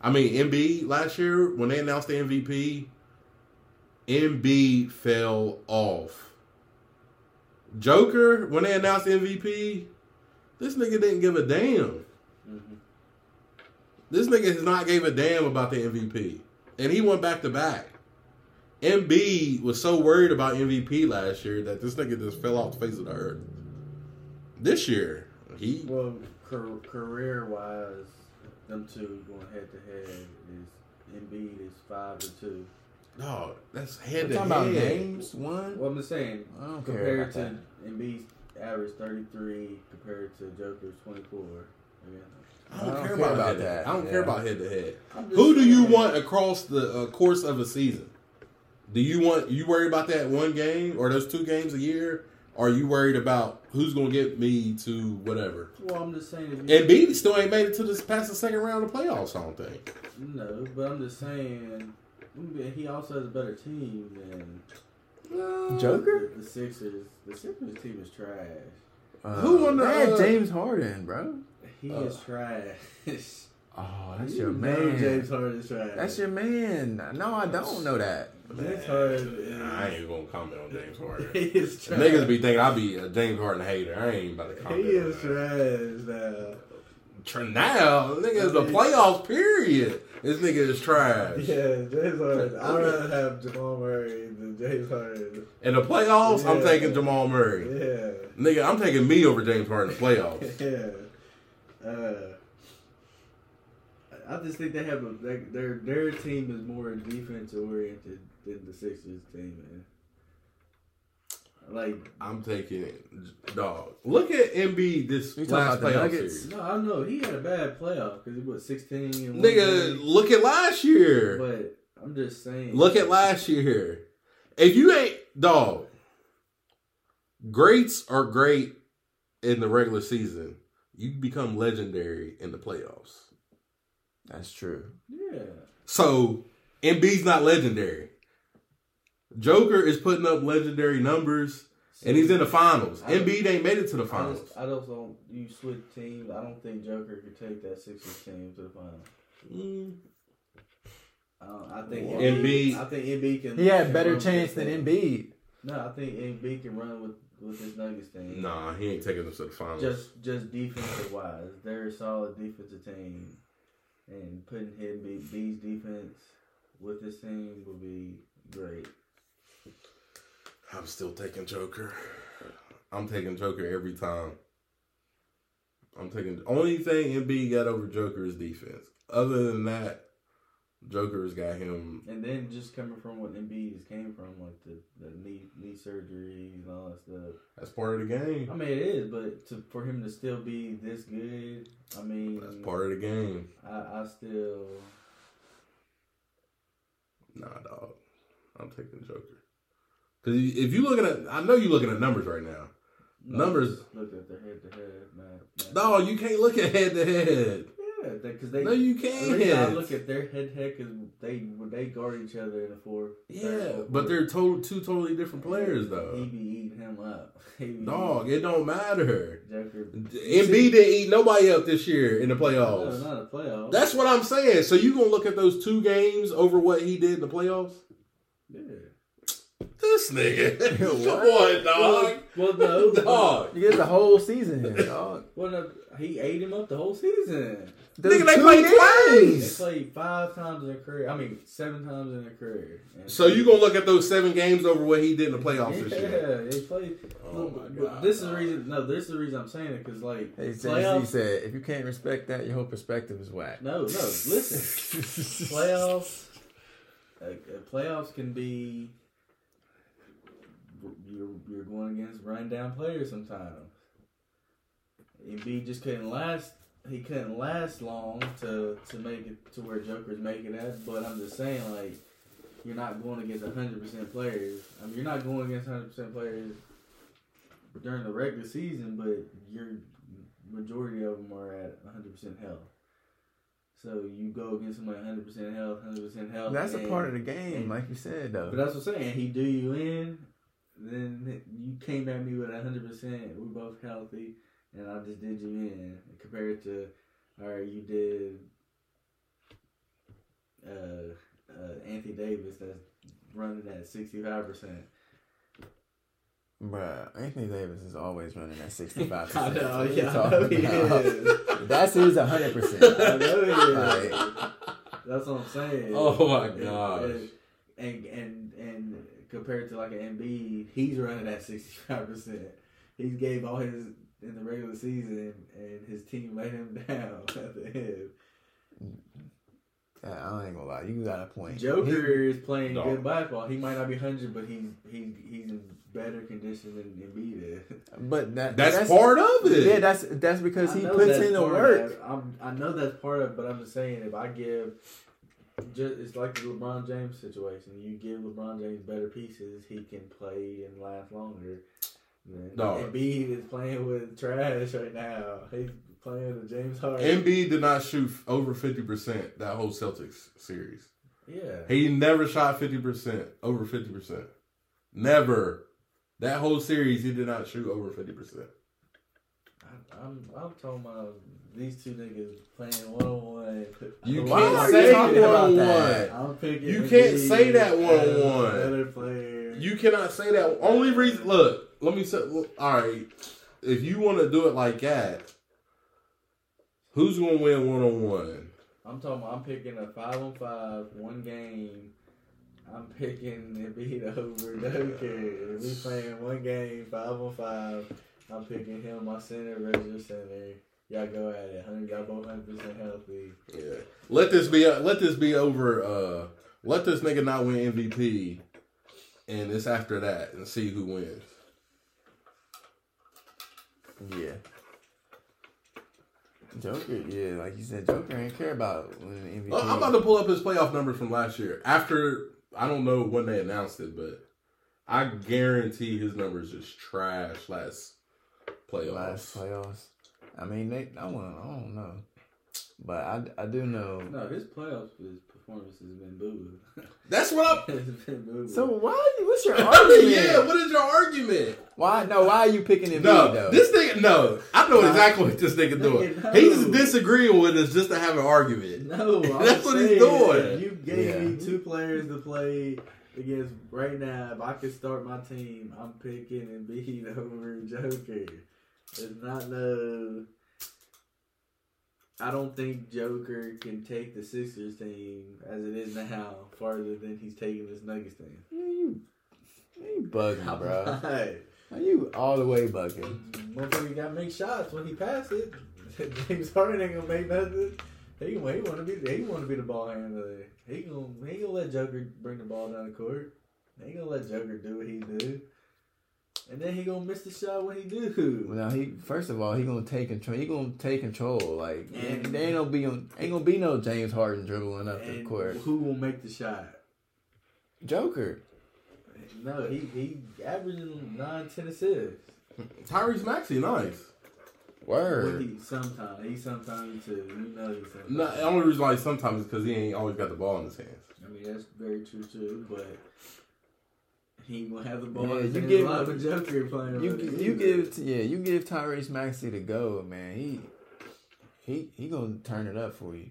I mean Embiid last year, when they announced the MVP, Embiid fell off. Joker, when they announced the MVP, this nigga didn't give a damn. This nigga has not gave a damn about the MVP, and he went back to back. Embiid was so worried about MVP last year that this nigga just fell off the face of the earth. This year, he Well, career wise, them two going head to head is Embiid is five to two. dog. That's We're head to talking about head. games one. Well, I'm just saying, I don't care compared about to that. Embiid's average 33 compared to Joker's 24. Yeah. I don't, care, about, head that. I don't care about head to head. Who do you saying. want across the uh, course of a season? Do you want you worried about that one game or those two games a year? Or are you worried about who's going to get me to whatever? Well, I'm just saying. If Embiid still ain't made it to this past the second round of playoffs. I don't think. No, but I'm just saying. He also has a better team than Joker? the, the Sixers. The Sixers team is trash. Uh, Who won the, They had uh, James Harden, bro. He Uh. is trash. [LAUGHS] Oh, that's You your man. James Harden is trash. That's your man. No, I don't know that. James Harden. I ain't even gonna comment on James Harden. [LAUGHS] He is trash. Niggas be thinking I be a James Harden hater. I ain't about to comment. He is trash now. Tr- Now, nigga, it's the playoffs. Period. This nigga is trash. Yeah, James Harden. I'd rather have Jamal Murray than James Harden. In the playoffs, I'm taking Jamal Murray. Yeah. Nigga, I'm taking me over James Harden in the playoffs. [LAUGHS] Yeah. Uh, I just think they have a they, their their team is more defense oriented than the Sixers team, man. Like I'm taking dog. Look at Embiid this You last about the playoff series. no, I know he had a bad playoff because he was sixteen and one Nigga, game. look at last year. But I'm just saying. Look at last year. If you ain't dog, greats are great in the regular season. You become legendary in the playoffs. That's true. Yeah. So Embiid's not legendary. Joker is putting up legendary numbers, and he's in the finals. I don't- Embiid ain't made it to the I finals. just, I just don't. You switch teams. I don't think Joker could take that Sixers team to the final. Mm. I, I think What? Embiid. Embiid- I think Embiid can. He had can better chance than team. Embiid. No, I think Embiid can run with with this Nuggets team. Nah, he ain't taking us to the finals. Just just defensive wise, they're a solid defensive team, and putting Embiid B's defense with this team would be great. I'm still taking Joker. I'm taking Joker every time. I'm taking only thing Embiid got over Joker is defense. Other than that, Joker's got him. And then just coming from what Embiid came from, like the, the knee knee surgeries and all that stuff. That's part of the game. I mean, it is, but to, for him to still be this good, I mean, That's part of the game. I, I still. Nah, dog. I'm taking Joker. Because if you looking at, I know you looking at numbers right now. Numbers. Look at their head to head, man. No, you can't look at head to head. Yeah, because they. No, you The can't. look at their head to head because they when they guard each other in the fourth. Yeah, but they're total two totally different players though. He be eating him up. [LAUGHS] Dog, it don't matter. Joker. Embiid didn't eat nobody up this year in the playoffs. No, playoffs. not a playoff. That's what I'm saying. So you gonna look at those two games over what he did in the playoffs? yeah. This nigga, [LAUGHS] come What? on, dog. Well, no, [LAUGHS] Dog, You get the whole season here, [LAUGHS] dog. Well, no, he ate him up the whole season. Those Nigga, they two played They twice. played five times in their career. I mean, seven times in their career. And So you gonna look at those seven games over what he did in the playoffs this year? Yeah, they played. Oh but- my God, this is the reason. No, this is the reason I'm saying it because like Hey, said, playoffs. he said, if you can't respect that, your whole perspective is whack. No, no. Listen, playoffs. Uh, playoffs can be. You're you're going against run down players sometimes. Embiid just couldn't last. He couldn't last long to to make it to where Joker's making that. But I'm just saying, like, you're not going against hundred percent players. I mean, you're not going against hundred percent players during the regular season, but your majority of them are at hundred percent health. So you go against somebody 100% health, 100% health. That's a part of the game, like you said, though. But that's what I'm saying. He do you in, then you came at me with 100%. We both healthy, and I just did you in. Compared to, all right, you did uh, uh, Anthony Davis that's running at 65%. Bruh, Anthony Davis is always running at [LAUGHS] 65%. I know, yeah, I know he is. That's his hundred percent. [LAUGHS] I know he is. Like, That's what I'm saying. Oh my gosh. And and, and compared to like an Embiid, he's running at sixty five percent. He gave all his in the regular season, and his team let him [LAUGHS] down at the end. I don't ain't gonna lie, you got a point. Joker is playing No. good basketball. He might not be hundred, but he's he he's in better condition than Embiid is. But that, That's, part of it. Yeah, that's that's because I he puts in the part of work. I'm, I know that's part of, it, but I'm just saying if I give, just it's like the LeBron James situation. You give LeBron James better pieces, he can play and last longer. Man, No. Embiid is playing with trash right now. He's playing with James Harden. Embiid did not shoot over fifty percent that whole Celtics series. yeah, He never shot fifty percent over fifty percent. Never. That whole series, he did not shoot over fifty percent. I'm I'm talking about these two niggas playing one on one. You Why can't say one on one. I'm picking. You can't say that one-on-one. Better player. You cannot say that. Only reason, look, let me say, look, all right. If you want to do it like that, who's gonna win one on one? I'm talking. About, I'm picking a five on five, one game. I'm picking Embiid over Joker. If we playing one game, five on five, I'm picking him, my center your center. Y'all go at it. Hundred, y'all both hundred percent healthy. Yeah. Let this be. Let this be over. Uh, let this nigga not win MVP, and it's after that, and see who wins. Yeah. Joker, yeah, like you said, Joker ain't care about MVP. Oh, I'm about to pull up his playoff numbers from last year. After I don't know when they announced it, but I guarantee his numbers just trash last playoffs. last playoffs. I mean, they. I want. I don't know, but I, I do know. No, his playoffs, his performance has been boo. [LAUGHS] That's what been. So why? What's your [LAUGHS] argument? yeah. What is your argument? Why? No. Why are you picking Embiid No, though? this nigga. No, I know exactly what this nigga doing. [LAUGHS] No. He's disagreeing with us just to have an argument. No, I'm That's what he's doing. You gave Yeah. me two players to play against right now. If I could start my team, I'm picking and Embiid over Joker. It's not no. I don't think Joker can take the Sixers team as it is now farther than he's taking this Nuggets team. you, you bugging, bro. Right. Are you all the way bugging? Motherfucker got to make shots when he pass it. [LAUGHS] James Harden ain't gonna make nothing. He, he want to be he want to be the ball handler. He gonna he gonna let Joker bring the ball down the court. He gonna let Joker do what he do, and then he gonna miss the shot when he do. Well, now he first of all he gonna take control. He gonna take control. Like And- there ain't no be ain't gonna be no James Harden dribbling up the court. who will make the shot? Joker. No, he he averaging nine ten assists. Tyrese Maxey, nice. Well, Word. he sometimes he sometimes too. You know he sometimes. No, the only reason why sometimes is because he ain't always got the ball in his hands. I mean that's very true too, but he ain't gonna have the ball. Yeah, in his you hands give- while the Joker playing. You with it you give yeah you give Tyrese Maxey the go man. He he he gonna turn it up for you.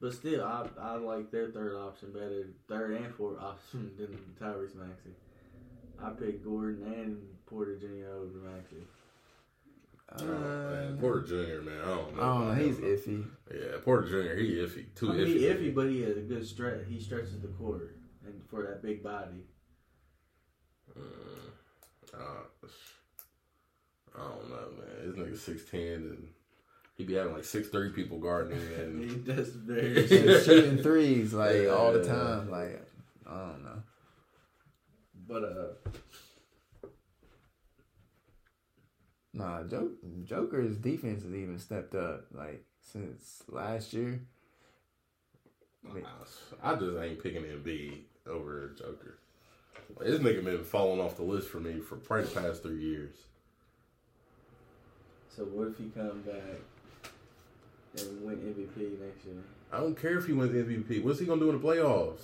But still, I I like their third option better, third and fourth option [LAUGHS] than Tyrese Maxey. I picked Gordon and Porter Jr. over Maxey. I man. Uh, Porter Jr. Man, I don't know. I don't know. about He's him. iffy. Yeah, Porter Jr. He iffy. Too I mean, iffy. he iffy, but he has a good stretch. He stretches the court, and for that big body. Mm, uh, I don't know, man. This nigga six ten and he be having like six thirty people guarding him, and [LAUGHS] He does very. Just shooting threes like all the time. Like I don't know. but uh, Nah, Joker, Joker's defense has even stepped up like since last year. I just ain't picking Embiid over Joker. Like, this nigga been falling off the list for me for probably the past three years. so what if he come back and win MVP next year? I don't care if he wins MVP. What's he gonna do in the playoffs?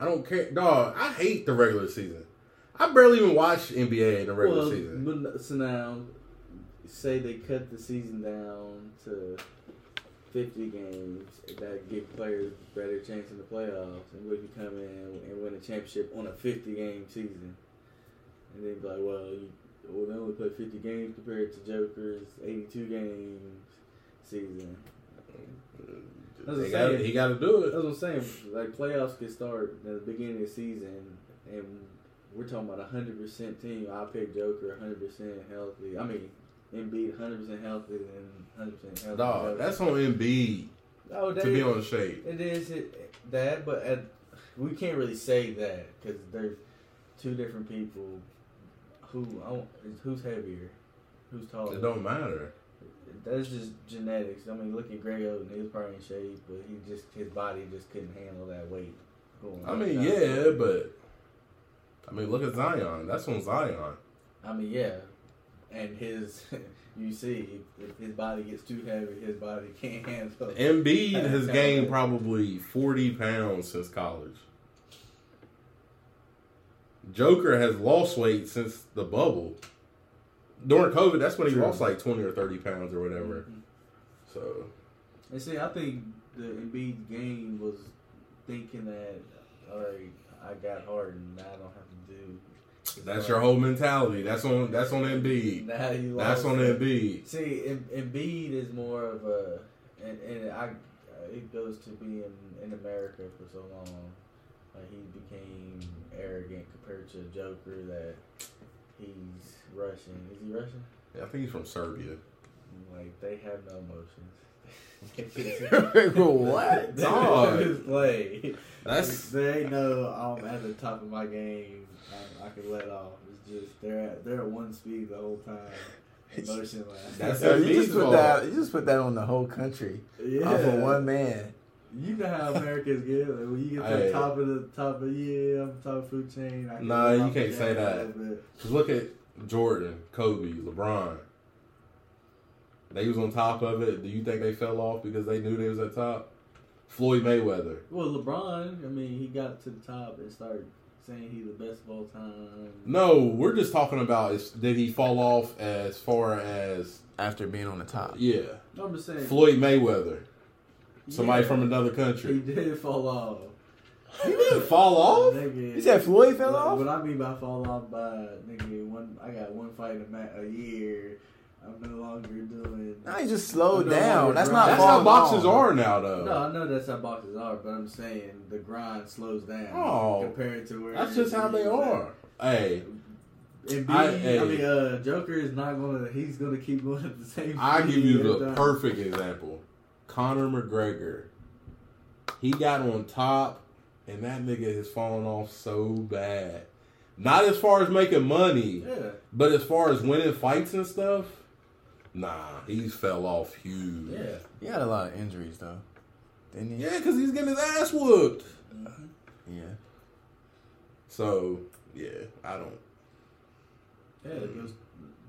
I don't care, dog. I hate the regular season. I barely even watch NBA in the regular well, season. but so now, say they cut the season down to fifty games that give players better chance in the playoffs, and would you come in and win a championship on a fifty game season, and then be like, well, you, well, they only play 50 games compared to Joker's 82 games season. That's He what got, I'm he got to do it. That's what I'm saying. Like playoffs can start at the beginning of the season, and we're talking about a hundred percent team. I pick Joker hundred percent healthy. I mean, Embiid hundred percent healthy and hundred percent healthy. Dog, that's on Embiid oh, that to be is- on the shade. It is it, that, but at, we can't really say that because they're two different people. Who I don't- who's heavier, who's taller? It don't matter. That's just genetics. I mean, look at Greg Oden. He was probably in shape, but he just his body just couldn't handle that weight. Going I mean, yeah, but I mean, look at Zion. That's on Zion. I mean, yeah, and his [LAUGHS] you see if his body gets too heavy, his body can't handle. Embiid has gained probably forty pounds since college. Joker has lost weight since the bubble. During COVID, that's when he True. lost like twenty or thirty pounds or whatever. Mhm. So And see, I think the Embiid game was thinking that, all right, I got Harden, now I don't have to do. That's your whole mentality. That's on. That's on Embiid. Now you That's on it. Embiid. See, Em- Embiid is more of a, and, and I, uh, it goes to being in America for so long. Like he became arrogant compared to Joker that he's Russian. Is he Russian? Yeah, I think he's from Serbia. Like they have no emotions. What? [LAUGHS] Dog. Just play. That's they ain't no. I'm at the top of my game. I, I can let off. It's just they're at they're at one speed the whole time. [LAUGHS] Emotionless. That's [LAUGHS] So you just put that. You just put that on the whole country. yeah. Off of one man. You know how Americans get. Like when you get to Hey. the top of the top of yeah, I'm top of food chain. I can Nah, you can't say that. little. Cause look at Jordan, Kobe, LeBron. They was on top of it. Do you think they fell off because they knew they was at top? Floyd Mayweather. Well, LeBron. I mean, he got to the top and started saying he's the best of all time. No, we're just talking about is did he fall off as far as After being on the top. yeah. No, I'm just saying. Floyd Mayweather. Somebody Yeah. from another country. He did fall off. He didn't fall off? Nigga, You said Floyd fell what, off? What I mean by fall off by nigga, one I got one fight a, ma- a year. I'm no longer doing. Nah, he just slowed No, down. no, That's no. not That's how boxes off. are now though. No, I know that's how boxes are, but I'm saying the grind slows down Oh. compared to where That's just how they are. Hey, And I- I, hey. I mean, uh, Joker is not gonna. He's gonna keep going at the same. I give you the time. perfect example. Conor McGregor. He got on top, and that nigga has fallen off so bad. Not as far as making money, Yeah, but as far as winning fights and stuff, nah, he's fell off huge. yeah. He had a lot of injuries though, didn't he? Yeah, because he's getting his ass whooped. Mm-hmm. Yeah. So, yeah, I don't. Yeah, it goes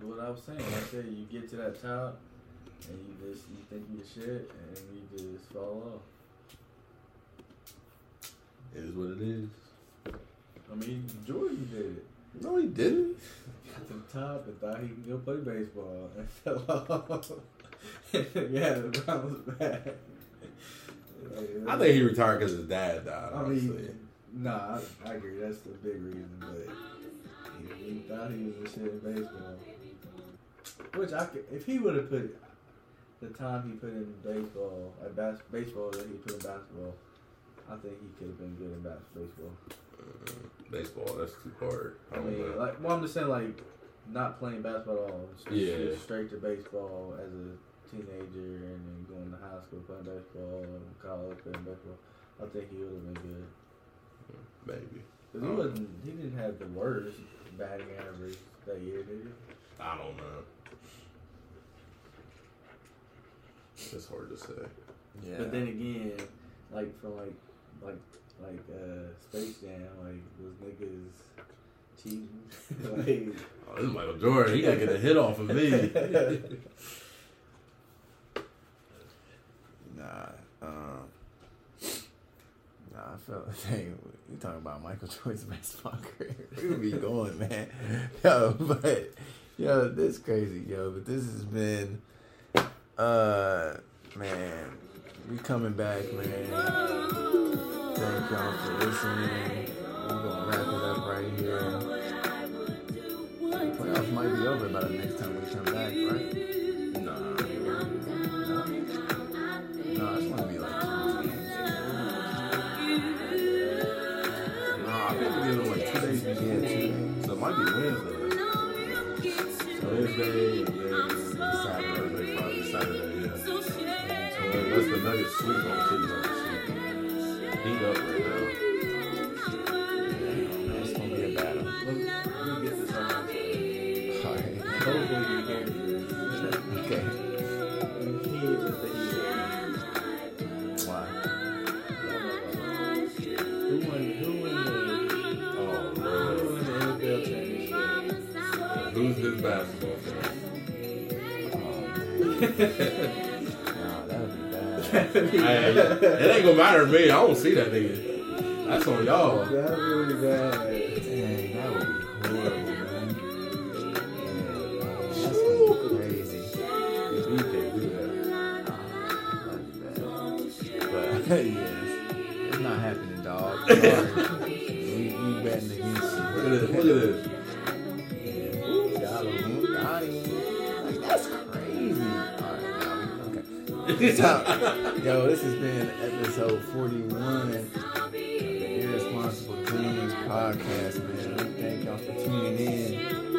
what I was saying. Like I said, you get to that top, and you just you think you the shit, and you just fall off. It is what it is. I mean, Jordan did it. No, he didn't. Got to the top and thought he could go play baseball and fell off. [LAUGHS] yeah, the bounce back. I think he retired because his dad died. I Honestly. mean, nah, I, I agree. That's the big reason, but he, he thought he was a shit in baseball. Which I could, if he would have put the time he put in baseball, at bas- baseball that he put in basketball, I think he could have been good in bas- baseball. Baseball, that's too hard. I I mean, know. like, well, I'm just saying, like, not playing basketball at all. Just, Yeah. just straight to baseball as a teenager and then going to high school playing baseball and college playing baseball. I think he would have been good. Maybe. Because he Um, wasn't, he didn't have the worst batting average that year, did he? I don't know. It's hard to say. Yeah. But then again, like from like like like uh Space Jam, like those niggas cheating. [LAUGHS] [LAUGHS] like Oh, this is Michael Jordan. He got to get a hit off of me. [LAUGHS] Nah, um, nah, I felt the thing. You talking about Michael Jordan's baseball career? We be going, man. Yo, but yo, this crazy, yo. But this has been, uh, man. We coming back, man. Thank y'all for listening. We're gonna wrap it up right here. Playoffs might be over by the next time we come back, right? Nah. No, it's gonna be like two. Nah, I think we get them like two days before. Yeah, two. So it might be Wednesday. Then Saturday. Friday, Saturday, yeah. So unless the Nuggets sweep on Tuesday, heat up right now. It's gonna be a battle. Let me, get this on. Alright. Hopefully you hear this. Okay. You hear the heat Why? Who won, who won the, Oh, who won the NFL championship? Who's his basketball fan? Nah, um. [LAUGHS] [LAUGHS] it ain't gonna matter to me. I don't see that nigga. That's on y'all. That's really bad. So, yo, this has been episode 41 of the Irresponsible Dreams podcast, man. Thank y'all for tuning in.